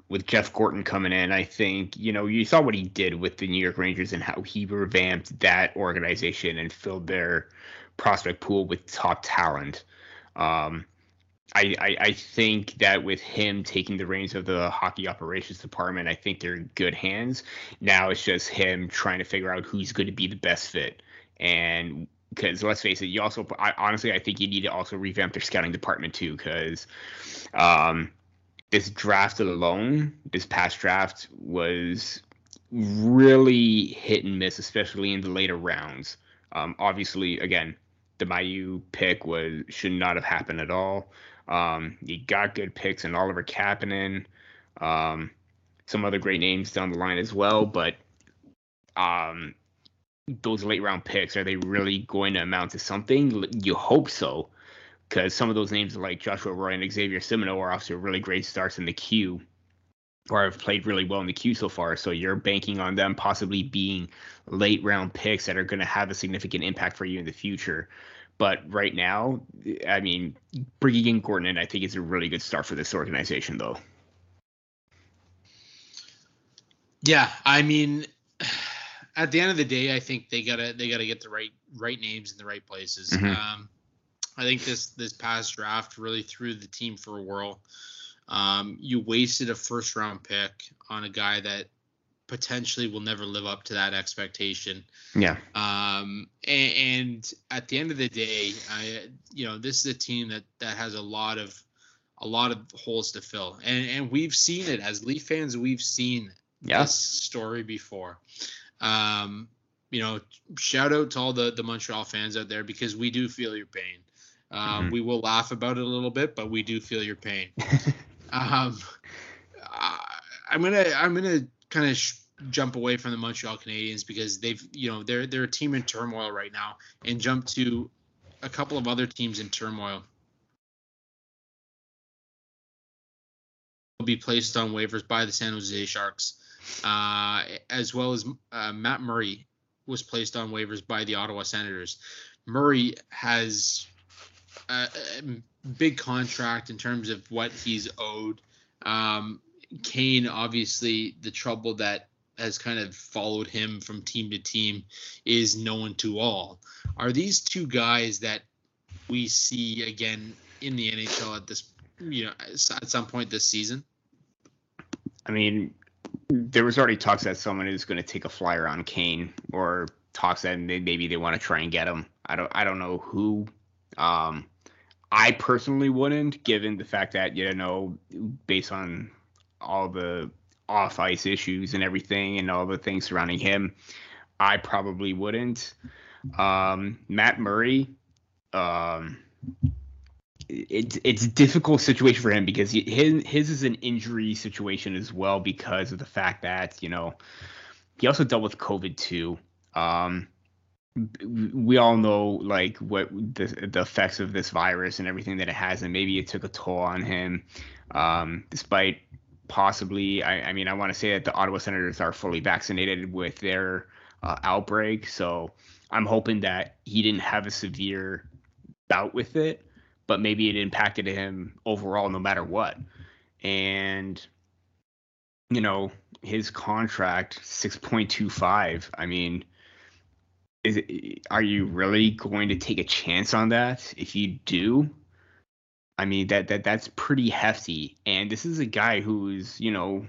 with Jeff Gorton coming in, I think, you know, you saw what he did with the New York Rangers and how he revamped that organization and filled their prospect pool with top talent. Um, I, I, I think that with him taking the reins of the hockey operations department, I think they're in good hands. Now it's just him trying to figure out who's going to be the best fit. And because let's face it, you also I, honestly I think you need to also revamp their scouting department too, because um, this draft alone, this past draft was really hit and miss, especially in the later rounds. Um, obviously, again, the Mailloux pick was should not have happened at all. Um, you got good picks and Oliver Kapanen, um, some other great names down the line as well, but um, those late round picks are they really going to amount to something? You hope so, because some of those names like Joshua Roy and Xavier Simoneau are off to really great starts in the queue, or have played really well in the queue so far. So you're banking on them possibly being late round picks that are going to have a significant impact for you in the future. But right now, I mean, bringing in Gorton, in, I think is a really good start for this organization, though. Yeah, I mean, at the end of the day, I think they gotta they gotta get the right right names in the right places. Mhm. Um, I think this this past draft really threw the team for a whirl. Um, you wasted a first round pick on a guy that potentially will never live up to that expectation. Yeah. Um, and, and at the end of the day, I, you know, this is a team that that has a lot of a lot of holes to fill, and and we've seen it as Leaf fans. We've seen Yeah. this story before. Um, you know, shout out to all the the Montreal fans out there because we do feel your pain. Um, Mhm. We will laugh about it a little bit, but we do feel your pain. um, I'm gonna I'm gonna kind of sh- jump away from the Montreal Canadiens because they've you know they're they're a team in turmoil right now, and jump to a couple of other teams in turmoil. Will be placed on waivers by the San Jose Sharks, uh, as well as uh, Matt Murray was placed on waivers by the Ottawa Senators. Murray has a, big contract in terms of what he's owed. Um, Kane, obviously, the trouble that has kind of followed him from team to team is known to all. Are these two guys that we see again in the NHL at this, you know, at some point this season? I mean, there was already talks that someone is going to take a flyer on Kane, or talks that maybe they want to try and get him. I don't, I don't know who. Um, I personally wouldn't, given the fact that you know, based on all the off ice issues and everything, and all the things surrounding him, I probably wouldn't. Um, Matt Murray, um, it's it's a difficult situation for him because he, his his is an injury situation as well because of the fact that you know he also dealt with COVID too. Um, we all know like what the the effects of this virus and everything that it has, and maybe it took a toll on him. Um, despite possibly, I, I mean, I want to say that the Ottawa Senators are fully vaccinated with their uh, outbreak, so I'm hoping that he didn't have a severe bout with it but maybe it impacted him overall no matter what. And you know, his contract 6.25, I mean, is it, are you really going to take a chance on that? If you do, I mean that that that's pretty hefty. And this is a guy who's, you know,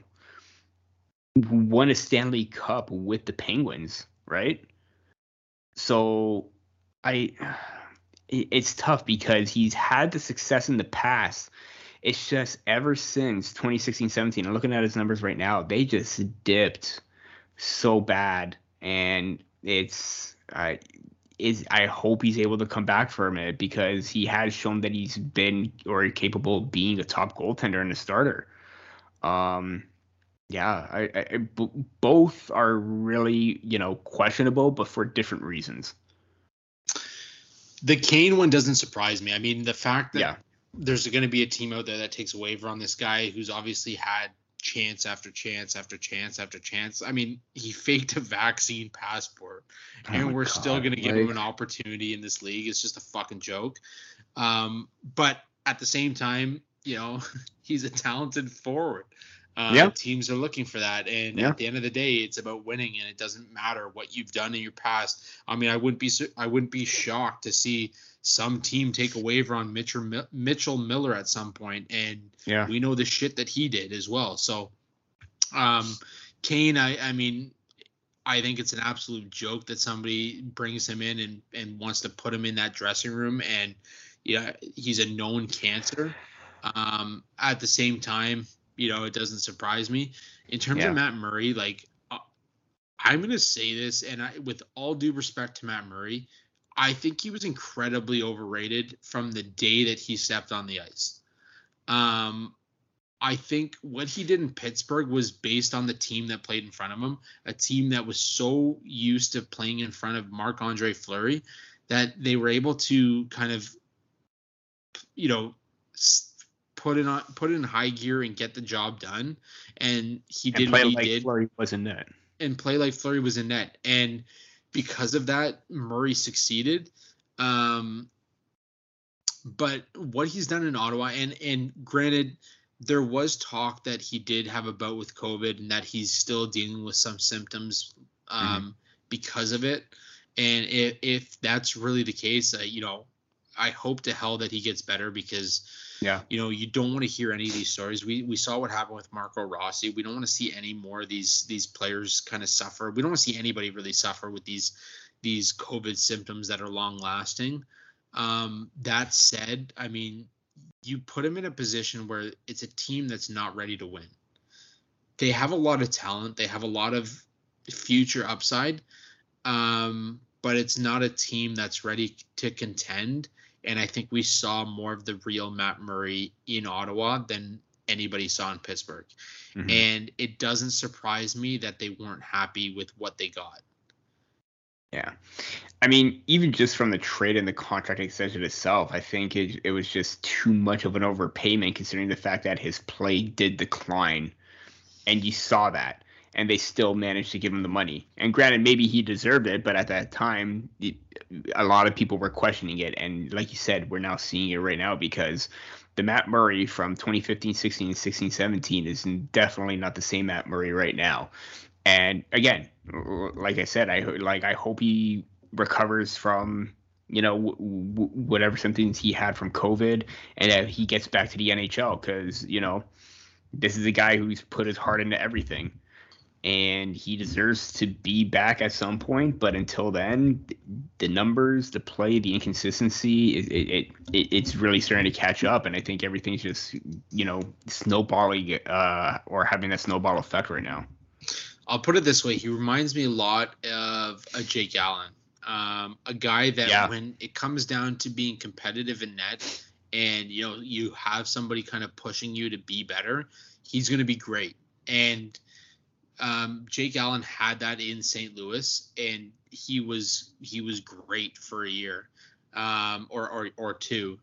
won a Stanley Cup with the Penguins, right? So I it's tough because he's had the success in the past. It's just ever since 2016 17, I'm looking at his numbers right now, they just dipped so bad. And it's, I is I hope he's able to come back from it because he has shown that he's been or capable of being a top goaltender and a starter. Um, yeah, I, I, I- b- both are really you know questionable, but for different reasons. The Kane one doesn't surprise me. I mean, the fact that Yeah. there's going to be a team out there that takes a waiver on this guy who's obviously had chance after chance after chance after chance. I mean, he faked a vaccine passport, Oh and we're still going to give him an opportunity in this league. It's just a fucking joke. Um, but at the same time, you know, he's a talented forward. Uh, Yeah. Teams are looking for that, and Yeah. at the end of the day, it's about winning, and it doesn't matter what you've done in your past. I mean, I wouldn't be I wouldn't be shocked to see some team take a waiver on Mitchell Mitchell Miller at some point, and Yeah. we know the shit that he did as well. So, um, Kane, I I mean, I think it's an absolute joke that somebody brings him in and and wants to put him in that dressing room, and yeah, he's a known cancer. Um, at the same time, you know, it doesn't surprise me. In terms Yeah. of Matt Murray, like uh, I'm gonna say this, and I, with all due respect to Matt Murray, I think he was incredibly overrated from the day that he stepped on the ice. Um, I think what he did in Pittsburgh was based on the team that played in front of him, a team that was so used to playing in front of Marc Andre Fleury that they were able to kind of, you know, put it on put it in high gear and get the job done. And he And did play what he like did Fleury was in net. and play like Fleury was in net. And because of that, Murray succeeded. Um, but what he's done in Ottawa, and and granted, there was talk that he did have a bout with COVID and that he's still dealing with some symptoms um, because of it. And if, if that's really the case, uh, you know, I hope to hell that he gets better because Yeah. you know you don't want to hear any of these stories. We we saw what happened with Marco Rossi. We don't want to see any more of these these players kind of suffer. We don't want to see anybody really suffer with these these COVID symptoms that are long lasting. Um, that said, I mean, you put him in a position where it's a team that's not ready to win. They have a lot of talent. They have a lot of future upside, um, but it's not a team that's ready to contend. And I think we saw more of the real Matt Murray in Ottawa than anybody saw in Pittsburgh. Mhm. And it doesn't surprise me that they weren't happy with what they got. Yeah. I mean, even just from the trade and the contract extension itself, I think it, it was just too much of an overpayment considering the fact that his play did decline. And you saw that. And they still managed to give him the money. And granted, maybe he deserved it, but at that time, it, a lot of people were questioning it. And like you said, we're now seeing it right now because the Matt Murray from 2015, 16, 16, 17 is definitely not the same Matt Murray right now. And again, like I said, I like I hope he recovers from you know w- w- whatever symptoms he had from COVID, and that he gets back to the NHL because you know this is a guy who's put his heart into everything, and he deserves to be back at some point. But until then, the numbers, the play, the inconsistency, it, it, it it's really starting to catch up, and I think everything's just you know snowballing uh, or having that snowball effect right now. I'll put it this way: he reminds me a lot of a Jake Allen, um, a guy that Yeah. when it comes down to being competitive in net, and you know you have somebody kind of pushing you to be better, he's going to be great. And um, Jake Allen had that in St. Louis, and he was he was great for a year, um, or or or two.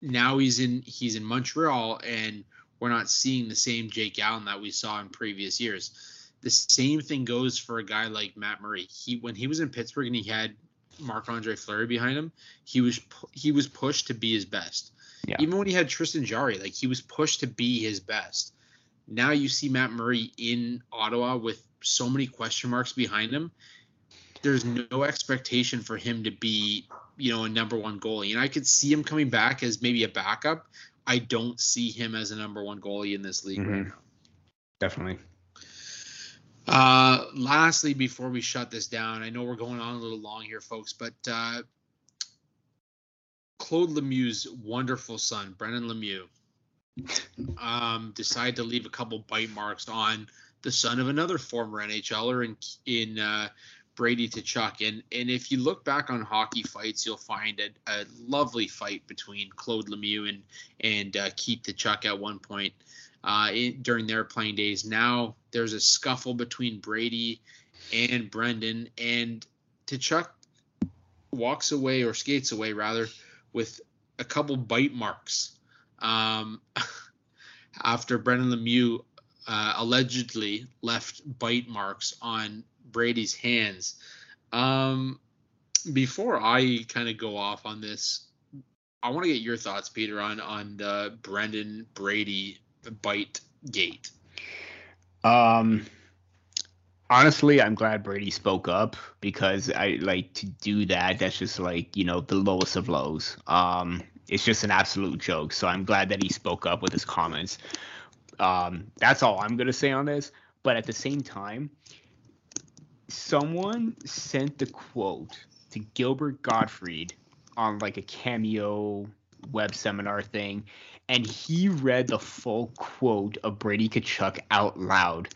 Now he's in he's in Montreal, and we're not seeing the same Jake Allen that we saw in previous years the same thing goes for a guy like Matt Murray. He when he was in Pittsburgh and he had Marc Andre Fleury behind him, he was he was pushed to be his best. Yeah. Even when he had Tristan Jarry, like he was pushed to be his best. Now you see Matt Murray in Ottawa with so many question marks behind him. There's no expectation for him to be, you know, a number one goalie. And I could see him coming back as maybe a backup. I don't see him as a number one goalie in this league right Mhm. now. Definitely. Uh, lastly, before we shut this down, I know we're going on a little long here, folks, but uh, Claude Lemieux's wonderful son, Brennan Lemieux, um, decided to leave a couple bite marks on the son of another former NHLer in in uh, Brady Tkachuk. And and if you look back on hockey fights, you'll find a, a lovely fight between Claude Lemieux and and uh, Keith Tkachuk at one point uh, in, during their playing days. Now there's a scuffle between Brady and Brendan, and Tkachuk walks away or skates away rather with a couple bite marks um, after Brendan Lemieux uh, allegedly left bite marks on Brady's hands. Um, before I kind of go off on this, I want to get your thoughts, Peter, on on the Brendan Brady bite gate. Um, honestly, I'm glad Brady spoke up because I like to do that. That's just like you know the lowest of lows. Um, it's just an absolute joke. So I'm glad that he spoke up with his comments. Um, that's all I'm gonna say on this. But at the same time, someone sent the quote to Gilbert Gottfried on like a cameo web seminar thing and he read the full quote of Brady Tkachuk out loud.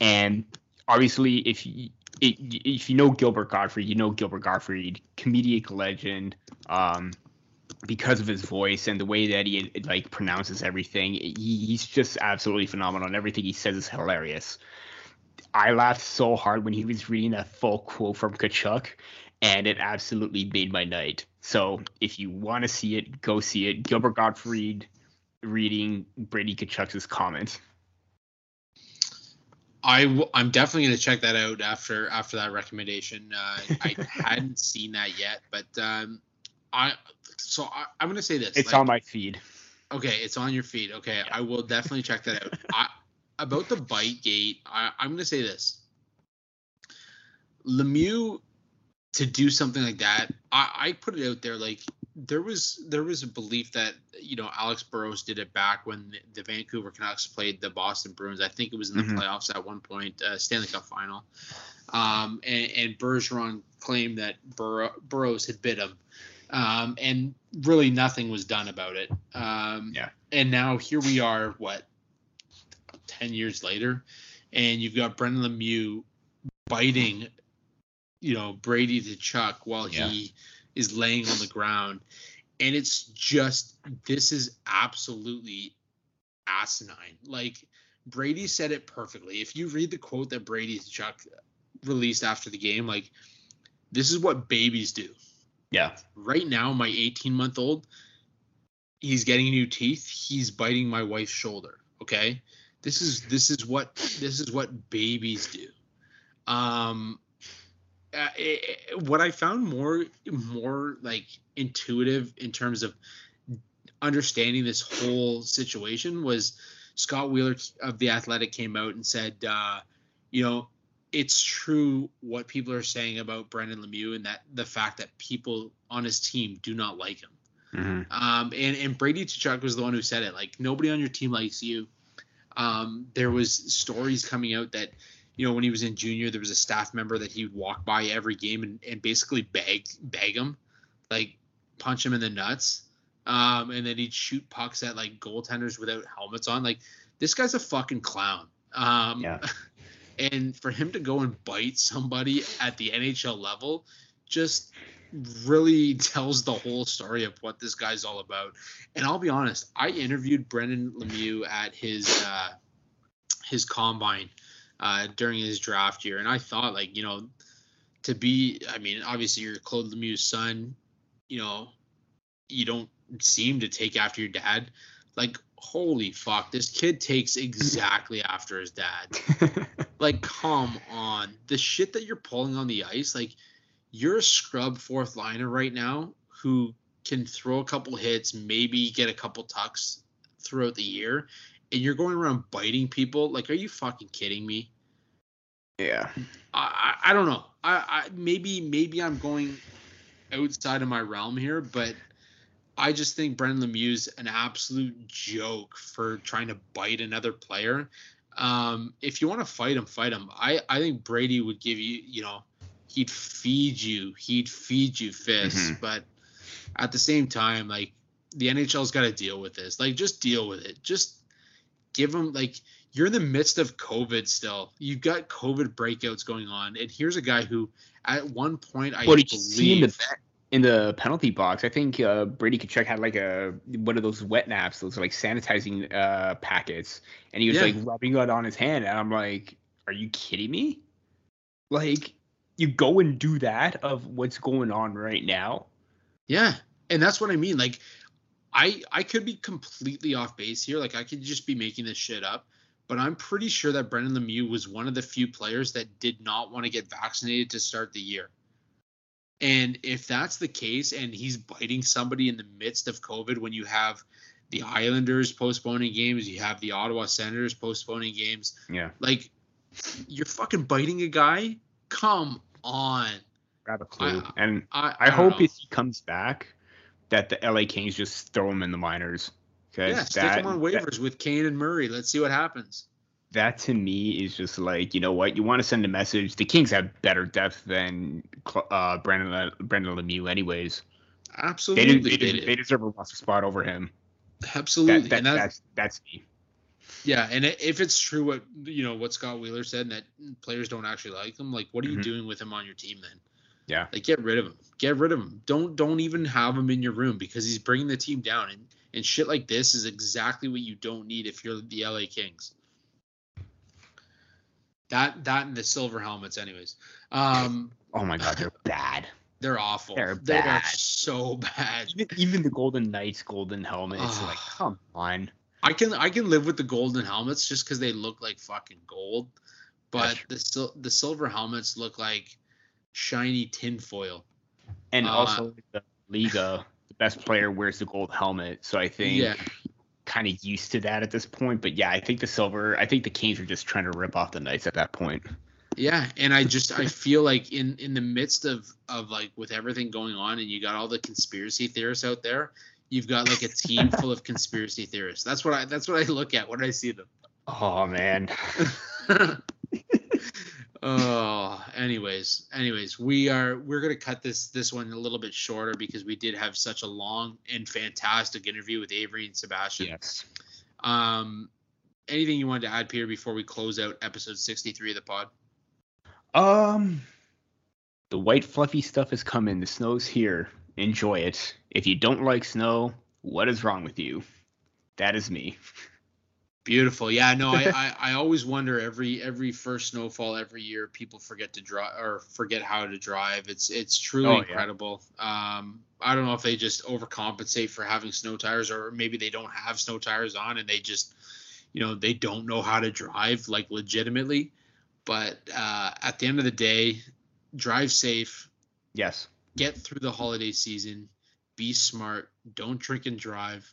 And obviously, if you if you know Gilbert Gottfried, you know Gilbert Gottfried, comedic legend. Um, because of his voice and the way that he like pronounces everything, he, he's just absolutely phenomenal. And everything he says is hilarious. I laughed so hard when he was reading that full quote from Tkachuk, and it absolutely made my night. So if you want to see it, go see it. Gilbert Gottfried reading Brady Tkachuk's comments. I w- I'm definitely to check that out after after that recommendation. Uh, I hadn't seen that yet, but um, I so I, I'm going to say this. It's like- on my feed. Okay, it's on your feed. Okay, I will definitely check that out. I, about the bite gate, I, I'm going to say this. Lemieux to do something like that, I, I put it out there like there was there was a belief that you know Alex Burrows did it back when the, the Vancouver Canucks played the Boston Bruins. I think it was in the Mhm. playoffs at one point, uh, Stanley Cup final. Um, and, and Bergeron claimed that Burrow, Burrows had bit him, um, and really nothing was done about it. Um, Yeah. And now here we are, what, ten years later, and you've got Brendan Lemieux biting, you know, Brady Tkachuk while Yeah. he is laying on the ground. And it's just this is absolutely asinine. Like Brady said it perfectly. If you read the quote that Brady Tkachuk released after the game, like this is what babies do. Yeah. Right now, my 18 month old, he's getting new teeth. He's biting my wife's shoulder. Okay. This is this is what this is what babies do. Um, uh, it, it- what I found more more like intuitive in terms of understanding this whole situation was Scott Wheeler of the Athletic came out and said, uh, you know, it's true what people are saying about Brendan Lemieux and that the fact that people on his team do not like him. Mhm. Um, and and Brady Tkachuk was the one who said it. Like nobody on your team likes you. Um, there was stories coming out that you know when he was in junior, there was a staff member that he would walk by every game and, and basically bag bag him, like punch him in the nuts. Um, and then he'd shoot pucks at like goaltenders without helmets on. Like this guy's a fucking clown. Um, Yeah. and for him to go and bite somebody at the NHL level just really tells the whole story of what this guy's all about. And I'll be honest, I interviewed Brendan Lemieux at his uh, his combine uh, during his draft year, and I thought like you know to be, I mean, obviously you're Claude Lemieux's son, you know, you don't seem to take after your dad. Like holy fuck, this kid takes exactly after his dad. Like, come on. The shit that you're pulling on the ice, like, you're a scrub fourth liner right now who can throw a couple hits, maybe get a couple tucks throughout the year, and you're going around biting people. Like, are you fucking kidding me? yeah. I, I, I don't know. I, I maybe maybe I'm going outside of my realm here, but I just think Brendan Lemieux's an absolute joke for trying to bite another player. Um, if you want to fight him, fight him. I, I think Brady would give you, you know, he'd feed you, he'd feed you fists, Mhm. but at the same time, like the NHL's got to deal with this. Like, just deal with it. Just give him like you're in the midst of COVID still. You've got COVID breakouts going on, and here's a guy who, at one point, I What did you see in the believe, in the penalty box? I think uh, Brady Tkachuk had like a one of those wet naps, those like sanitizing uh, packets, and he was Yeah. like rubbing it on his hand, and I'm like, "Are you kidding me? Like, you go and do that of what's going on right now? yeah, and that's what I mean. Like, I I could be completely off base here. Like, I could just be making this shit up. But I'm pretty sure that Brendan Lemieux was one of the few players that did not want to get vaccinated to start the year. And if that's the case, and he's biting somebody in the midst of COVID, when you have the Islanders postponing games, you have the Ottawa Senators postponing games, Yeah, like you're fucking biting a guy. Come on. grab a clue." I- and I I, don't hope know. if he comes back, that the LA Kings just throw him in the minors. yeah, stick that, him on that- waivers with Kane and Murray. Let's see what happens. That to me is just like you know what you want to send a message. The Kings have better depth than uh, Brandon Brandon Lemieux, anyways. They, Absolutely, do, they, they, do- they deserve a roster spot over him. Absolutely, That, that, and that, that's that's me. yeah, and if it's true what you know what Scott Wheeler said, and that players don't actually like him, like what are you Mhm. doing with him on your team then? Yeah. Like get rid of him. Get rid of him. Don't don't even have him in your room because he's bringing the team down. And and shit like this is exactly what you don't need if you're the LA Kings. That that and the silver helmets, anyways. Um, Oh my god, they're bad. they're awful. They're They are bad. so bad. Even even the Golden Knights golden helmet. It's like come on. I can I can live with the golden helmets just because they look like fucking gold, but the sil- the silver helmets look like shiny tinfoil. And Uh, also the Liga, the best player wears the gold helmet. So I think Yeah. Kind of used to that at this point. But yeah, I think the silver. I think the Kings are just trying to rip off the Knights at that point. Yeah, and I just I feel like in in the midst of of like with everything going on, and you got all the conspiracy theorists out there, you've got like a team full of conspiracy theorists. That's what I that's what I look at when I see them. Oh man. oh, anyways, anyways, we are we're gonna cut this this one a little bit shorter because we did have such a long and fantastic interview with Avry and Sebastian. Yes. Um, anything you wanted to add, Peter, before we close out episode sixty three of the pod? Um, the white fluffy stuff is coming. The snow's here. Enjoy it. If you don't like snow, what is wrong with you? That is me. Beautiful. Yeah, no, I, I, I always wonder every every first snowfall every year people forget to drive or forget how to drive. It's it's truly Oh, yeah. incredible. Um I don't know if they just overcompensate for having snow tires or maybe they don't have snow tires on and they just you know, they don't know how to drive like legitimately. But uh at the end of the day, drive safe, Yes. get through the holiday season, be smart, don't drink and drive.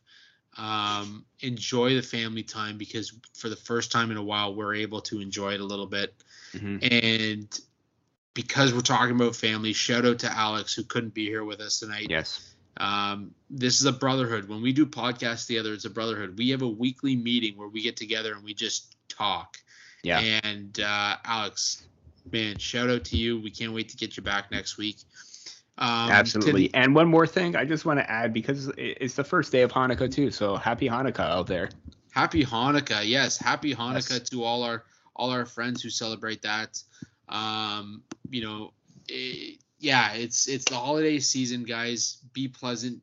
Um, enjoy the family time because for the first time in a while we're able to enjoy it a little bit. hmm And because we're talking about family, shout out to Alex who couldn't be here with us tonight. Yes. Um, this is a brotherhood. When we do podcasts together, it's a brotherhood. We have a weekly meeting where we get together and we just talk. Yeah. And uh, Alex, man, shout out to you. We can't wait to get you back next week. Um, Absolutely. to- and one more thing, I just want to add because it's the first day of Hanukkah too. So happy Hanukkah out there. happy Hanukkah. Yes, happy Hanukkah Yes. to all our all our friends who celebrate that. Um, you know, eh, yeah, it's it's the holiday season, guys. Be pleasant.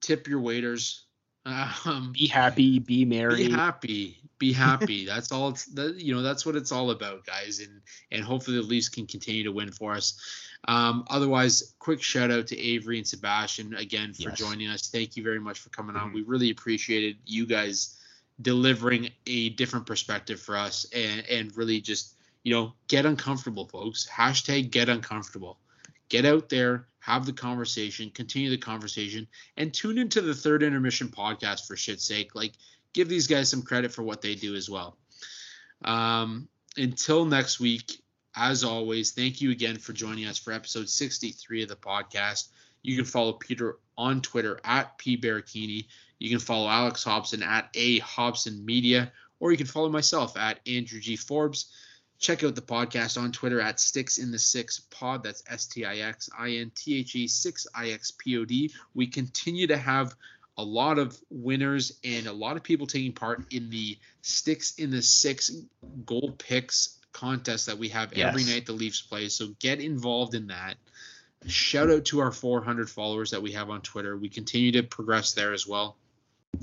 Tip your waiters. Um, Be happy. Be merry. be happy be happy that's all it's that you know that's what it's all about guys and and hopefully the leafs can continue to win for us um otherwise quick shout out to avry and sebastian again for Yes. joining us thank you very much for coming on Mhm. we really appreciated you guys delivering a different perspective for us and and really just you know get uncomfortable folks hashtag get uncomfortable get out there have the conversation continue the conversation and tune into the third intermission podcast for shit's sake like give these guys some credit for what they do as well. Um, until next week, as always, thank you again for joining us for episode 63 of the podcast. You can follow Peter on Twitter at P. You can follow Alex Hobson at A Hobson Media, or you can follow myself at Andrew G. Forbes. Check out the podcast on Twitter at Sticks in the 6ix Pod. That's S T I X I N T H E 6 I X P O D. We continue to have a lot of winners and a lot of people taking part in the Sticks in the 6ix goal picks contest that we have every night the Leafs play. So get involved in that. Shout out to our 400 followers that we have on Twitter. We continue to progress there as well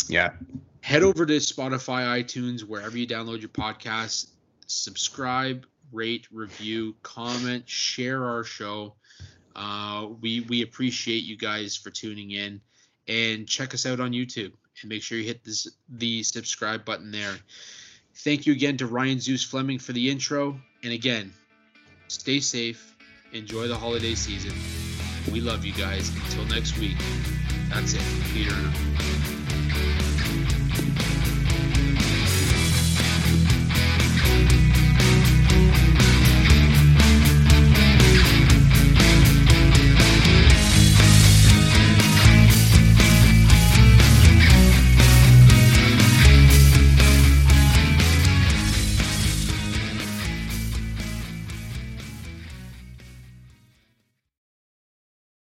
Yeah. head over to Spotify, iTunes, wherever you download your podcasts. Subscribe, rate, review, comment, share our show. Uh, we we appreciate you guys for tuning in, and check us out on YouTube. And make sure you hit this the subscribe button there. Thank you again to Ryan Zeus Fleming for the intro. And again, stay safe. Enjoy the holiday season. We love you guys. Until next week. That's it. Peter.